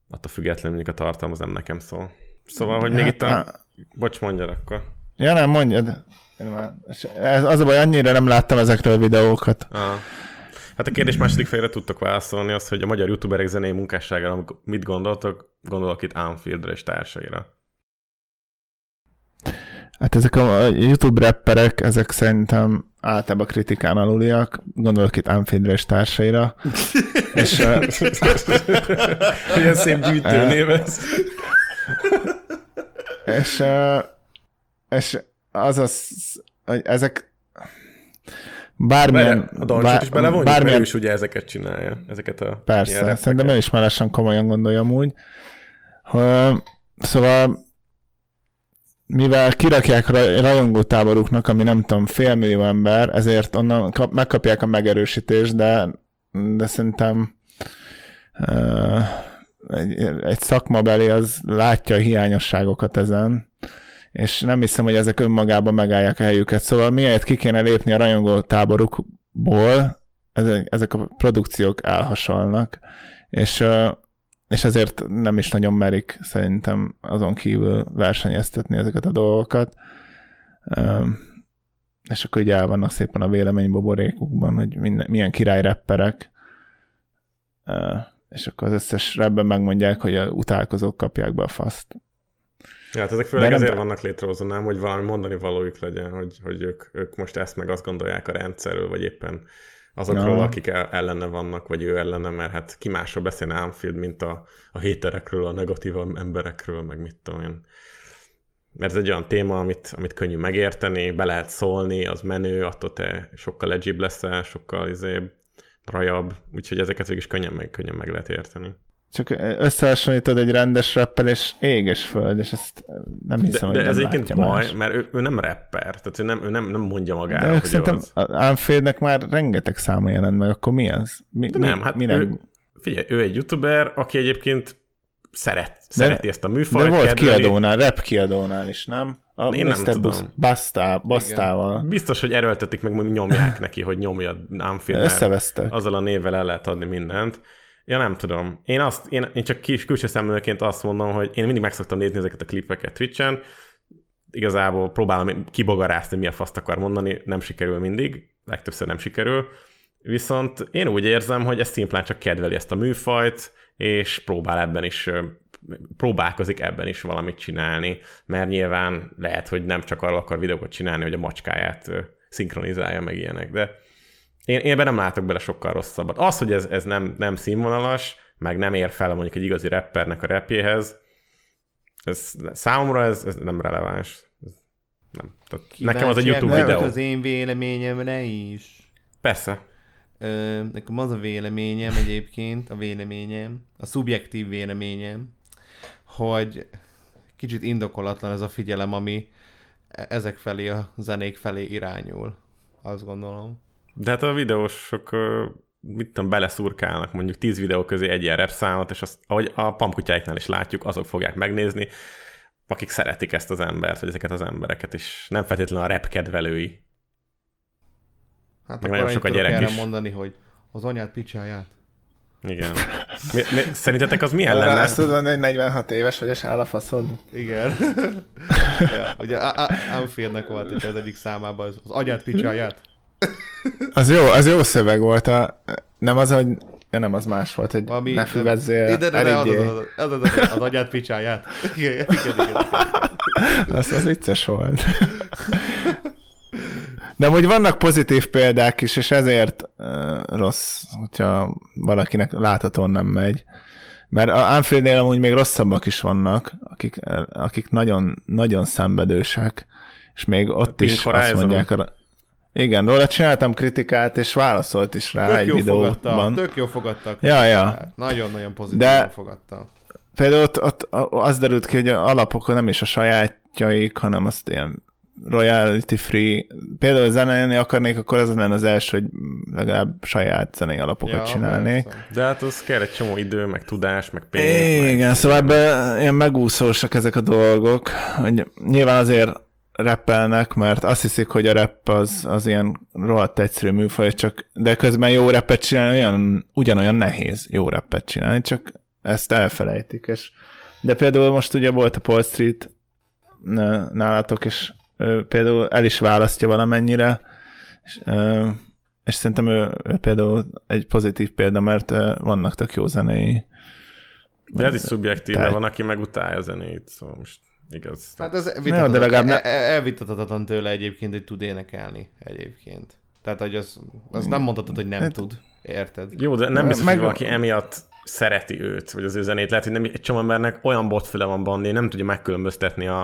Attól függetlenül mondjuk a tartalom az nem nekem szól. Szóval, hogy még itt a... Hát, Bocs, mondjad akkor. Ja, nem, mondjad. Én már- az a baj, annyira nem láttam ezekről a videókat. Ah. Hát a kérdés második fejre tudtok válaszolni az, hogy a magyar youtuberek zenei munkásságára mit gondoltok? Gondolok itt Anfieldre és társaira. Hát ezek a YouTube rapperek, ezek szerintem általában kritikán aluliak, gondolok itt Anfidre és társaira. és, Ilyen szép gyűjtő név ez. és, és az az, hogy ezek bármilyen... Bele, a Doncsot is belevonjuk, bármilyen, ő is ugye ezeket csinálja, ezeket a Persze, szerintem ő is mellesen komolyan gondolja amúgy. Szóval mivel kirakják ra- rajongótáboruknak, ami nem tudom, félmillió ember, ezért onnan kap, megkapják a megerősítést, de, de szerintem ö, egy, egy szakmabeli az látja a hiányosságokat ezen, és nem hiszem, hogy ezek önmagában megállják a helyüket. Szóval miért ki kéne lépni a rajongótáborukból, ezek, ezek a produkciók elhasalnak, és, és ezért nem is nagyon merik szerintem azon kívül versenyeztetni ezeket a dolgokat. És akkor így el vannak szépen a véleményboborékukban, hogy minden, milyen király rapperek, Ö, és akkor az összes rapben megmondják, hogy a utálkozók kapják be a faszt. Ja, hát ezek főleg nem- azért vannak létrehozva, nem, hogy valami mondani valójuk legyen, hogy, hogy ők, ők most ezt meg azt gondolják a rendszerről, vagy éppen azokról, Ja. akik el- ellene vannak, vagy ő ellene, mert hát ki másról beszélne Anfield, mint a, a héterekről, a negatív emberekről, meg mit tudom én. Mert ez egy olyan téma, amit, amit könnyű megérteni, be lehet szólni, az menő, attól te sokkal legibb leszel, sokkal izé, rajabb, úgyhogy ezeket végig is könnyen meg, könnyen meg lehet érteni. Csak összehasonlítod egy rendes rappel, és ég és föld, és ezt nem De, hiszem, de hogy ez nem egyébként baj, más. mert ő, ő nem rapper, tehát ő nem, ő nem, nem mondja De magára, hogy ő szerintem az. Anfieldnek már rengeteg száma jelent meg, akkor mi az? Mi, De mi, nem, hát minek? ő, figyelj, ő egy youtuber, aki egyébként szeret, szereti ezt a De műfajt, volt kedveli. kiadónál, rap kiadónál is, nem? A Én nem Mr. tudom. Bus- Bastá, Bastával. Biztos, hogy erőltetik meg, hogy nyomják neki, hogy nyomja Anfield, mert Összevesztek. azzal a névvel el lehet adni mindent. Ja, nem tudom. Én, azt, én, én csak kis külső szemlőként azt mondom, hogy én mindig meg szoktam nézni ezeket a klipeket Twitch-en, igazából próbálom kibogarászni, mi a faszt akar mondani, nem sikerül mindig, legtöbbször nem sikerül, viszont én úgy érzem, hogy ez szimplán csak kedveli ezt a műfajt, és próbál ebben is próbálkozik ebben is valamit csinálni, mert nyilván lehet, hogy nem csak arról akar videókat csinálni, hogy a macskáját szinkronizálja meg ilyenek, de én, én ebben nem látok bele sokkal rosszabbat. Az, hogy ez, ez nem, nem színvonalas, meg nem ér fel mondjuk egy igazi rappernek a repjéhez, ez, számomra ez, ez nem releváns. Ez nem. Tehát nekem az egy YouTube videó. az én véleményemre is. Persze. Ö, nekem az a véleményem egyébként, a véleményem, a szubjektív véleményem, hogy kicsit indokolatlan ez a figyelem, ami e- ezek felé, a zenék felé irányul. Azt gondolom. De hát a videósok, mit tudom, beleszurkálnak mondjuk 10 videó közé egy ilyen rap számot, és azt, ahogy a pamkutyáiknál is látjuk, azok fogják megnézni, akik szeretik ezt az embert, vagy ezeket az embereket, és nem feltétlenül a rap kedvelői. Hát Meg akkor nagyon sok a gyerek is. mondani, hogy az anyád picsáját. Igen. Mi, mi, szerintetek az milyen lenne? Azt tudod, hogy 46 éves vagy, és áll a faszod. Igen. ja, ugye Anfieldnek volt itt az egyik számában az, az anyád picsáját. Az jó, az jó szöveg volt. A, nem az, hogy ja, nem, az más volt, hogy Valami, ne füvezzél, de, de, de, az, erigyél. az, az, az, az, az anyád picsáját. Igen, igen, igen, igen. Az, az vicces volt. De hogy vannak pozitív példák is, és ezért uh, rossz, hogyha valakinek láthatóan nem megy. Mert a Anfieldnél amúgy még rosszabbak is vannak, akik, akik nagyon, nagyon szenvedősek, és még ott Pink is azt Horizon. mondják, arra- igen, róla csináltam kritikát, és válaszolt is rá Tök egy jó fogadta, videóban. tök jó fogadtak. Ja, ja. Nagyon-nagyon pozitívan De- fogadta. Például ott, ott az derült ki, hogy a alapok nem is a sajátjaik, hanem azt ilyen royalty free. Például zenélni akarnék, akkor az lenne az első, hogy legalább saját zenei alapokat Ja, csinálnék. persze. De hát az kell egy csomó idő, meg tudás, meg pénz. meg... Igen, szóval ebben ilyen megúszósak ezek a dolgok, hogy nyilván azért rappelnek, mert azt hiszik, hogy a rap az, az ilyen rohadt egyszerű műfaj, csak, de közben jó rappet csinálni olyan, ugyanolyan nehéz jó rappet csinálni, csak ezt elfelejtik. És, de például most ugye volt a Paul Street nálatok, és ő például el is választja valamennyire, és, és szerintem ő, ő például egy pozitív példa, mert vannak tök jó zenei De ez is szubjektív, Tehát- mert van, aki megutálja a zenét, szóval most igaz. Hát ez Jó, de legalább ne- ne... elvitathatatlan tőle egyébként, hogy tud énekelni egyébként. Tehát, hogy az, az nem mondhatod, hogy nem Hát- tud. Érted? Jó, de nem biztos, Meg- hogy valaki emiatt szereti őt, vagy az ő zenét. Lehet, hogy nem, egy csomó embernek olyan botfüle van bandi, nem tudja megkülönböztetni a,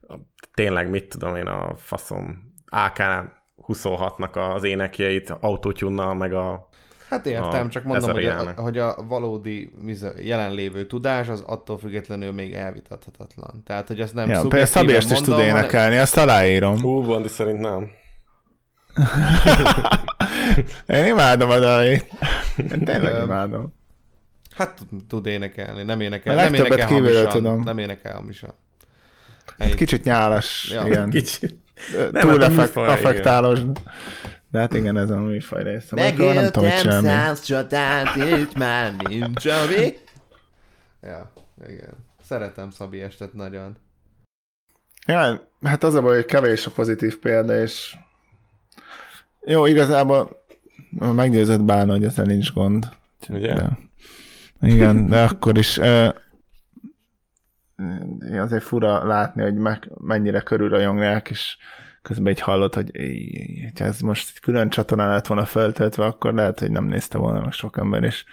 a tényleg, mit tudom én, a faszom AK 26-nak az énekjeit, autotune meg a... Hát értem, A- csak mondom, hogy a, Ezeriának. hogy a valódi jelenlévő tudás az attól függetlenül még elvitathatatlan. Tehát, hogy ezt nem Ja, például szubjektíven Szabést is tud mondom, hanem- énekelni, azt aláírom. Hú, Bandi szerint nem. Én imádom a dalait. Én tényleg imádom. Hát tud- énekelni, nem énekel, A nem énekel kívülről hamisan, tudom. nem énekel hamisan. Egy kicsit nyálas, Ja. igen. Kicsit. Nem, Túl hát a effekt, műfaj, igen. affektálós. De hát igen, ez a műfaj része. Amikor nem tudom, száz csatát, itt már nincs, ami... Ja, igen. Szeretem Szabi Estet nagyon. Ja, hát az a baj, hogy kevés a pozitív példa, és jó, igazából meggyőzött bálna, hogy ezzel nincs gond. Ugye? De, igen, de akkor is ö, azért fura látni, hogy meg, mennyire körülrajongják, és közben egy hallott, hogy ez most egy külön csatornán lett volna feltöltve, akkor lehet, hogy nem nézte volna meg sok ember, és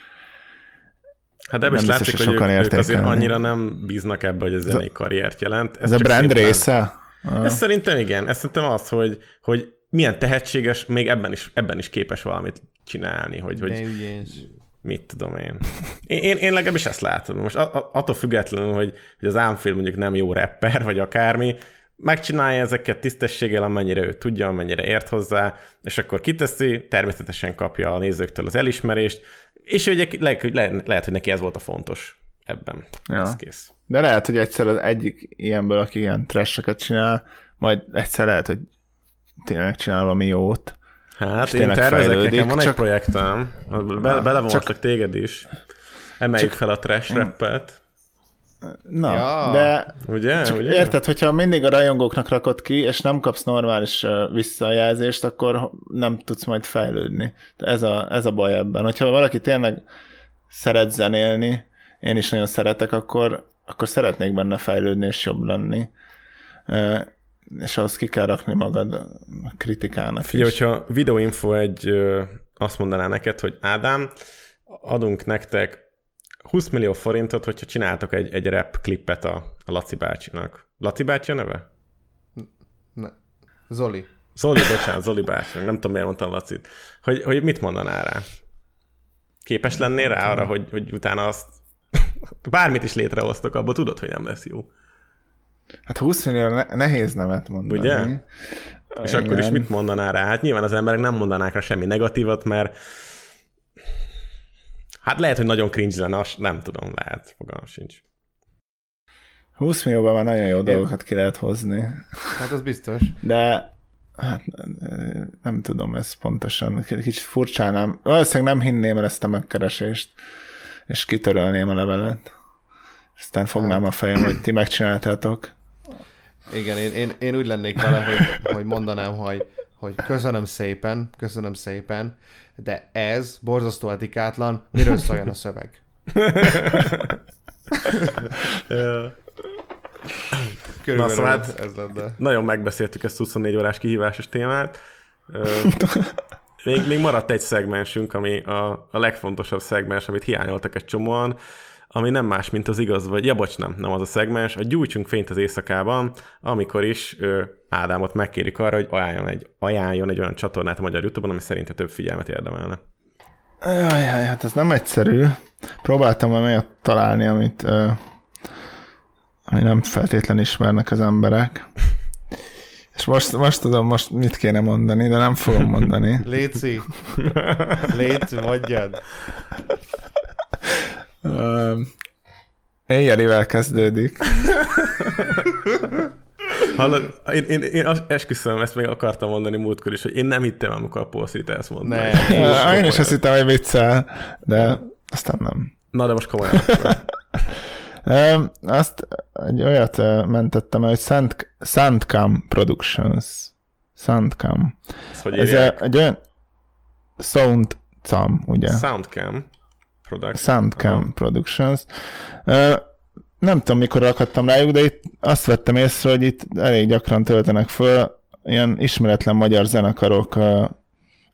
Hát ebből is látszik, hogy hogy ők, sokan ők azért annyira nem bíznak ebbe, hogy a zenei karriert jelent. ez a csak brand szépen- része? Ah. Ez szerintem igen. Ez szerintem az, hogy, hogy milyen tehetséges, még ebben is, ebben is képes valamit csinálni, hogy, hogy mit tudom én. Én, én, én legalábbis ezt látom. Most a- a- attól függetlenül, hogy, hogy az Ámfél mondjuk nem jó rapper, vagy akármi, megcsinálja ezeket tisztességgel, amennyire ő tudja, amennyire ért hozzá, és akkor kiteszi, természetesen kapja a nézőktől az elismerést, és ugye lehet, hogy- lehet, hogy neki ez volt a fontos ebben. Ja. Ez kész. De lehet, hogy egyszer az egyik ilyenből, aki ilyen trasheket csinál, majd egyszer lehet, hogy tényleg csinál valami jót. Hát én tervezek, nekem van csak- egy projektem, be, belevontlak téged is. Emeljük fel a trash rappet. Na, Ja. de Ugye? Csak Ugye? érted, hogyha mindig a rajongóknak rakod ki, és nem kapsz normális visszajelzést, akkor nem tudsz majd fejlődni. Ez a, ez a baj ebben. Hogyha valaki tényleg szeret zenélni, én is nagyon szeretek, akkor, akkor szeretnék benne fejlődni és jobb lenni. És ahhoz ki kell rakni magad a kritikának Figyelj, is. hogyha videóinfo egy azt mondaná neked, hogy Ádám, adunk nektek 20 millió forintot, hogyha csináltok egy, egy rap klippet a, a Laci bácsinak. Laci bácsi a neve? Ne. Zoli. Zoli, bocsánat, Zoli bácsi, nem tudom, miért mondtam Lacit. Hogy, hogy mit mondanál rá? Képes lennél rá arra, hogy, hogy utána azt bármit is létrehoztok, abból tudod, hogy nem lesz jó. Hát 20 millió ne- nehéz nevet mondani. Ugye? És akkor is Igen. mit mondaná rá? Hát nyilván az emberek nem mondanák rá semmi negatívat, mert hát lehet, hogy nagyon cringe lenne, nem tudom, lehet, fogalmam sincs. 20 millióban már nagyon jó dolgokat ki lehet hozni. Hát az biztos. De hát, nem tudom ez pontosan. Kicsit furcsálnám. Valószínűleg nem hinném el ezt a megkeresést, és kitörölném a levelet. Aztán fognám a fejem, hogy ti megcsináltátok. Igen, én, én, én úgy lennék vele, hogy, hogy mondanám, hogy, hogy köszönöm szépen, köszönöm szépen, de ez borzasztó etikátlan, miről szóljon a szöveg? Körülbelül szóval hát- ez lenne. Nagyon megbeszéltük ezt a 24 órás kihívásos témát. Még, még maradt egy szegmensünk, ami a, a legfontosabb szegmens, amit hiányoltak egy csomóan, ami nem más, mint az igaz, vagy ja, bocs, nem, nem az a szegmens, a Gyújtsunk fényt az éjszakában, amikor is ö, Ádámot megkérik arra, hogy ajánljon egy, ajánljon egy olyan csatornát a magyar YouTube-on, ami szerinte több figyelmet érdemelne. Jaj, jaj, hát ez nem egyszerű. Próbáltam valami olyat találni, amit ö, ami nem feltétlen ismernek az emberek. És most, most tudom, most mit kéne mondani, de nem fogom mondani. Léci, Léci, mondjad. Ö, Éjjelivel kezdődik. Hallod, én, én, én esküszöm, ezt még akartam mondani múltkor is, hogy én nem hittem, amikor a Polszit ezt mondta. Ne. Ö, Én is azt hittem, hogy viccel, de aztán nem. Na, de most komolyan. Azt egy olyat mentettem el, hogy Sand, Sandcam Productions. Sandcam. Ez hogy Ez egy olyan Soundcam, ugye? Soundcam Product. Soundcam Aha. Productions. Nem tudom, mikor rakhattam rájuk, de itt azt vettem észre, hogy itt elég gyakran töltenek föl, ilyen ismeretlen magyar zenekarok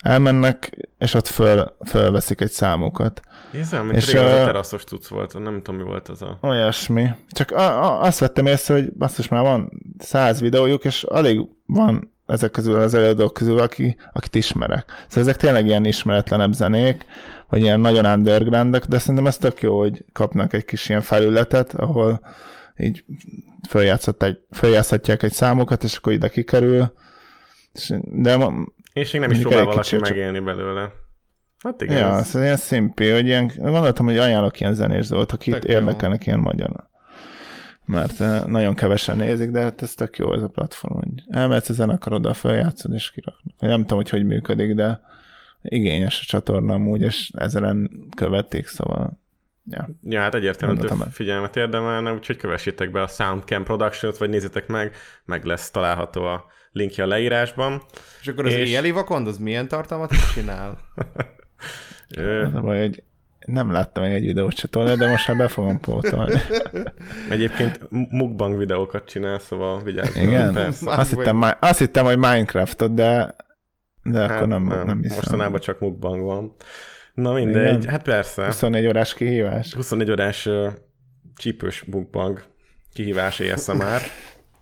elmennek, és ott föl, fölveszik egy számukat. Hiszem, mint És, régen a teraszos tudsz volt, nem tudom, mi volt az a... Olyasmi. Csak a, a, azt vettem észre, hogy basszus már van száz videójuk, és alig van ezek közül az előadók közül, aki, akit ismerek. Szóval ezek tényleg ilyen ismeretlenebb zenék, vagy ilyen nagyon undergroundek, de szerintem ez tök jó, hogy kapnak egy kis ilyen felületet, ahol így följátszhatják egy számokat, és akkor ide kikerül. És, de ma, És még nem is próbál valaki kicsi, csak- megélni belőle. Hát igen, ja, ez, ez ilyen szimpi, hogy ilyen, gondoltam, hogy ajánlok ilyen zenés dolgot, akit érdekelnek ilyen magyar. Mert eh, nagyon kevesen nézik, de hát ez tök jó ez a platform, hogy elmehetsz a zenekaroddal, feljátszod és kiraknak. Nem tudom, hogy hogy működik, de igényes a csatorna amúgy, és ezeren követték, szóval ja. ja, hát egyértelműen több el. figyelmet érdemelne, úgyhogy kövessétek be a Soundcam Productions, vagy nézzétek meg, meg lesz található a linkje a leírásban. És akkor az És- éjjeli vakond, az milyen tartalmat is csinál? Ö, Az a baj, hogy nem láttam még egy videót se de most már be fogom pótolni. Egyébként mukbang videókat csinál, szóval vigyázz. Igen? Persze. Azt hittem, azt hittem, hogy Minecraftot, de, de Hát akkor nem, nem, hiszem. Mostanában csak mukbang van. Na mindegy, Igen. hát persze. 24 órás kihívás. 24 órás uh, csípős mukbang kihívás ASMR.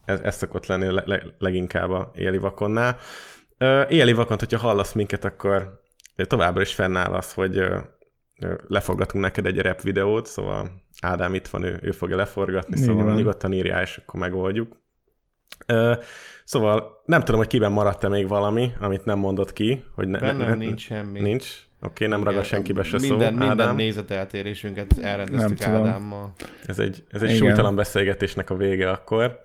Ez, ez szokott lenni le, le, leginkább a éli vakonnál. Uh, éli vakont, hogyha hallasz minket, akkor továbbra is fennáll az, hogy uh, leforgatunk neked egy rap videót, szóval Ádám itt van, ő, ő fogja leforgatni, Így szóval nyugodtan írjál, és akkor megoldjuk. Uh, szóval nem tudom, hogy kiben maradt-e még valami, amit nem mondott ki, hogy ne, Bennem ne, nincs semmi. Nincs? Oké, nem ragad senkibe se szó. minden, minden Ádám. nézeteltérésünket elrendeztük Nem tudom. Ádámmal. Ez egy, ez egy Igen. súlytalan beszélgetésnek a vége akkor.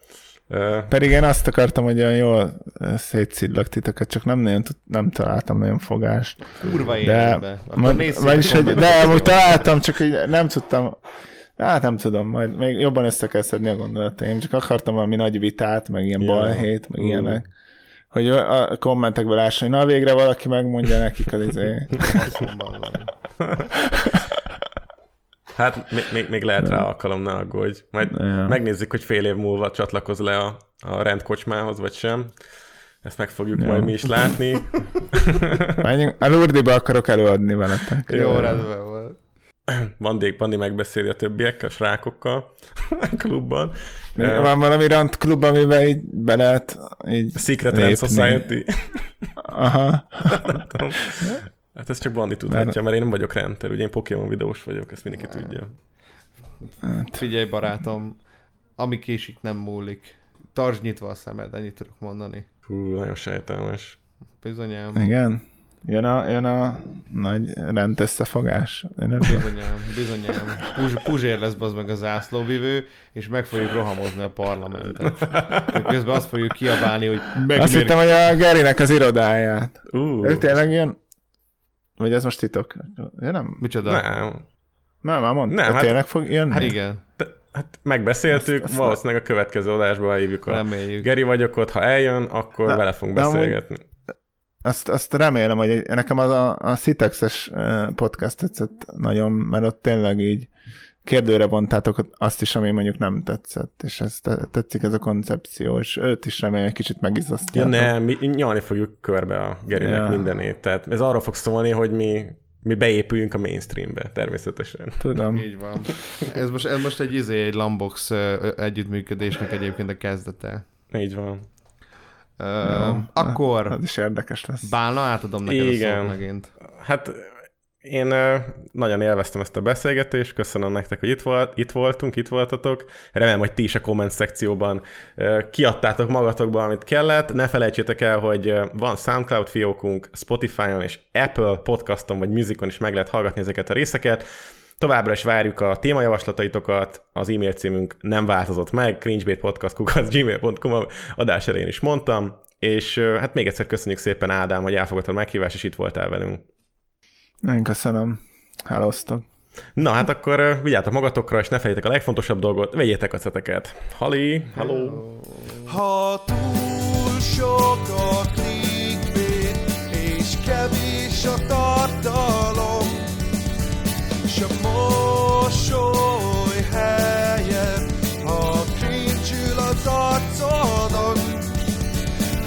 Pedig én azt akartam, hogy olyan jól ö, szétszidlak titeket, csak nem, nagyon, tud- nem találtam nagyon fogást. Kurva De, életbe. Akkor nézz vagyis, hogy, de amúgy találtam, csak így nem tudtam, hát nem tudom, majd még jobban össze kell szedni a gondolataim, csak akartam valami nagy vitát, meg ilyen Ja. balhét, meg Ú. ilyenek. Hogy a a kommentekből lássa, hogy na végre valaki megmondja nekik az izé. Van. hát még, még, még lehet rá alkalom, ne aggódj. Majd Ja. megnézzük, hogy fél év múlva csatlakoz le a, a rendkocsmához, vagy sem. Ezt meg fogjuk Ja. majd mi is látni. Menjünk, a Lurdiba akarok előadni veletek. Jó, rendben volt. Bandi, Bandi megbeszéli a többiekkel, a srákokkal a klubban. Van valami rant klub, amiben így be lehet így Secret lépni. Society. Aha. Hát ezt csak Bandi tudhatja, mert én nem vagyok renter, ugye én Pokémon videós vagyok, ezt mindenki tudja. Figyelj, barátom, ami késik, nem múlik. Tartsd nyitva a szemed, ennyit tudok mondani. Hú, nagyon sejtelmes. Bizonyám, Igen. Jön a, jön a nagy rend összefogás. Bizonyám, bizonyám. Puzs, Puzsér lesz az meg a zászlóvivő, és meg fogjuk rohamozni a parlamentet. Közben azt fogjuk kiabálni, hogy Azt megmérk... hittem, hogy a Gerinek az irodáját. Ú, Ő tényleg jön? Vagy ez most titok? Ja, nem. Micsoda? nem, Nem, már mondta. Nem, hát- tényleg fog jönni? Hát igen, Hát megbeszéltük, Azt- azt- valószínűleg a következő adásban hívjuk a reméljük. Geri vagyok ott, ha eljön, akkor vele fogunk de amúgy- beszélgetni. Azt, azt remélem, hogy nekem az a, a Citexes podcast tetszett nagyon, mert ott tényleg így kérdőre bontátok azt is, ami mondjuk nem tetszett, és ez te- tetszik ez a koncepció, és őt is remélem, egy kicsit Ja, megizasztjátok. nem, mi nyalni fogjuk körbe a Gerinek Ja. mindenét. Tehát ez arról fog szólni, hogy mi, mi beépüljünk a mainstreambe, természetesen. Tudom. Így van. Ez most, ez most egy izé, egy Lambox együttműködésnek egyébként a kezdete. Így van. Ö, akkor Az is érdekes lesz. Bálna, átadom neked a Igen. szót megint. Hát én nagyon élveztem ezt a beszélgetést, köszönöm nektek, hogy itt, volt, itt voltunk, itt voltatok. Remélem, hogy ti is a komment szekcióban kiadtátok magatokba, amit kellett. Ne felejtsétek el, hogy van SoundCloud fiókunk, Spotify-on és Apple podcaston vagy Musicon is meg lehet hallgatni ezeket a részeket. Továbbra is várjuk a témajavaslataitokat, az e-mail címünk nem változott meg, cringebaitpodcast.gmail.com a adás elején is mondtam, és hát még egyszer köszönjük szépen Ádám, hogy elfogadtad a meghívást, és itt voltál velünk. Én köszönöm. Hálóztok. Na hát akkor vigyázzatok magatokra, és ne felejtétek a legfontosabb dolgot, vegyétek a szeteket. Hali, haló! Ha túl sok a clickbait, és kevés a tartalom, és a mosoly helyen, ha kincsül az arcodon.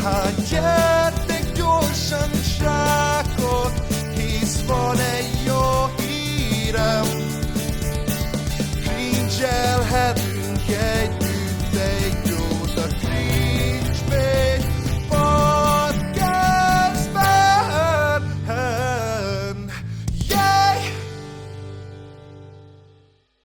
Hát gyertek gyorsan srákok, hisz van egy jó hírem, kincselhetünk egy